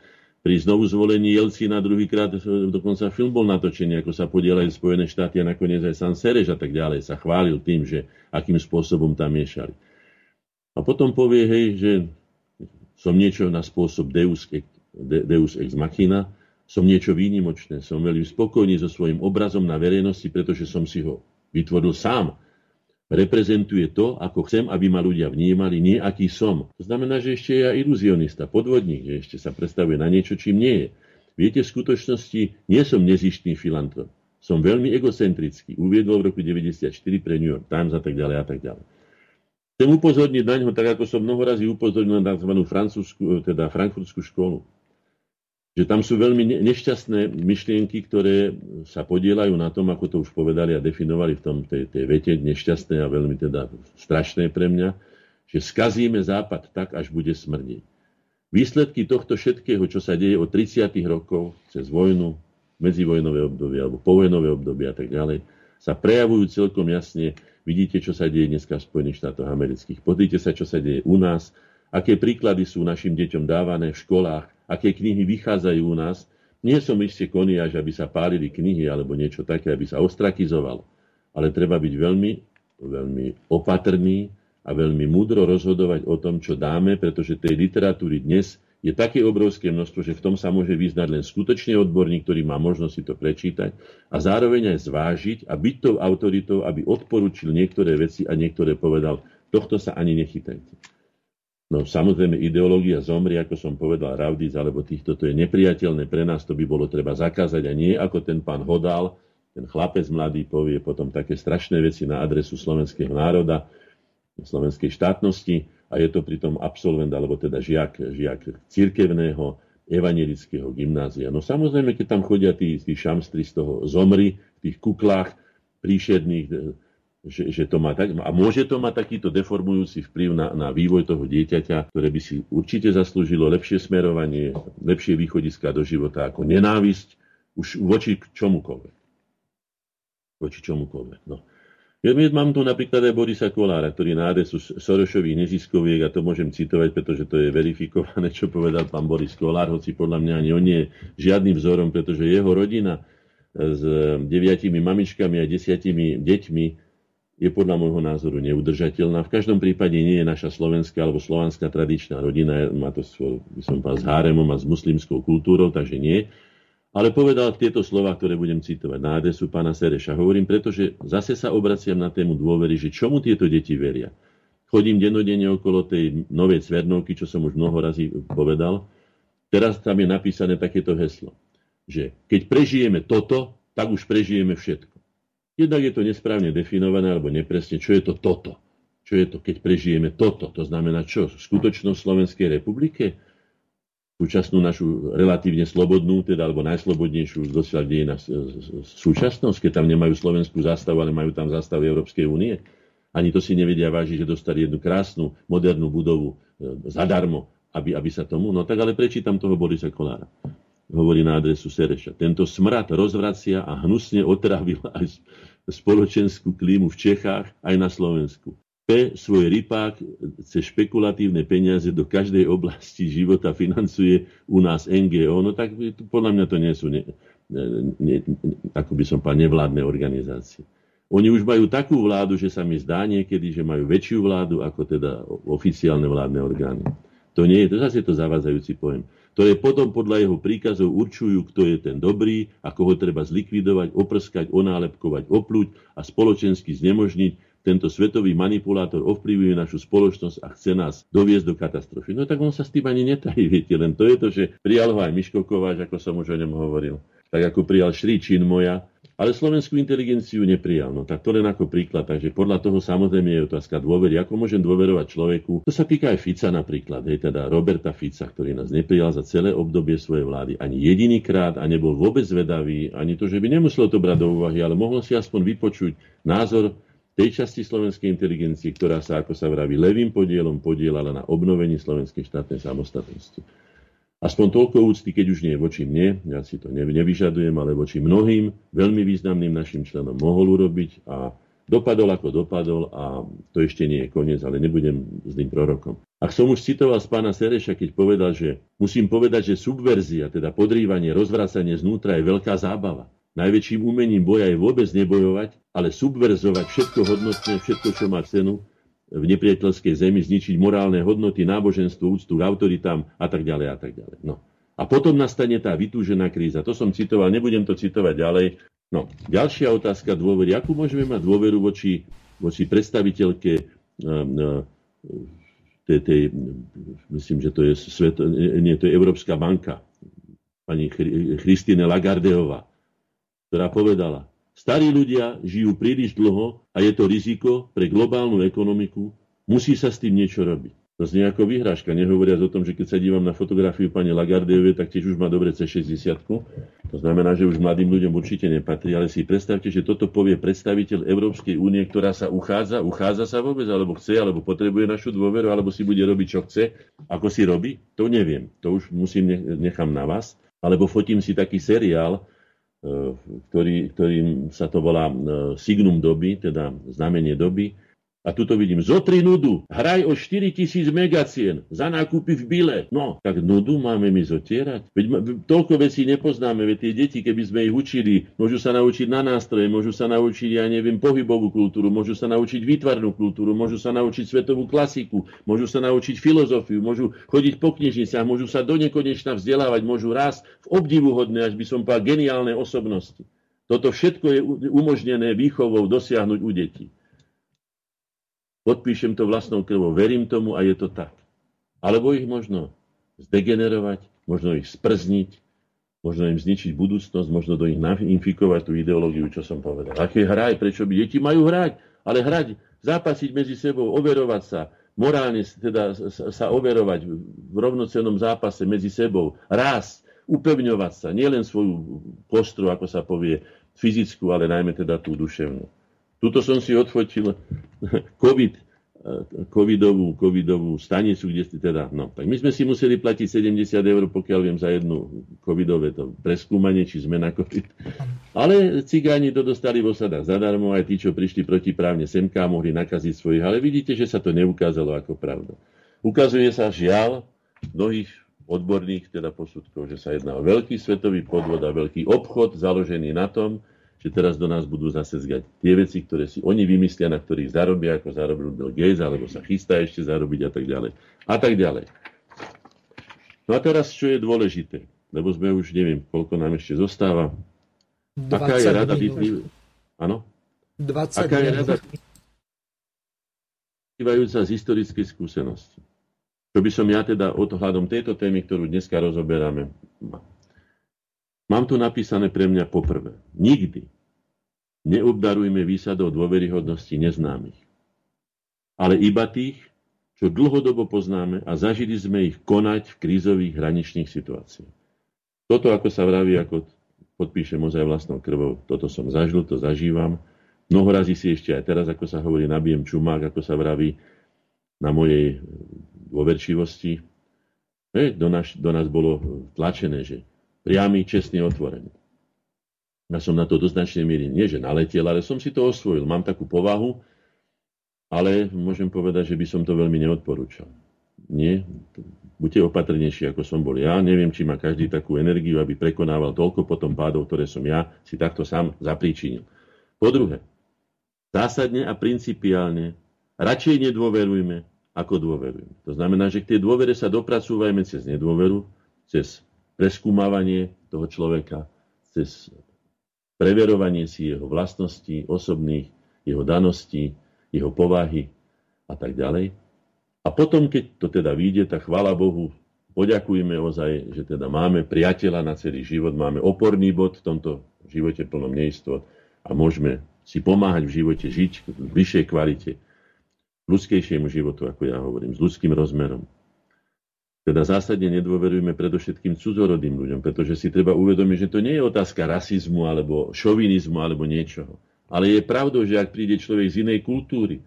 Pri znovu zvolení Jelcina druhýkrát, dokonca film bol natočený, ako sa podielajú Spojené štáty a nakoniec aj San Sereš a tak ďalej sa chválil tým, že akým spôsobom tam miešali. A potom povie, hej, že som niečo na spôsob Deus, Deus ex machina, som niečo výnimočné, som veľmi spokojný so svojím obrazom na verejnosti, pretože som si ho vytvoril sám reprezentuje to, ako chcem, aby ma ľudia vnímali, nie aký som. To znamená, že ešte ja iluzionista, podvodník, že ešte sa predstavuje na niečo, čím nie je. Viete, v skutočnosti nie som nezištný filantrop. Som veľmi egocentrický. Uviedol v roku 1994 pre New York Times a tak ďalej a tak ďalej. Chcem upozorniť na ňo, tak ako som mnoho razy upozornil na tzv. francúzsku, teda frankfurtskú školu že tam sú veľmi nešťastné myšlienky, ktoré sa podielajú na tom, ako to už povedali a definovali v tom tej, tej vete, nešťastné a veľmi teda strašné pre mňa, že skazíme Západ tak, až bude smrdiť. Výsledky tohto všetkého, čo sa deje od 30. rokov cez vojnu, medzivojnové obdobie alebo povojnové obdobie a tak ďalej, sa prejavujú celkom jasne. Vidíte, čo sa deje dneska v Spojených štátoch amerických. Pozrite sa, čo sa deje u nás, aké príklady sú našim deťom dávané v školách, aké knihy vychádzajú u nás. Nie som ešte koniaž, aby sa pálili knihy alebo niečo také, aby sa ostrakizovalo. Ale treba byť veľmi, veľmi opatrný a veľmi múdro rozhodovať o tom, čo dáme, pretože tej literatúry dnes je také obrovské množstvo, že v tom sa môže vyznať len skutočný odborník, ktorý má možnosť si to prečítať a zároveň aj zvážiť a byť tou autoritou, aby odporučil niektoré veci a niektoré povedal, tohto sa ani nechytajte. No samozrejme, ideológia zomri, ako som povedal, Ravdic alebo týchto, to je nepriateľné pre nás, to by bolo treba zakázať a nie ako ten pán Hodal, ten chlapec mladý povie potom také strašné veci na adresu slovenského národa, slovenskej štátnosti a je to pritom absolvent alebo teda žiak, žiak cirkevného evangelického gymnázia. No samozrejme, keď tam chodia tí, tí šamstri z toho zomri, v tých kuklách príšerných, že, že to má tak, a môže to mať takýto deformujúci vplyv na, na vývoj toho dieťaťa, ktoré by si určite zaslúžilo lepšie smerovanie, lepšie východiska do života ako nenávisť už voči čomukoľvek. Voči čomukoľvek. No. Ja mám tu napríklad aj Borisa Kolára, ktorý na adresu Sorošových neziskoviek, a to môžem citovať, pretože to je verifikované, čo povedal pán Boris Kolár, hoci podľa mňa ani on nie je žiadnym vzorom, pretože jeho rodina s deviatimi mamičkami a desiatimi deťmi je podľa môjho názoru neudržateľná. V každom prípade nie je naša slovenská alebo slovanská tradičná rodina, má to svoj, by som povedal, s háremom a s muslimskou kultúrou, takže nie. Ale povedal tieto slova, ktoré budem citovať na adresu pána Sereša. Hovorím, pretože zase sa obraciam na tému dôvery, že čomu tieto deti veria. Chodím denodenne okolo tej novej cvernovky, čo som už mnoho razy povedal. Teraz tam je napísané takéto heslo, že keď prežijeme toto, tak už prežijeme všetko. Jednak je to nesprávne definované alebo nepresne, čo je to toto. Čo je to, keď prežijeme toto? To znamená čo? Skutočnosť Slovenskej republike? Súčasnú našu relatívne slobodnú, teda alebo najslobodnejšiu dosiaľ dejina súčasnosť, keď tam nemajú slovenskú zastavu, ale majú tam zastavu Európskej únie. Ani to si nevedia vážiť, že dostali jednu krásnu, modernú budovu e, zadarmo, aby, aby sa tomu... No tak ale prečítam toho Borisa Kolára hovorí na adresu Sereša. Tento smrad rozvracia a hnusne otrávil aj spoločenskú klímu v Čechách aj na Slovensku. P svoj rypák cez špekulatívne peniaze do každej oblasti života financuje u nás NGO, no tak podľa mňa to nie sú, ne, ne, ako by som povedal, nevládne organizácie. Oni už majú takú vládu, že sa mi zdá niekedy, že majú väčšiu vládu ako teda oficiálne vládne orgány. To nie je, to zase je to zavádzajúci pojem ktoré potom podľa jeho príkazov určujú, kto je ten dobrý, ako ho treba zlikvidovať, oprskať, onálepkovať, opľuť a spoločensky znemožniť. Tento svetový manipulátor ovplyvňuje našu spoločnosť a chce nás doviesť do katastrofy. No tak on sa s tým ani netají, viete, len to je to, že prijal ho aj Miško Kováč, ako som už o ňom hovoril. Tak ako prijal Šrí Čin moja, ale slovenskú inteligenciu neprijal. No tak to len ako príklad. Takže podľa toho samozrejme je otázka dôvery. Ako môžem dôverovať človeku? To sa týka aj Fica napríklad, hej, teda Roberta Fica, ktorý nás neprijal za celé obdobie svojej vlády ani jediný krát a nebol vôbec zvedavý, ani to, že by nemusel to brať do úvahy, ale mohol si aspoň vypočuť názor tej časti slovenskej inteligencie, ktorá sa, ako sa vraví, levým podielom podielala na obnovení slovenskej štátnej samostatnosti. Aspoň toľko úcty, keď už nie voči mne, ja si to nevyžadujem, ale voči mnohým veľmi významným našim členom mohol urobiť a dopadol ako dopadol a to ešte nie je koniec, ale nebudem zlým prorokom. Ak som už citoval z pána Sereša, keď povedal, že musím povedať, že subverzia, teda podrývanie, rozvracanie znútra je veľká zábava. Najväčším umením boja je vôbec nebojovať, ale subverzovať všetko hodnotné, všetko, čo má cenu v nepriateľskej zemi, zničiť morálne hodnoty, náboženstvo, úctu k autoritám a tak ďalej a tak ďalej. No. A potom nastane tá vytúžená kríza. To som citoval, nebudem to citovať ďalej. No, ďalšia otázka dôvery. Akú môžeme mať dôveru voči, voči predstaviteľke um, tej, tej, myslím, že to je, svet, nie, to je Európska banka, pani Christine Lagardeová ktorá povedala, starí ľudia žijú príliš dlho a je to riziko pre globálnu ekonomiku, musí sa s tým niečo robiť. To znie ako vyhrážka, nehovoriac o tom, že keď sa dívam na fotografiu pani Lagardejovej, tak tiež už má dobre C60. To znamená, že už mladým ľuďom určite nepatrí, ale si predstavte, že toto povie predstaviteľ Európskej únie, ktorá sa uchádza, uchádza sa vôbec, alebo chce, alebo potrebuje našu dôveru, alebo si bude robiť, čo chce. Ako si robí, to neviem. To už musím nechám na vás. Alebo fotím si taký seriál, ktorý, ktorým sa to volá e, signum doby, teda znamenie doby. A tuto vidím, zotri nudu, hraj o 4000 megacien za nákupy v bile. No, tak nudu máme my zotierať. Veď toľko vecí nepoznáme, veď tie deti, keby sme ich učili, môžu sa naučiť na nástroje, môžu sa naučiť, ja neviem, pohybovú kultúru, môžu sa naučiť výtvarnú kultúru, môžu sa naučiť svetovú klasiku, môžu sa naučiť filozofiu, môžu chodiť po knižniciach, môžu sa do nekonečna vzdelávať, môžu rásť v obdivuhodné, až by som povedal, geniálne osobnosti. Toto všetko je umožnené výchovou dosiahnuť u detí. Podpíšem to vlastnou krvou, verím tomu a je to tak. Alebo ich možno zdegenerovať, možno ich sprzniť, možno im zničiť budúcnosť, možno do nich infikovať tú ideológiu, čo som povedal. Aké hraj, prečo by deti majú hrať, ale hrať, zápasiť medzi sebou, overovať sa, morálne teda sa overovať v rovnocennom zápase medzi sebou, rásť, upevňovať sa, nielen svoju kostru, ako sa povie, fyzickú, ale najmä teda tú duševnú. Tuto som si odfotil COVID, eh, covidovú, covidovú stanicu, kde ste teda, no, tak my sme si museli platiť 70 eur, pokiaľ viem, za jednu covidové to preskúmanie, či sme na covid. Ale cigáni to dostali v osadách zadarmo, aj tí, čo prišli protiprávne semká, mohli nakaziť svojich, ale vidíte, že sa to neukázalo ako pravda. Ukazuje sa žiaľ mnohých odborných teda posudkov, že sa jedná o veľký svetový podvod a veľký obchod založený na tom, že teraz do nás budú zase zgať tie veci, ktoré si oni vymyslia, na ktorých zarobia, ako zarobil Bill Gates, alebo sa chystá ešte zarobiť a tak ďalej. A tak ďalej. No a teraz, čo je dôležité, lebo sme už neviem, koľko nám ešte zostáva. Aká je rada byť... Áno? 20 Aká je rada vyplývajúca z historickej skúsenosti. Čo by som ja teda odhľadom tejto témy, ktorú dneska rozoberáme, Mám tu napísané pre mňa poprvé. Nikdy neobdarujme výsadou dôveryhodnosti neznámych, ale iba tých, čo dlhodobo poznáme a zažili sme ich konať v krízových hraničných situáciách. Toto, ako sa vraví, ako podpíšem ozaj vlastnou krvou, toto som zažil, to zažívam. Mnoho razy si ešte aj teraz, ako sa hovorí, nabijem čumák, ako sa vraví na mojej dôverčivosti. E, do, nás, do nás bolo tlačené, že priamy, čestný, otvorený. Ja som na to do značnej miery nie, že naletel, ale som si to osvojil. Mám takú povahu, ale môžem povedať, že by som to veľmi neodporúčal. Nie, buďte opatrnejší, ako som bol ja. Neviem, či má každý takú energiu, aby prekonával toľko potom pádov, ktoré som ja si takto sám zapríčinil. Po druhé, zásadne a principiálne radšej nedôverujme, ako dôverujeme. To znamená, že k tej dôvere sa dopracúvajme cez nedôveru, cez preskúmavanie toho človeka, cez preverovanie si jeho vlastností, osobných, jeho daností, jeho povahy a tak ďalej. A potom, keď to teda vyjde, tak chvála Bohu, poďakujeme ozaj, že teda máme priateľa na celý život, máme oporný bod v tomto živote plnom neistot a môžeme si pomáhať v živote žiť v vyššej kvalite, ľudskejšiemu životu, ako ja hovorím, s ľudským rozmerom. Teda zásadne nedôverujeme predovšetkým cudzorodým ľuďom, pretože si treba uvedomiť, že to nie je otázka rasizmu alebo šovinizmu alebo niečoho. Ale je pravdou, že ak príde človek z inej kultúry,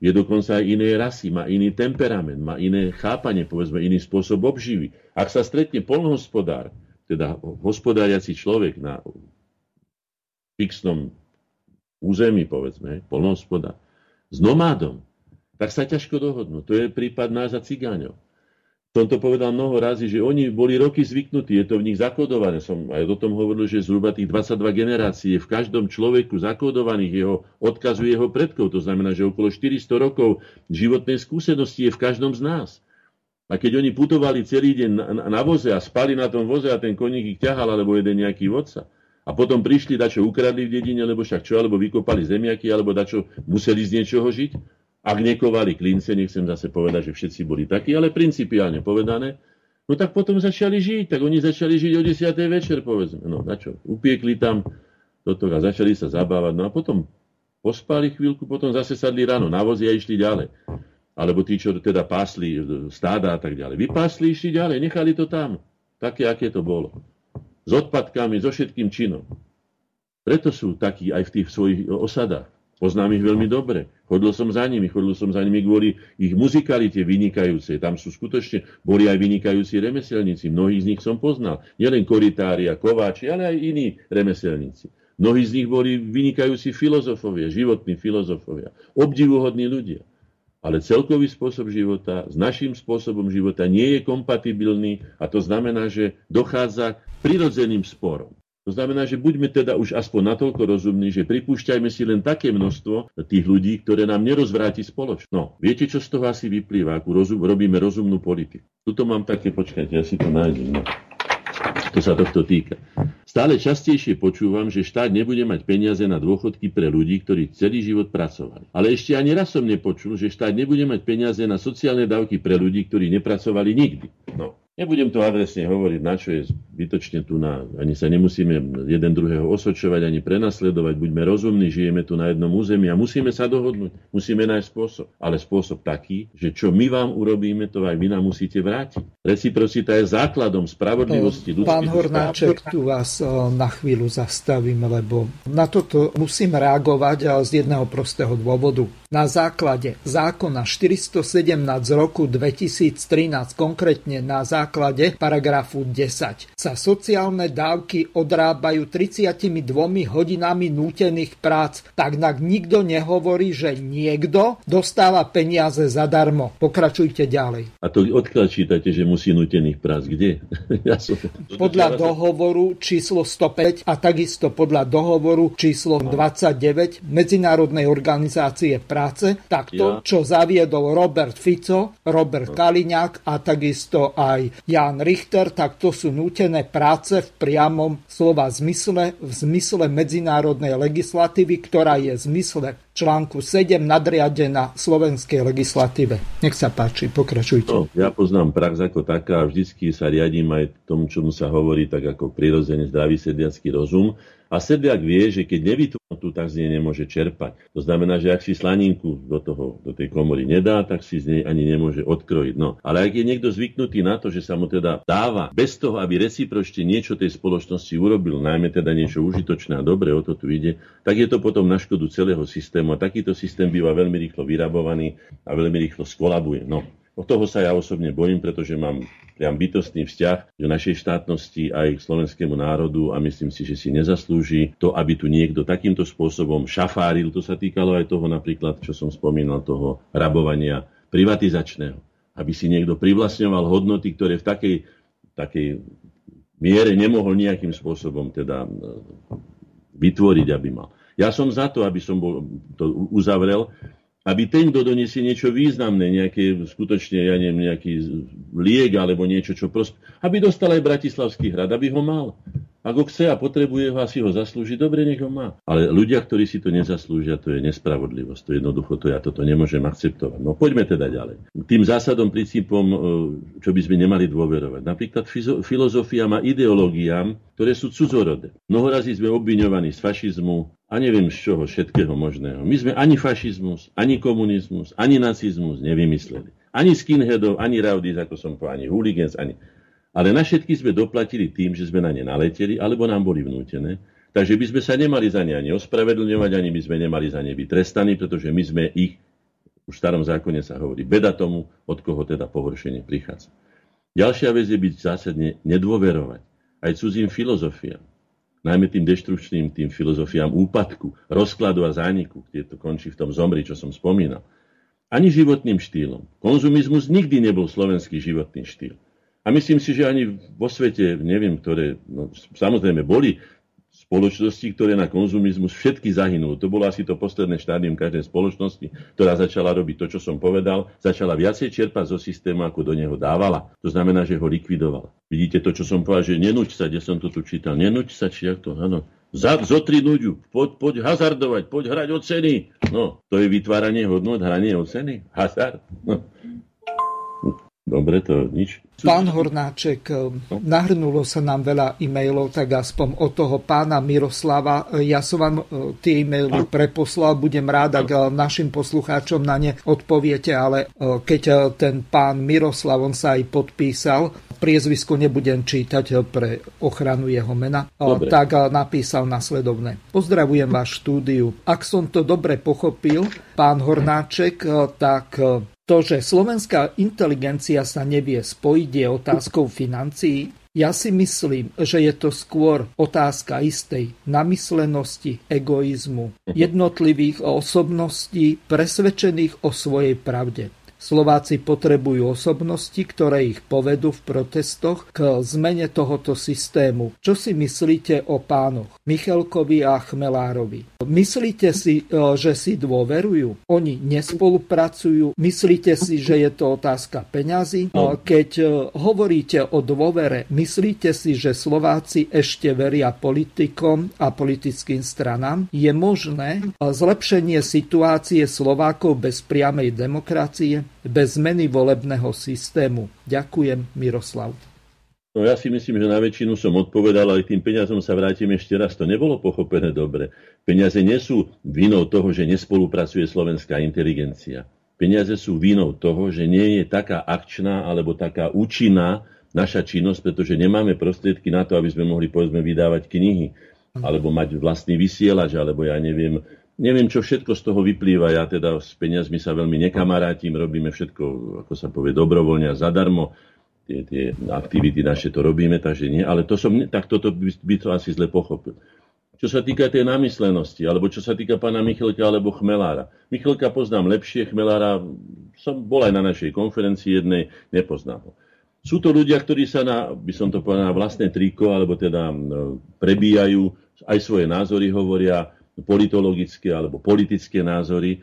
je dokonca aj inej rasy, má iný temperament, má iné chápanie, povedzme iný spôsob obživy. Ak sa stretne polnohospodár, teda hospodáriaci človek na fixnom území, povedzme, polnohospodár, s nomádom, tak sa ťažko dohodnú. To je prípad nás a cigáňov. Som to povedal mnoho razy, že oni boli roky zvyknutí, je to v nich zakodované. Som aj o tom hovoril, že zhruba tých 22 generácií je v každom človeku zakodovaných jeho odkazu jeho predkov. To znamená, že okolo 400 rokov životnej skúsenosti je v každom z nás. A keď oni putovali celý deň na, na voze a spali na tom voze a ten koník ich ťahal, alebo jeden nejaký vodca, a potom prišli, dačo ukradli v dedine, lebo však čo, alebo vykopali zemiaky, alebo dačo museli z niečoho žiť, ak nekovali klince, nechcem zase povedať, že všetci boli takí, ale principiálne povedané, no tak potom začali žiť. Tak oni začali žiť o 10. večer, povedzme. No, na čo? Upiekli tam toto a začali sa zabávať. No a potom pospali chvíľku, potom zase sadli ráno na vozi a išli ďalej. Alebo tí, čo teda pásli stáda a tak ďalej. Vypásli, išli ďalej, nechali to tam. Také, aké to bolo. S odpadkami, so všetkým činom. Preto sú takí aj v tých svojich osadách. Poznám ich veľmi dobre. Chodil som za nimi, chodil som za nimi kvôli ich muzikalite vynikajúcej. Tam sú skutočne, boli aj vynikajúci remeselníci. Mnohých z nich som poznal. Nielen koritári a kováči, ale aj iní remeselníci. Mnohí z nich boli vynikajúci filozofovia, životní filozofovia, obdivuhodní ľudia. Ale celkový spôsob života s našim spôsobom života nie je kompatibilný a to znamená, že dochádza k prirodzeným sporom. To znamená, že buďme teda už aspoň natoľko rozumní, že pripúšťajme si len také množstvo tých ľudí, ktoré nám nerozvráti spoločnosť. No, viete, čo z toho asi vyplýva, akú rozum, robíme rozumnú politiku. Tuto mám také, počkajte, ja si to nájdem. No. To sa tohto týka. Stále častejšie počúvam, že štát nebude mať peniaze na dôchodky pre ľudí, ktorí celý život pracovali. Ale ešte ani raz som nepočul, že štát nebude mať peniaze na sociálne dávky pre ľudí, ktorí nepracovali nikdy. No. Nebudem to adresne hovoriť, na čo je zbytočne tu na... Ani sa nemusíme jeden druhého osočovať, ani prenasledovať. Buďme rozumní, žijeme tu na jednom území a musíme sa dohodnúť. Musíme nájsť spôsob. Ale spôsob taký, že čo my vám urobíme, to aj vy nám musíte vrátiť. Reciprocita je základom spravodlivosti. Pán Hornáček, tu vás na chvíľu zastavím, lebo na toto musím reagovať z jedného prostého dôvodu. Na základe zákona 417 z roku 2013, konkrétne na základe paragrafu 10, sa sociálne dávky odrábajú 32 hodinami nútených prác, tak nak nikto nehovorí, že niekto dostáva peniaze zadarmo. Pokračujte ďalej. A to odkiaľ čítate, že musí nútených prác? Kde? ja som... Podľa dohovoru číslo 105 a takisto podľa dohovoru číslo 29 Medzinárodnej organizácie práce práce, tak to, ja. čo zaviedol Robert Fico, Robert Kaliňák a takisto aj Jan Richter, tak to sú nútené práce v priamom slova zmysle, v zmysle medzinárodnej legislatívy, ktorá je v zmysle článku 7 nadriadená slovenskej legislatíve. Nech sa páči, pokračujte. No, ja poznám prax ako taká, vždycky sa riadím aj tomu, čomu sa hovorí, tak ako prirodzene zdravý sediacký rozum. A sediak vie, že keď nevytvorí tak z nej nemôže čerpať. To znamená, že ak si slaninku do, toho, do tej komory nedá, tak si z nej ani nemôže odkrojiť. No, ale ak je niekto zvyknutý na to, že sa mu teda dáva bez toho, aby recipročne niečo tej spoločnosti urobil, najmä teda niečo užitočné a dobre, o to tu ide, tak je to potom na škodu celého systému a takýto systém býva veľmi rýchlo vyrabovaný a veľmi rýchlo skolabuje. No, od toho sa ja osobne bojím, pretože mám priam bytostný vzťah k našej štátnosti aj k slovenskému národu a myslím si, že si nezaslúži to, aby tu niekto takýmto spôsobom šafáril. To sa týkalo aj toho napríklad, čo som spomínal, toho rabovania privatizačného. Aby si niekto privlastňoval hodnoty, ktoré v takej, takej miere nemohol nejakým spôsobom teda e, vytvoriť, aby mal. Ja som za to, aby som bol, to uzavrel, aby ten, kto donesie niečo významné, nejaké skutočne, ja neviem, nejaký liek alebo niečo, čo prost, aby dostal aj Bratislavský hrad, aby ho mal. Ak ho chce a potrebuje ho, asi ho zaslúži, dobre, nech ho má. Ale ľudia, ktorí si to nezaslúžia, to je nespravodlivosť. To jednoducho, to ja toto nemôžem akceptovať. No poďme teda ďalej. Tým zásadom, princípom, e, čo by sme nemali dôverovať. Napríklad filozofia má ideológiám, ktoré sú cudzorodé. Mnohorazí sme obviňovaní z fašizmu, a neviem z čoho všetkého možného. My sme ani fašizmus, ani komunizmus, ani nacizmus nevymysleli. Ani skinheadov, ani raudis, ako som povedal, ani hooligans, ani... Ale na všetky sme doplatili tým, že sme na ne naleteli, alebo nám boli vnútené. Takže by sme sa nemali za ne ani ospravedlňovať, ani by sme nemali za ne byť trestaní, pretože my sme ich, už v starom zákone sa hovorí, beda tomu, od koho teda pohoršenie prichádza. Ďalšia vec je byť zásadne nedôverovať aj cudzím filozofiám. Najmä tým deštručným, tým filozofiám úpadku, rozkladu a zániku, kde to končí v tom zomri, čo som spomínal. Ani životným štýlom. Konzumizmus nikdy nebol slovenský životný štýl. A myslím si, že ani vo svete, neviem, ktoré, no, samozrejme boli spoločnosti, ktoré na konzumizmus všetky zahynuli. To bolo asi to posledné štádium každej spoločnosti, ktorá začala robiť to, čo som povedal, začala viacej čerpať zo systému, ako do neho dávala. To znamená, že ho likvidovala. Vidíte to, čo som povedal, že nenúč sa, kde som to tu čítal, nenúč sa, či jak to, áno. Zotri ľuďu, poď, poď hazardovať, poď hrať o ceny. No, to je vytváranie hodnot, hranie o ceny, hazard. No. Dobre, to nič. Pán Hornáček, no. nahrnulo sa nám veľa e-mailov, tak aspoň od toho pána Miroslava. Ja som vám e, tie e-maily preposlal, budem rád, ak e, našim poslucháčom na ne odpoviete, ale e, keď ten pán Miroslav, on sa aj podpísal, priezvisko nebudem čítať pre ochranu jeho mena, dobre. tak napísal nasledovne. Pozdravujem vás štúdiu. Ak som to dobre pochopil, pán Hornáček, tak to, že slovenská inteligencia sa nevie spojiť, je otázkou financií. Ja si myslím, že je to skôr otázka istej namyslenosti, egoizmu, jednotlivých osobností presvedčených o svojej pravde. Slováci potrebujú osobnosti, ktoré ich povedú v protestoch k zmene tohoto systému. Čo si myslíte o pánoch Michalkovi a Chmelárovi? Myslíte si, e, že si dôverujú? Oni nespolupracujú? Myslíte si, že je to otázka peňazí? No. Keď e, hovoríte o dôvere, myslíte si, že Slováci ešte veria politikom a politickým stranám? Je možné zlepšenie situácie Slovákov bez priamej demokracie? Bez zmeny volebného systému. Ďakujem, Miroslav. No ja si myslím, že na väčšinu som odpovedal, ale tým peniazom sa vrátim ešte raz. To nebolo pochopené dobre. Peniaze nie sú vinou toho, že nespolupracuje slovenská inteligencia. Peniaze sú vinou toho, že nie je taká akčná alebo taká účinná naša činnosť, pretože nemáme prostriedky na to, aby sme mohli povedzme vydávať knihy alebo mať vlastný vysielač, alebo ja neviem, Neviem, čo všetko z toho vyplýva. Ja teda s peniazmi sa veľmi nekamarátim, robíme všetko, ako sa povie, dobrovoľne a zadarmo. Tie, tie aktivity naše to robíme, takže nie. Ale to som, tak toto by, by to asi zle pochopil. Čo sa týka tej namyslenosti, alebo čo sa týka pána Michalka alebo Chmelára. Michalka poznám lepšie, Chmelára som bol aj na našej konferencii jednej, nepoznám ho. Sú to ľudia, ktorí sa na, by som to povedal, na vlastné triko, alebo teda prebíjajú, aj svoje názory hovoria, politologické alebo politické názory.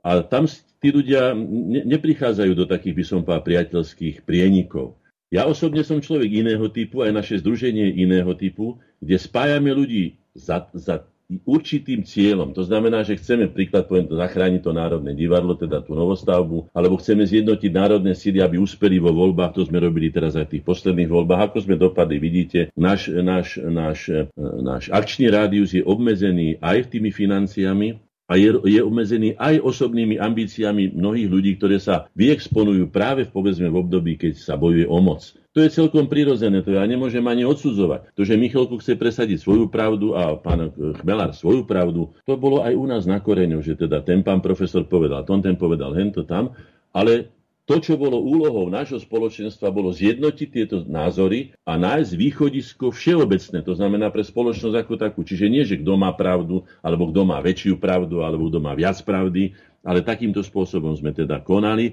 A tam tí ľudia ne, neprichádzajú do takých, by som povedal, priateľských prienikov. Ja osobne som človek iného typu, aj naše združenie iného typu, kde spájame ľudí za, za určitým cieľom. To znamená, že chceme, príklad poviem, zachrániť to Národné divadlo, teda tú novostavbu, alebo chceme zjednotiť národné síly, aby uspeli vo voľbách. To sme robili teraz aj v tých posledných voľbách. Ako sme dopadli, vidíte, náš, náš, náš, e, náš akčný rádius je obmedzený aj tými financiami, a je, je obmedzený aj osobnými ambíciami mnohých ľudí, ktoré sa vyexponujú práve v, povedzme, v období, keď sa bojuje o moc. To je celkom prirodzené, to ja nemôžem ani odsudzovať. To, že Michalko chce presadiť svoju pravdu a pán Chmelár svoju pravdu, to bolo aj u nás na koreňu, že teda ten pán profesor povedal, tom ten povedal hento tam, ale to, čo bolo úlohou nášho spoločenstva, bolo zjednotiť tieto názory a nájsť východisko všeobecné, to znamená pre spoločnosť ako takú. Čiže nie, že kto má pravdu, alebo kto má väčšiu pravdu, alebo kto má viac pravdy, ale takýmto spôsobom sme teda konali.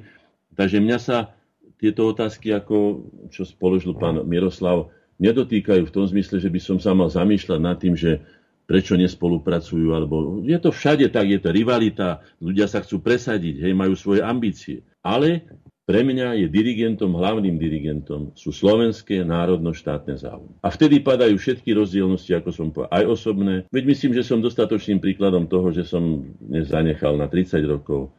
Takže mňa sa tieto otázky, ako čo spoložil pán Miroslav, nedotýkajú v tom zmysle, že by som sa mal zamýšľať nad tým, že prečo nespolupracujú, alebo je to všade tak, je to rivalita, ľudia sa chcú presadiť, hej, majú svoje ambície. Ale pre mňa je dirigentom, hlavným dirigentom sú slovenské národno-štátne záujmy. A vtedy padajú všetky rozdielnosti, ako som povedal, aj osobné. Veď myslím, že som dostatočným príkladom toho, že som nezanechal na 30 rokov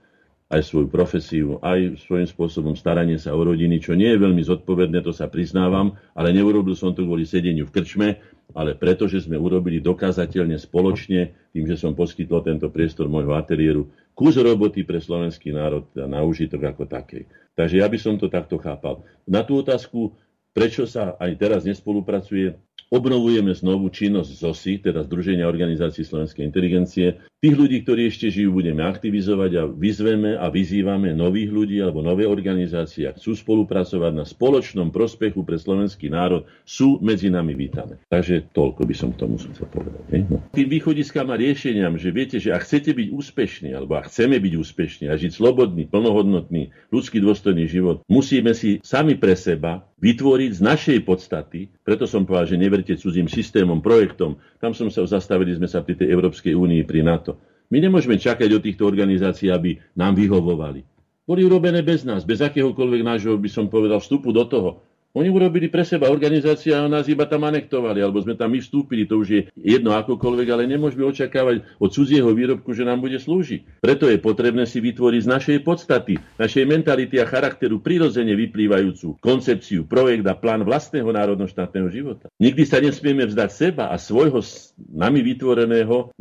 aj svoju profesiu, aj svojím spôsobom staranie sa o rodiny, čo nie je veľmi zodpovedné, to sa priznávam, ale neurobil som to kvôli sedeniu v krčme, ale preto, že sme urobili dokázateľne spoločne, tým, že som poskytol tento priestor môjho ateliéru, kus roboty pre slovenský národ na užitok ako takej. Takže ja by som to takto chápal. Na tú otázku, prečo sa aj teraz nespolupracuje, obnovujeme znovu činnosť ZOSI, teda Združenia organizácií slovenskej inteligencie. Tých ľudí, ktorí ešte žijú, budeme aktivizovať a vyzveme a vyzývame nových ľudí alebo nové organizácie, ak chcú spolupracovať na spoločnom prospechu pre slovenský národ, sú medzi nami vítané. Takže toľko by som k tomu chcel povedať. No. Tým východiskám a riešeniam, že viete, že ak chcete byť úspešní, alebo ak chceme byť úspešní a žiť slobodný, plnohodnotný, ľudský dôstojný život, musíme si sami pre seba vytvoriť z našej podstaty, preto som povedal, že neverte cudzím systémom, projektom, tam som sa zastavili sme sa pri tej Európskej únii, pri NATO. My nemôžeme čakať od týchto organizácií, aby nám vyhovovali. Boli urobené bez nás, bez akéhokoľvek nášho, by som povedal, vstupu do toho. Oni urobili pre seba organizácia a nás iba tam anektovali, alebo sme tam my vstúpili, to už je jedno akokoľvek, ale nemôžeme očakávať od cudzieho výrobku, že nám bude slúžiť. Preto je potrebné si vytvoriť z našej podstaty, našej mentality a charakteru prirodzene vyplývajúcu koncepciu, projekt a plán vlastného národno-štátneho života. Nikdy sa nesmieme vzdať seba a svojho nami vytvoreného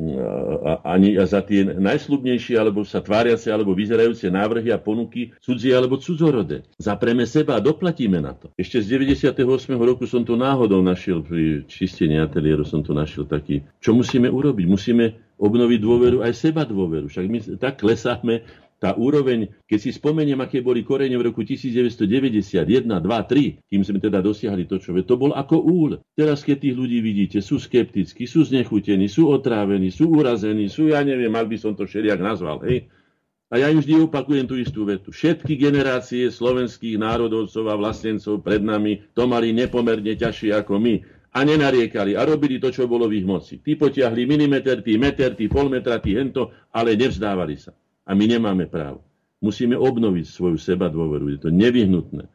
ani za tie najslubnejšie, alebo sa tváriace, alebo vyzerajúce návrhy a ponuky cudzie alebo cudzorode. Zapreme seba a doplatíme na to. Ešte z 98. roku som to náhodou našiel, pri čistení ateliéru som to našiel taký, čo musíme urobiť? Musíme obnoviť dôveru, aj seba dôveru. Však my tak klesáme, tá úroveň, keď si spomeniem, aké boli korene v roku 1990, 1, 2, 3, kým sme teda dosiahli to, čo vie, to bol ako úl. Teraz, keď tých ľudí vidíte, sú skeptickí, sú znechutení, sú otrávení, sú urazení, sú, ja neviem, ak by som to všelijak nazval, hej, a ja im vždy opakujem tú istú vetu. Všetky generácie slovenských národovcov a vlastencov pred nami to mali nepomerne ťažšie ako my a nenariekali a robili to, čo bolo v ich moci. Tí potiahli milimeter, tí meter, tí pol metra, tí hento, ale nevzdávali sa. A my nemáme právo. Musíme obnoviť svoju seba dôveru. Je to nevyhnutné.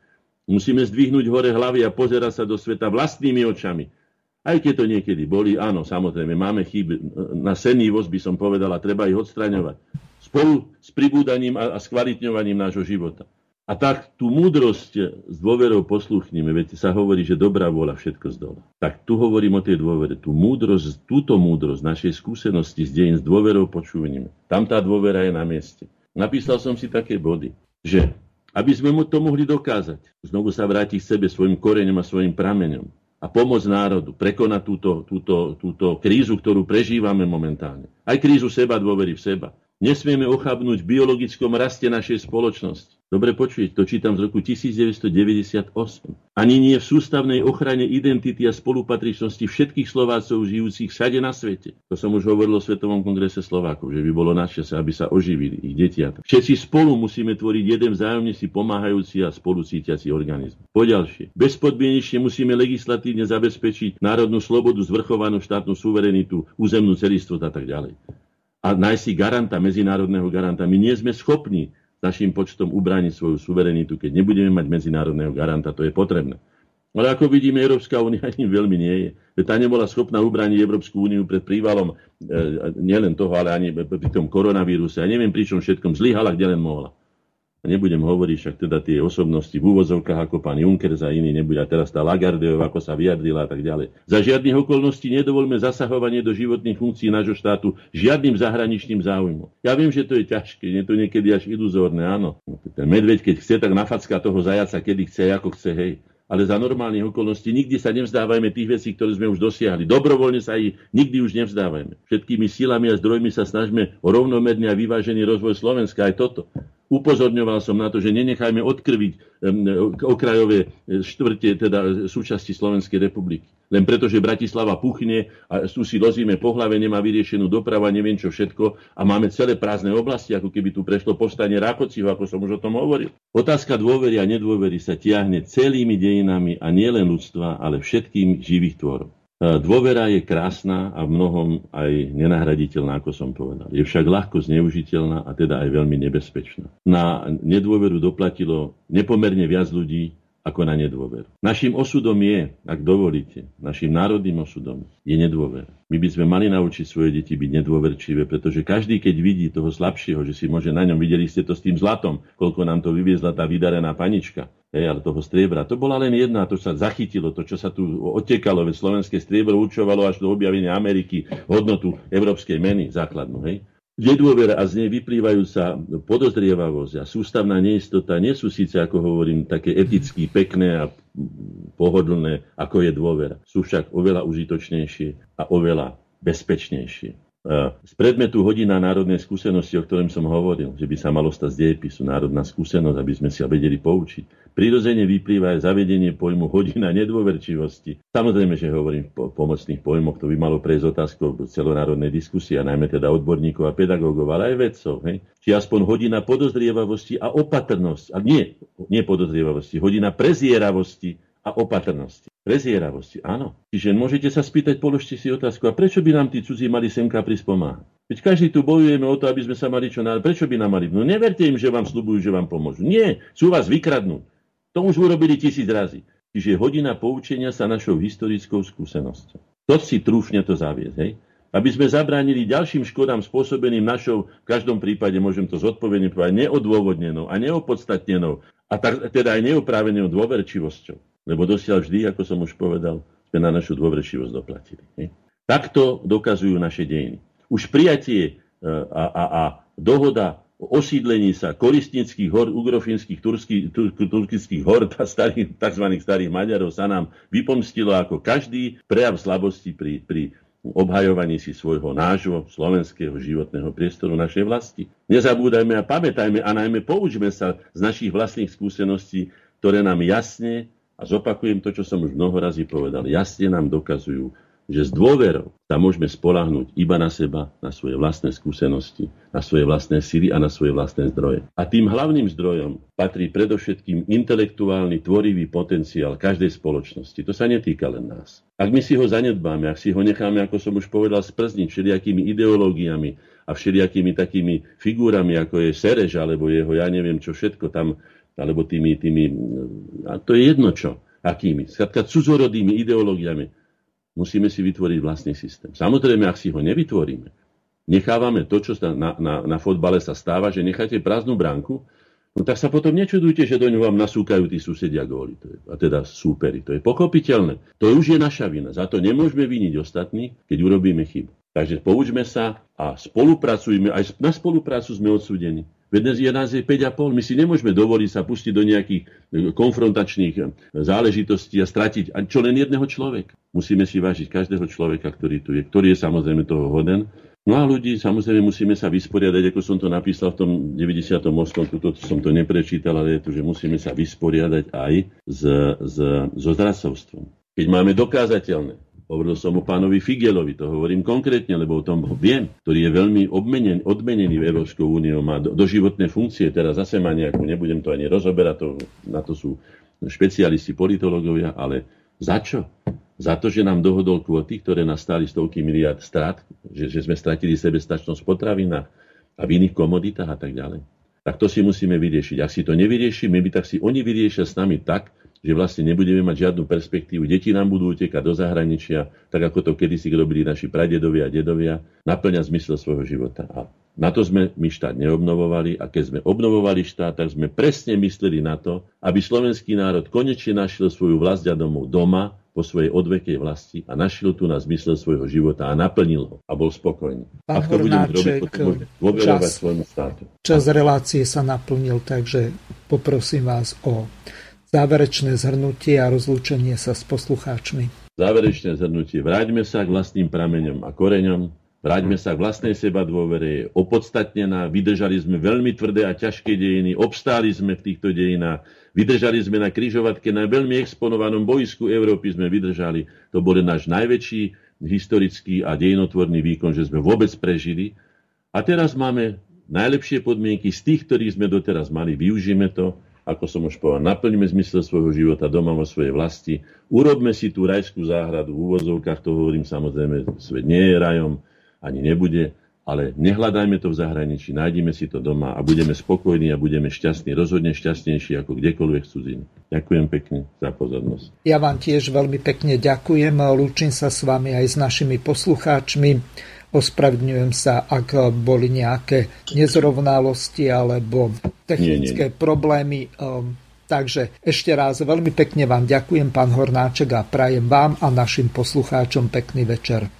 Musíme zdvihnúť hore hlavy a pozerať sa do sveta vlastnými očami. Aj keď to niekedy boli, áno, samozrejme, máme chyby. Na senívosť by som povedala, treba ich odstraňovať spolu s pribúdaním a, a skvalitňovaním nášho života. A tak tú múdrosť s dôverou posluchníme, veď sa hovorí, že dobrá vôľa všetko zdola. Tak tu hovorím o tej dôvere. Tú múdrosť, túto múdrosť našej skúsenosti s dejín s dôverou počúvnime. Tam tá dôvera je na mieste. Napísal som si také body, že aby sme mu to mohli dokázať, znovu sa vrátiť k sebe svojim koreňom a svojim prameňom a pomôcť národu prekonať túto, túto, túto krízu, ktorú prežívame momentálne. Aj krízu seba dôvery v seba. Nesmieme ochabnúť v biologickom raste našej spoločnosti. Dobre počujete, to čítam z roku 1998. Ani nie v sústavnej ochrane identity a spolupatričnosti všetkých Slovácov žijúcich všade na svete. To som už hovoril o Svetovom kongrese Slovákov, že by bolo na čase, aby sa oživili ich detia. Všetci spolu musíme tvoriť jeden vzájomne si pomáhajúci a spolu cítiaci organizmus. Poďalšie, bezpodmienečne musíme legislatívne zabezpečiť národnú slobodu, zvrchovanú štátnu suverenitu, územnú celistvosť a tak ďalej a nájsť si garanta, medzinárodného garanta. My nie sme schopní našim počtom ubrániť svoju suverenitu, keď nebudeme mať medzinárodného garanta. To je potrebné. Ale ako vidíme, Európska únia ani veľmi nie je. Tá nebola schopná ubrániť Európsku úniu pred prívalom e, nielen toho, ale ani pri tom koronavíruse. A neviem, pričom všetkom zlyhala, kde len mohla. Nebudem hovoriť však teda tie osobnosti v úvozovkách ako pán Juncker za iný nebude. A teraz tá Lagardeová, ako sa vyjadrila a tak ďalej. Za žiadnych okolností nedovolme zasahovanie do životných funkcií nášho štátu žiadnym zahraničným záujmom. Ja viem, že to je ťažké, je to niekedy až iluzórne, áno. Ten medveď, keď chce, tak nafacka toho zajaca, kedy chce, ako chce, hej ale za normálnych okolností nikdy sa nevzdávajme tých vecí, ktoré sme už dosiahli. Dobrovoľne sa ich nikdy už nevzdávajme. Všetkými silami a zdrojmi sa snažme o rovnomerný a vyvážený rozvoj Slovenska. Aj toto. Upozorňoval som na to, že nenechajme odkrviť okrajové e, štvrte, teda súčasti Slovenskej republiky. Len preto, že Bratislava puchne a tu si lozíme po hlave, nemá vyriešenú doprava, neviem čo všetko a máme celé prázdne oblasti, ako keby tu prešlo povstanie Rákociho, ako som už o tom hovoril. Otázka dôvery a nedôvery sa tiahne celými dejinami a nielen ľudstva, ale všetkým živých tvorov. E, dôvera je krásna a v mnohom aj nenahraditeľná, ako som povedal. Je však ľahko zneužiteľná a teda aj veľmi nebezpečná. Na nedôveru doplatilo nepomerne viac ľudí ako na nedôveru. Našim osudom je, ak dovolíte, našim národným osudom je nedôvera. My by sme mali naučiť svoje deti byť nedôverčivé, pretože každý, keď vidí toho slabšieho, že si môže na ňom, videli ste to s tým zlatom, koľko nám to vyviezla tá vydarená panička, hej, ale toho striebra. To bola len jedna, to sa zachytilo, to, čo sa tu otekalo, veď slovenské striebro určovalo až do objavenia Ameriky hodnotu európskej meny základnú. Hej. Nedôvera a z nej vyplývajúca podozrievavosť a sústavná neistota nie sú síce, ako hovorím, také eticky pekné a pohodlné, ako je dôvera. Sú však oveľa užitočnejšie a oveľa bezpečnejšie. Z predmetu hodina národnej skúsenosti, o ktorom som hovoril, že by sa malo stať z dejepisu národná skúsenosť, aby sme sa vedeli poučiť. Prirodzene vyplýva aj zavedenie pojmu hodina nedôverčivosti. Samozrejme, že hovorím o pomocných pojmoch, to by malo prejsť otázkou celonárodnej diskusie, a najmä teda odborníkov a pedagógov, ale aj vedcov. Hej? Či aspoň hodina podozrievavosti a opatrnosti, a nie, nie podozrievavosti, hodina prezieravosti a opatrnosti. Prezieravosti, áno. Čiže môžete sa spýtať, položte si otázku, a prečo by nám tí cudzí mali semka prísť pomáhať? Veď každý tu bojujeme o to, aby sme sa mali čo náhle. Prečo by nám mali? No neverte im, že vám slúbujú, že vám pomôžu. Nie, sú vás vykradnúť. To už urobili tisíc razy. Čiže hodina poučenia sa našou historickou skúsenosťou. To si trúfne to zaviesť, hej? Aby sme zabránili ďalším škodám spôsobeným našou, v každom prípade môžem to zodpovedne povedať, neodôvodnenou a neopodstatnenou a tak, teda aj neoprávenou dôverčivosťou. Lebo dosiaľ vždy, ako som už povedal, sme na našu dôverčivosť doplatili. Ne? Takto dokazujú naše dejiny. Už prijatie e, a, a, a dohoda o osídlení sa koristnických hor, tur, turkických hor, starých, tzv. starých Maďarov sa nám vypomstilo ako každý prejav slabosti pri, pri obhajovaní si svojho nášho slovenského životného priestoru našej vlasti. Nezabúdajme a pamätajme a najmä poučme sa z našich vlastných skúseností, ktoré nám jasne a zopakujem to, čo som už mnoho razy povedal. Jasne nám dokazujú, že s dôverou sa môžeme spolahnuť iba na seba, na svoje vlastné skúsenosti, na svoje vlastné síly a na svoje vlastné zdroje. A tým hlavným zdrojom patrí predovšetkým intelektuálny tvorivý potenciál každej spoločnosti. To sa netýka len nás. Ak my si ho zanedbáme, ak si ho necháme, ako som už povedal, sprzniť všelijakými ideológiami a všelijakými takými figúrami, ako je Serež, alebo jeho, ja neviem čo všetko tam alebo tými, tými a to je jedno čo, akými, skratka cudzorodými ideológiami, musíme si vytvoriť vlastný systém. Samozrejme, ak si ho nevytvoríme, nechávame to, čo sa na, na, na fotbale sa stáva, že necháte prázdnu bránku, no tak sa potom nečudujte, že do ňu vám nasúkajú tí susedia góly, a teda súperi. To je pochopiteľné. To už je naša vina. Za to nemôžeme viniť ostatní, keď urobíme chybu. Takže poučme sa a spolupracujme. Aj na spoluprácu sme odsúdení. Veď je nás je 5,5. My si nemôžeme dovoliť sa pustiť do nejakých e, konfrontačných e, záležitostí a stratiť čo len jedného človeka. Musíme si vážiť každého človeka, ktorý tu je, ktorý je samozrejme toho hoden. No a ľudí, samozrejme, musíme sa vysporiadať, ako som to napísal v tom 98. Tuto som to neprečítal, ale je to, že musíme sa vysporiadať aj s, s, so zrasovstvom. Keď máme dokázateľné Hovoril som o pánovi Figelovi, to hovorím konkrétne, lebo o tom viem, ktorý je veľmi obmenen, odmenený v Európskou úniou, má do, doživotné funkcie, teraz zase má nejakú, nebudem to ani rozoberať, to, na to sú špecialisti, politológovia, ale za čo? Za to, že nám dohodol kvóty, ktoré nás stáli stovky miliard strát, že, že sme stratili sebestačnosť v potravinách a v iných komoditách a tak ďalej. Tak to si musíme vyriešiť. Ak si to nevyriešime, my tak si oni vyriešia s nami tak, že vlastne nebudeme mať žiadnu perspektívu. Deti nám budú utekať do zahraničia, tak ako to kedysi robili naši pradedovia a dedovia, naplňa zmysel svojho života. A na to sme my štát neobnovovali a keď sme obnovovali štát, tak sme presne mysleli na to, aby slovenský národ konečne našiel svoju vlast a domov doma, po svojej odvekej vlasti a našiel tu na zmysel svojho života a naplnil ho a bol spokojný. Pán Ak to budem robiť, čas, svojmu štátu. Čas relácie sa naplnil, takže poprosím vás o Záverečné zhrnutie a rozlúčenie sa s poslucháčmi. Záverečné zhrnutie. Vráťme sa k vlastným prameňom a koreňom. Vráťme sa k vlastnej seba dôvere. Je opodstatnená. Vydržali sme veľmi tvrdé a ťažké dejiny. Obstáli sme v týchto dejinách. Vydržali sme na kryžovatke na veľmi exponovanom boisku Európy sme vydržali. To bol náš najväčší historický a dejinotvorný výkon, že sme vôbec prežili. A teraz máme najlepšie podmienky z tých, ktorých sme doteraz mali. Využíme to ako som už povedal, naplňme zmysel svojho života doma vo svojej vlasti, urobme si tú rajskú záhradu v úvozovkách, to hovorím samozrejme, svet nie je rajom, ani nebude, ale nehľadajme to v zahraničí, nájdime si to doma a budeme spokojní a budeme šťastní, rozhodne šťastnejší ako kdekoľvek v cudzine. Ďakujem pekne za pozornosť. Ja vám tiež veľmi pekne ďakujem, lúčim sa s vami aj s našimi poslucháčmi. Ospravedňujem sa, ak boli nejaké nezrovnalosti alebo technické nie, nie. problémy. Ehm, takže ešte raz veľmi pekne vám ďakujem, pán Hornáček, a prajem vám a našim poslucháčom pekný večer.